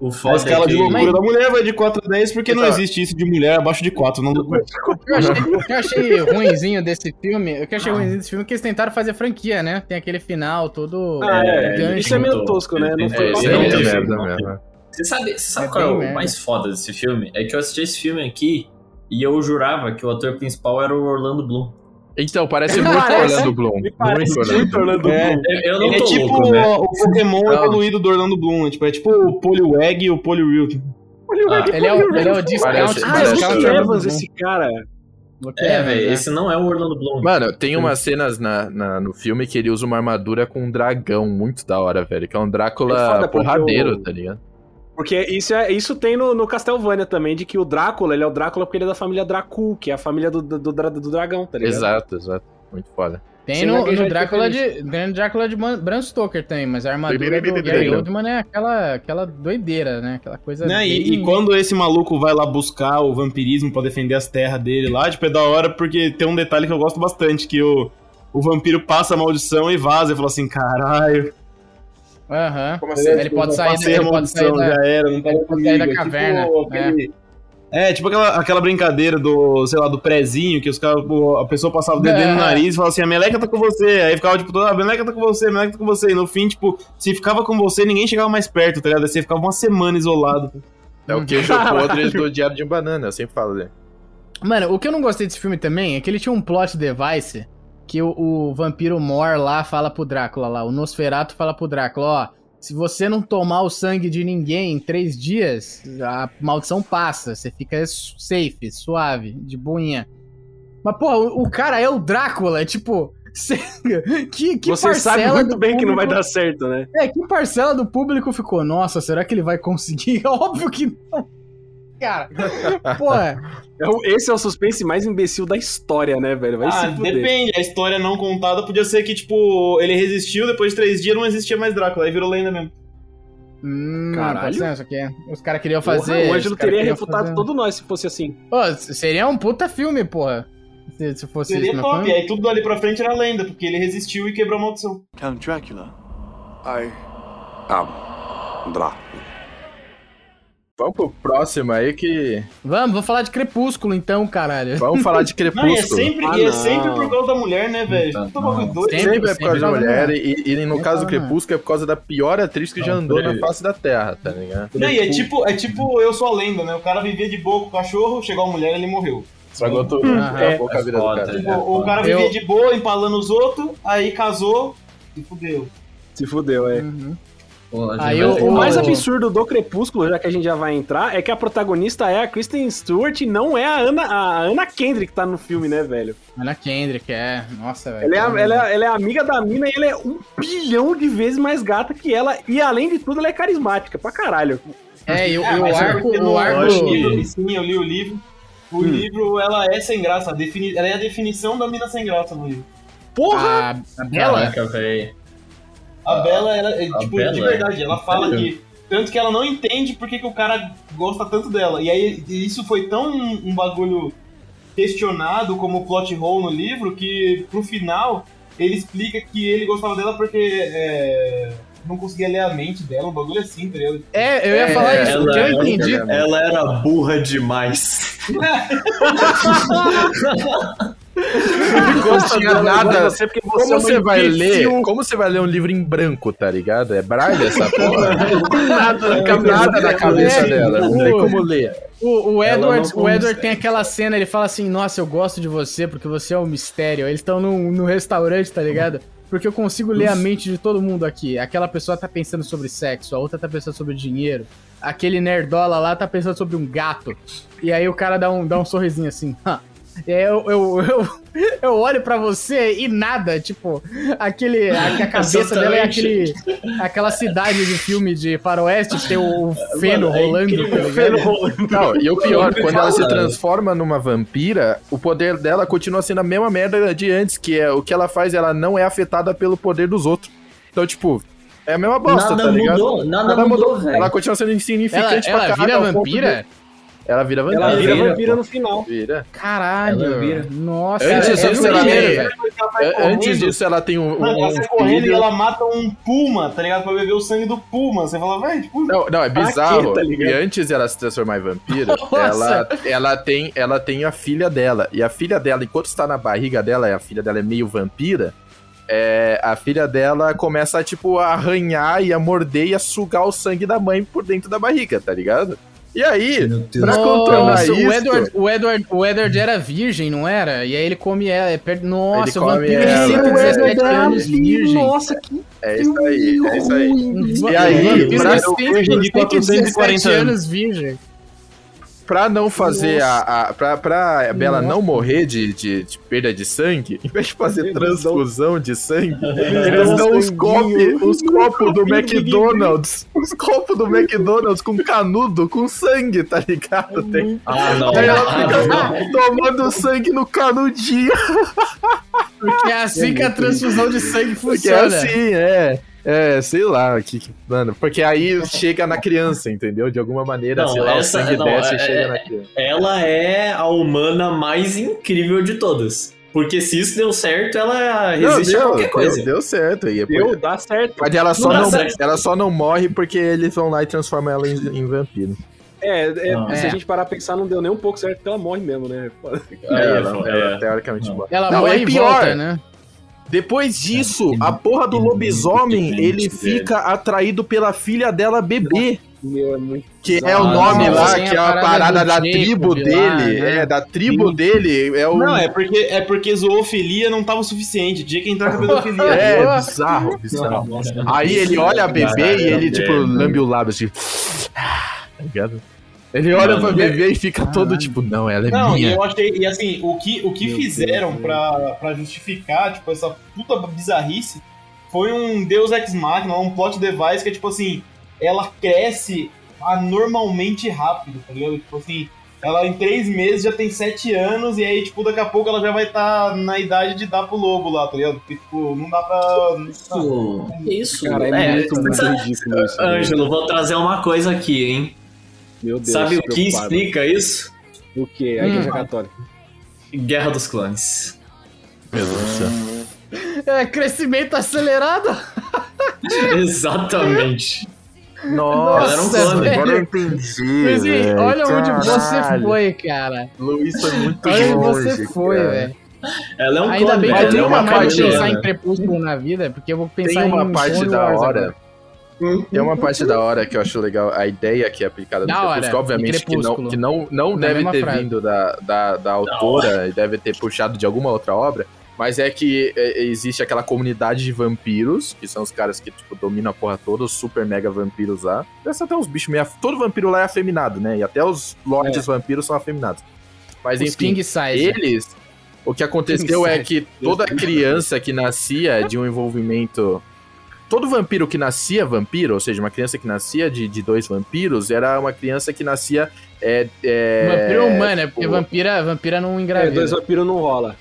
O A foda escala é de que... loucura da mulher vai de 4 a 10 porque não existe isso de mulher abaixo de 4. Não... O que *laughs* eu achei, *laughs* o que eu achei ruinzinho desse filme, o que eu achei ruimzinho desse filme é que eles tentaram fazer franquia, né? Tem aquele final todo. Ah, é. Isso é meio tosco, né? Não foi É, isso É é merda mesmo. Você sabe, você sabe É qual é o merda. mais foda desse filme? É que eu assisti esse filme aqui e eu jurava que o ator principal era o Orlando Bloom. Então, parece muito Parece- Orlando Bloom. Parece Muito Orlando Bloom. Orlando Bloom. Eu, eu não Ele é tô tipo louco, né? o Pokémon Não. evoluído do Orlando Bloom. né? Tipo, é tipo o Poliwag e o Poliwhirl. Ah, Ele é o, ele é o discount. Ah, é o Luke Evans, esse cara. É, velho, né? esse não é o Orlando Bloom. Mano, tem umas cenas na, na- no filme que ele usa uma armadura com um dragão muito da hora, velho. Que é um É Drácula porque porradeiro, o- tá ligado? Porque isso, é, isso tem no, no Castlevania também, de que o Drácula, ele é o Drácula porque ele é da família Dracul, que é a família do, do, do, do dragão, tá ligado? Exato, exato. Muito foda. Tem no, no Drácula de. No Drácula de Man- Bram Stoker também, mas a armadura do Gary Oldman é aquela, aquela doideira, né? Aquela coisa. Né? E, bem- e quando esse maluco vai lá buscar o vampirismo pra defender as terras dele lá, tipo, é da hora porque tem um detalhe que eu gosto bastante, que o, o vampiro passa a maldição e vaza e fala assim, caralho. Aham. Como assim? Ele pode eu sair, ele a pode sair da. já era, não ele pode sair da caverna, Tipo, aquele- É, tipo aquela, aquela brincadeira do, sei lá, do prezinho, que os caras, a pessoa passava o dedo É. no nariz e falava assim, a meleca tá com você. Aí ficava, tipo, toda, a meleca tá com você, a meleca tá com você. E no fim, tipo, se ficava com você, ninguém chegava mais perto, tá ligado? Aí você ficava uma semana isolado. É o queijo *laughs* podre do Diário de um Banana, eu sempre falo dele. Mano, o que eu não gostei desse filme também é que ele tinha um plot device que o, o vampiro Mor lá fala pro Drácula lá, o Nosferatu fala pro Drácula, ó, se você não tomar o sangue de ninguém em três dias, a maldição passa, você fica safe, suave, de boinha. Mas, pô, o, o cara é o Drácula, é tipo... *laughs* que, que Você sabe muito bem que não vai público- dar certo, né? É, que parcela do público ficou, nossa, será que ele vai conseguir? *laughs* Óbvio que não. Cara, porra, É o- Esse é o suspense mais imbecil da história, né, velho? Vai ah, se fuder. depende. A história não contada podia ser que, tipo, ele resistiu, depois de três dias não existia mais Drácula, aí virou lenda mesmo. Hum, Caralho. ser isso aqui. Os caras queriam Porra, fazer. o os Ângelo teria refutado fazer- todo nós se fosse assim. Pô, seria um puta filme, porra. Se, se fosse Seria isso, top. foi? Aí tudo dali pra frente era lenda, porque ele resistiu e quebrou a maldição. Count Dracula. I am Dracula. Vamos pro próximo aí que. Vamos, vou falar de Crepúsculo então, caralho. Vamos falar de *laughs* Não, e é Crepúsculo. sempre, Ah, e é não. sempre por causa da mulher, né, velho? Não, bagulho não. doido. Sempre. Sempre é por causa da mulher, fala, e, e no Sempre caso do Crepúsculo é por causa da pior atriz que já Não, andou na face da Terra, tá ligado? Não, e é tipo, é tipo Eu Sou a Lenda, né? O cara vivia de boa com o cachorro, chegou a mulher e ele morreu. Estragou tudo. Aham. Acabou com a vida do cara. Tipo, É, o foda. cara Eu- vivia de boa, empalando os outros, aí casou e fudeu. Se fudeu, é. Uhum. Aí O que- mais o- absurdo do Crepúsculo, já que a gente já vai entrar, é que a protagonista é a Kristen Stewart e não é a Ana, a Ana Kendrick que tá no filme, né, velho? Ana Kendrick, é. Nossa, velho. Ela é, ela, é, ela é amiga da mina e ela é um bilhão de vezes mais gata que ela. E além de tudo, ela é carismática pra caralho. É, e, o- É, e o é arco. O arco... eu Sim, eu li o livro. O Hum. livro, ela é sem graça. defini- Ela é a definição da mina sem graça no livro. Porra! A, a Bela? Caraca, velho. A Bela, ela, é, A tipo, Bela de é- verdade, ela fala que. Tanto que ela não entende por que, que o cara gosta tanto dela. E aí, isso foi tão um, um bagulho questionado como plot hole no livro que pro final ele explica que ele gostava dela porque é, não conseguia ler a mente dela, um bagulho assim, tá ligado? É, eu ia É, falar isso. Ela que eu entendi. Ela era burra demais. Não tinha nada. Você porque você Como é você vai ler? Como você vai ler um livro em branco, tá ligado? É braille essa porra? Nada Não tem nada na cabeça dela. Não tem como ler. O, o Edward, o Edward tem aquela cena, ele fala assim, nossa, eu gosto de você porque você é um mistério. Eles estão no, no restaurante, tá ligado? Porque eu consigo ler a mente de todo mundo aqui. Aquela pessoa tá pensando sobre sexo, a outra tá pensando sobre dinheiro. Aquele nerdola lá tá pensando sobre um gato. E aí o cara dá um, dá um sorrisinho assim. *laughs* E aí eu, eu, eu, *laughs* eu olho pra você e nada, tipo, aquele, a, a cabeça dela é aquele, aquela cidade de filme de faroeste que tem o feno Mano, é rolando, tá ligado? Não, e o pior, quando ela se transforma numa vampira, o poder dela continua sendo a mesma merda de antes, que é o que ela faz, ela não é afetada pelo poder dos outros. Então, tipo, é a mesma bosta, nada tá ligado? mudou, nada, mudou, velho. Ela continua sendo Ela, insignificante ela pra vira caralho. ao ponto vampira? Ela vira vampira. Ela vira vira, vampira pô. no final. Vira. Caralho. Ela vira. Nossa, Antes é, disso, é ela primeiro, tem- velho. Antes disso, ela tem um. Mano, um ela sai correndo e ela mata um puma, tá ligado? Pra beber o sangue do puma. Você fala, velho, tipo. Não, não, é bizarro. quê, tá e antes dela se transformar em vampiro, *laughs* Nossa. ela, ela, tem, ela tem a filha dela. E a filha dela, enquanto está na barriga dela, e a filha dela é meio vampira, é, a filha dela começa a, tipo, a arranhar e a morder e a sugar o sangue da mãe por dentro da barriga, tá ligado? E aí, pra controlar Nossa, isso... o Edward, o, Edward, o Edward era virgem, não era? E aí ele come ela. é per- Nossa, Ele o vampiro ela. de O 117 anos virgem. Nossa, que É isso aí, é isso aí. E aí, vampiro pra- de 117 440 anos virgem. Pra não fazer a. a pra, pra Bela não morrer de, de, de perda de sangue, em vez de fazer Eles transfusão de sangue, Eles dão dão os copos os copos do McDonald's. Os copos do McDonald's com canudo, com sangue, tá ligado? Tem, Ah, não. aí ela Ah, fica tomando sangue no canudinho. Porque é assim que a transfusão de sangue Porque é funciona. assim, é. É, sei lá, que, que- mano, porque aí chega na criança, entendeu? De alguma maneira, Não, sei lá, essa- o sangue não, desce é- e chega é- na criança. Ela é a humana mais incrível de todas. Porque se isso deu certo, ela Não, resiste a deu, qualquer coisa. deu, deu certo. E é por- deu, dá certo. Mas ela só Não não, certo. ela só não morre porque eles vão lá e transformam ela em, em vampiro. É, é, Não. se É. a gente parar pra pensar, não deu nem um pouco certo, porque ela morre mesmo, né? É, ela, é. ela teoricamente Não. morre. Ela Não, morre é pior. volta, né? Depois disso, É, a porra do é lobisomem, ele fica atraído pela filha dela bebê. Meu, é muito. Que é o nome lá, que é a a parada da Jacob tribo lá, dele. né? É, da tribo dele. É o. Não, é porque, é porque zoofilia não tava o suficiente. Tinha que entrar com a pedofilia. *laughs* É, bizarro, bizarro. Aí ele olha a bebê e ele, tipo, lambe o lábio assim. Tá ligado? Ele olha Mano, pra bebê e fica todo tipo, não, ela é Não, minha. eu achei, e assim, o que, o que Meu fizeram Deus, pra, pra justificar, tipo, essa puta bizarrice foi um Deus Ex Machina, um plot device que é tipo assim, ela cresce anormalmente rápido, tá ligado? Tipo assim, ela em três meses já tem sete anos e aí, tipo, daqui a pouco ela já vai estar na idade de dar pro lobo lá, tá ligado? Porque, tipo, não dá pra. Isso, isso. Cara, é, muito, muito *laughs* sabe- ridículo isso. né? Ângelo, vou trazer uma coisa aqui, hein? Meu Deus. Sabe o que explica isso? O que? A igreja Hum. católica. Guerra dos Clones. Meu Deus do céu. É, crescimento acelerado. *laughs* Exatamente. Nossa, era um Nossa, clone. agora eu entendi. Luizinho, velho. olha onde você Caralho. foi, cara. Luiz foi muito Olha onde longe, você foi, velho. Ela é um Ainda clone. bem que eu é uma mais parte, pensar em Crepúsculo na vida, porque eu vou Tem pensar em uma parte Clone da hora. agora. Tem uma parte da hora que eu acho legal, a ideia que é aplicada no Da hora, Crepúsculo, obviamente que não, Crepúsculo. que não, não deve ter frase. vindo da, da, da autora e deve ter puxado de alguma outra obra, mas é que é, existe aquela comunidade de vampiros, que são os caras que tipo, dominam a porra toda, os super mega vampiros lá. Deve até uns bichos meio. af- Todo vampiro lá é afeminado, né? E até os lords vampiros são afeminados. Mas Os enfim, King Size. eles. O que aconteceu é que toda criança que nascia de um envolvimento. Todo vampiro que nascia vampiro, ou seja, uma criança que nascia de, de dois vampiros, era uma criança que nascia. É, é, Vampiro humano, é porque tipo, vampira, vampira não É, engravida. dois vampiros não rola.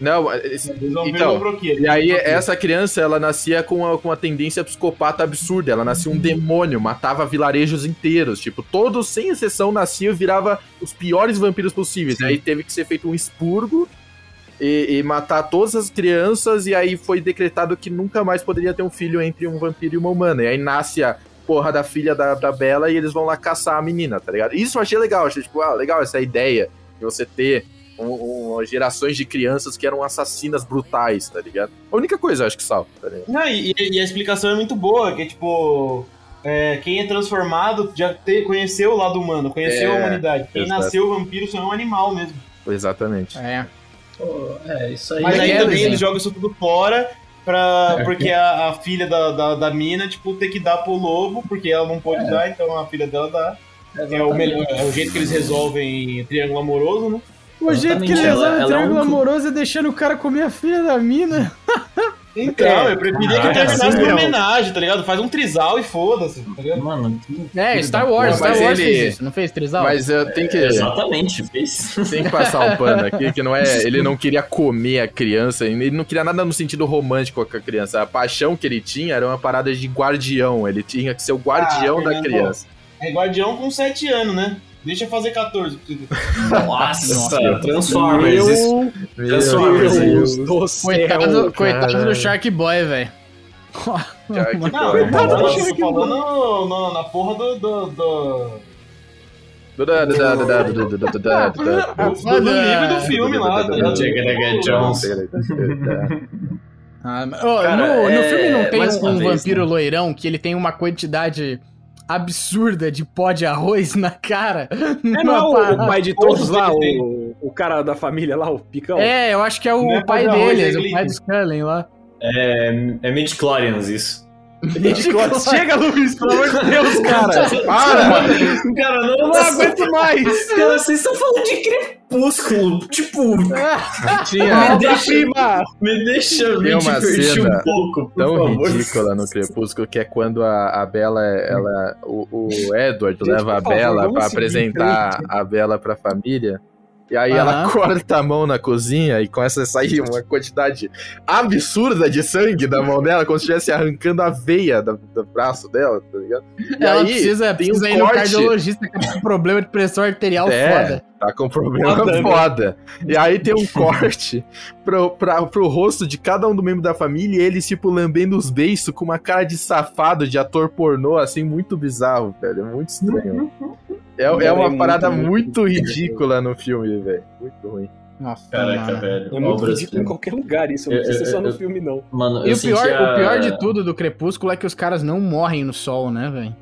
Não, esse- ver Então, e aí, essa criança, ela nascia com uma, com uma tendência psicopata absurda. Ela nascia um demônio, matava vilarejos inteiros. Tipo, todos, sem exceção, nasciam e virava os piores vampiros possíveis. Aí teve que ser feito um expurgo e, e matar todas as crianças. E aí foi decretado que nunca mais poderia ter um filho entre um vampiro e uma humana. E aí nasce a porra da filha da, da Bela e eles vão lá caçar a menina, tá ligado? Isso eu achei legal. Achei, tipo, ah, legal essa ideia de você ter um- um- gerações de crianças que eram assassinas brutais, tá ligado? A única coisa, eu acho que salva, tá ligado? Não, e, e a explicação é muito boa, que é tipo. é, quem é transformado já te- conheceu o lado humano, conheceu É, a humanidade. Quem exato. nasceu vampiro só é um animal mesmo. Exatamente. É. É, isso aí. Mas Mas aí é, também eles jogam isso tudo fora. Pra, É. porque a, a filha da, da, da mina, tipo, tem que dar pro lobo, porque ela não pode dar, então a filha dela dá. É o, melhor, é o jeito que eles resolvem triângulo amoroso, né? O jeito que ele Exatamente, ela- é triângulo um- amoroso é deixando o cara comer a filha da mina. *laughs* Então, eu preferia que Ah, terminasse uma não. homenagem, tá ligado? Faz um trisal e foda-se, tá ligado? Mano, É, Star Wars, Star Wars ele- fez isso, não fez Trisal? Mas eu tenho que, exatamente, fez. tem que passar um pano aqui, que não é. Ele não queria comer a criança, ele não queria nada no sentido romântico com a criança. A paixão que ele tinha era uma parada de guardião. Ele tinha que ser o guardião Ah, da Fernando, criança. É guardião com 7 anos, né? Deixa eu fazer 14. Nossa, Transformers. isso- Meu Transformers, Deus do céu. Coitado, coitado cara. do Shark Boy, velho. Shark Não, Boy. tô falando, eu tô falando no- no- na porra do. do, do... Do livro do filme lá. Jagger Jones. Ah, mas- ô, Cara, no, no é- filme não tem um vez, vampiro né? loirão que ele tem uma quantidade absurda de pó de arroz na cara? É, não é o, o pai de todos lá, o, o cara da família lá, o Picão? É, eu acho que é o Não é pai pó de arroz, deles, é o pai dos Cullen lá. É, é mid-chlorians isso. *laughs* Chega, Luiz, pelo amor de Deus, cara. Para! Cara, não, Eu não aguento mais. Cara, vocês estão falando de crepúsculo. Tipo, Tinha me deixa, Prima. me deixa me uma divertir cena um pouco, por tão favor. ridícula no Crepúsculo que é quando a, a Bela, ela, o, o Edward Gente, leva a Bela em apresentar a Bela pra família. E aí ela Aham. corta a mão na cozinha e começa a sair uma quantidade absurda de sangue da mão dela, como se estivesse arrancando a veia do, do braço dela, tá ligado? E Ela aí precisa, tem precisa um ir no corte. cardiologista que tem um problema de pressão arterial É. foda. Tá com problema Foda, né? foda. E aí tem um corte pro, pra, pro rosto de cada um do membro da família e eles, tipo, lambendo os beiços com uma cara de safado, de ator pornô, assim, muito bizarro, velho. É muito estranho. É, é É uma muito, parada muito muito ridícula no filme, velho. Muito ruim. Nossa, Caraca, mano. velho. É muito obras ridículo em qualquer lugar isso, não precisa ser só no eu- filme, não. Mano, E eu o pior, sentia- o pior de tudo do Crepúsculo é que os caras não morrem no sol, né, velho?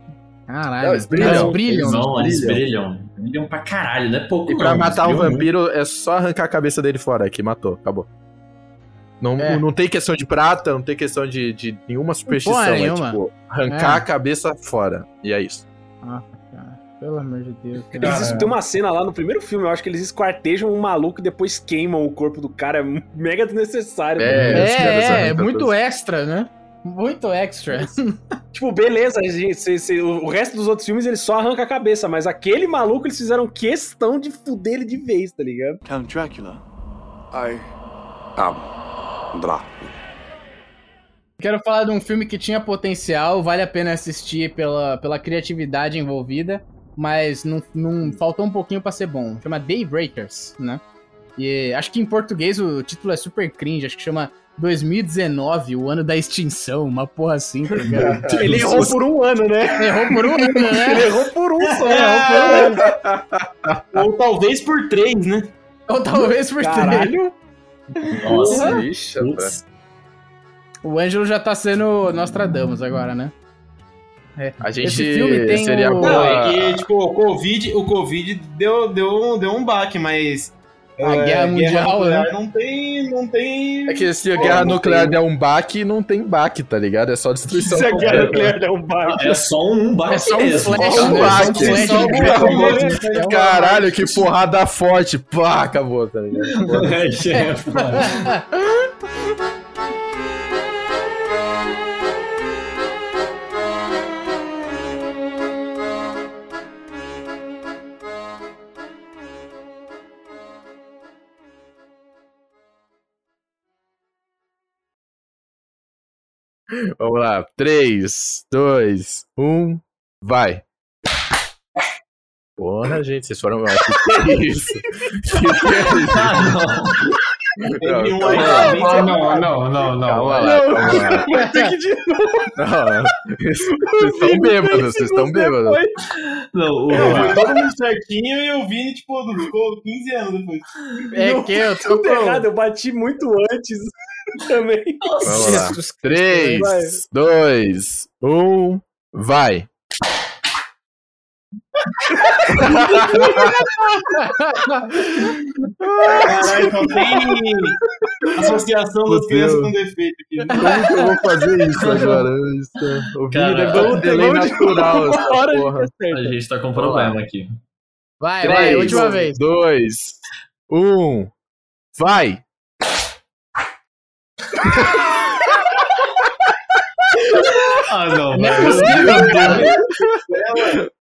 Caralho. Não, eles brilham. Eles brilham. Não, eles brilham. brilham. Pra caralho, não é pouco E pra não, matar um eles vampiro é só arrancar a cabeça dele fora, que matou, acabou. Não, É. não tem questão de prata, não tem questão de, de nenhuma superstição. Porra É nenhuma. tipo, arrancar É. a cabeça fora. E é isso. Cara. Pelo amor de Deus. cara. Eles, es- tem uma cena lá no primeiro filme, eu acho que eles esquartejam um maluco e depois queimam o corpo do cara. É *laughs* mega desnecessário. É, É, é, é muito extra, né? Muito extra. *laughs* Tipo, beleza, gente, cê- cê- o o resto dos outros filmes eles só arrancam a cabeça, mas aquele maluco eles fizeram questão de fuder ele de vez, tá ligado? Count Dracula. I am Dracula. Quero falar de um filme que tinha potencial, vale a pena assistir pela, pela criatividade envolvida, mas não, não faltou um pouquinho pra ser bom. Chama Daybreakers, né? E acho que em português o título é super cringe, acho que chama 2019, o ano da extinção, uma porra assim, tá ligado? *laughs* Ele errou por um ano, *laughs* né? Errou por um ano, Ele né? errou por um só. *laughs* Errou por um ano. Ou talvez por três, né? Ou talvez por três. Caralho. Nossa, Ixi, putz. O Ângelo já tá sendo Nostradamus agora, né? A gente Esse filme tem seria o- boa. Não, é que, tipo, o Covid, o Covid deu, deu, deu um baque, mas. A é, guerra mundial, nuclear né? Não tem. Não tem. É que se a guerra nuclear tem. der um baque, não tem baque, tá ligado? É só destruição *laughs* Se a guerra nuclear der um baque. É só um baque É só um mesmo. flash, um baque, Só um flash só um baque. guerra. É Caralho, que porrada forte. Pá, acabou, tá ligado? *laughs* É, foda. *laughs* Vamos lá. 3, 2, 1, vai. Porra, gente, vocês foram. Que que é isso? *laughs* Que que é isso? Ah, não. Não, Não, não, não. Calma lá, calma lá. Ter que de Não, vocês estão bêbados, vocês estão bêbados. Não, o, Foi todo mundo certinho e o Vini, tipo, ficou 15 anos depois. É que eu tô errado, eu bati muito antes *laughs* também. Vamos lá. Jesus 3, 2, 1, vai. *laughs* Caralho, tem associação das crianças com defeito aqui. Como que eu vou fazer isso agora? Isso- O Vini deve um vamos- delay natural. essa porra. a gente tá com problema aqui. Vai, vai, Três, última vez. dois, um, vai! Ah, não, Não é velho. possível, cara.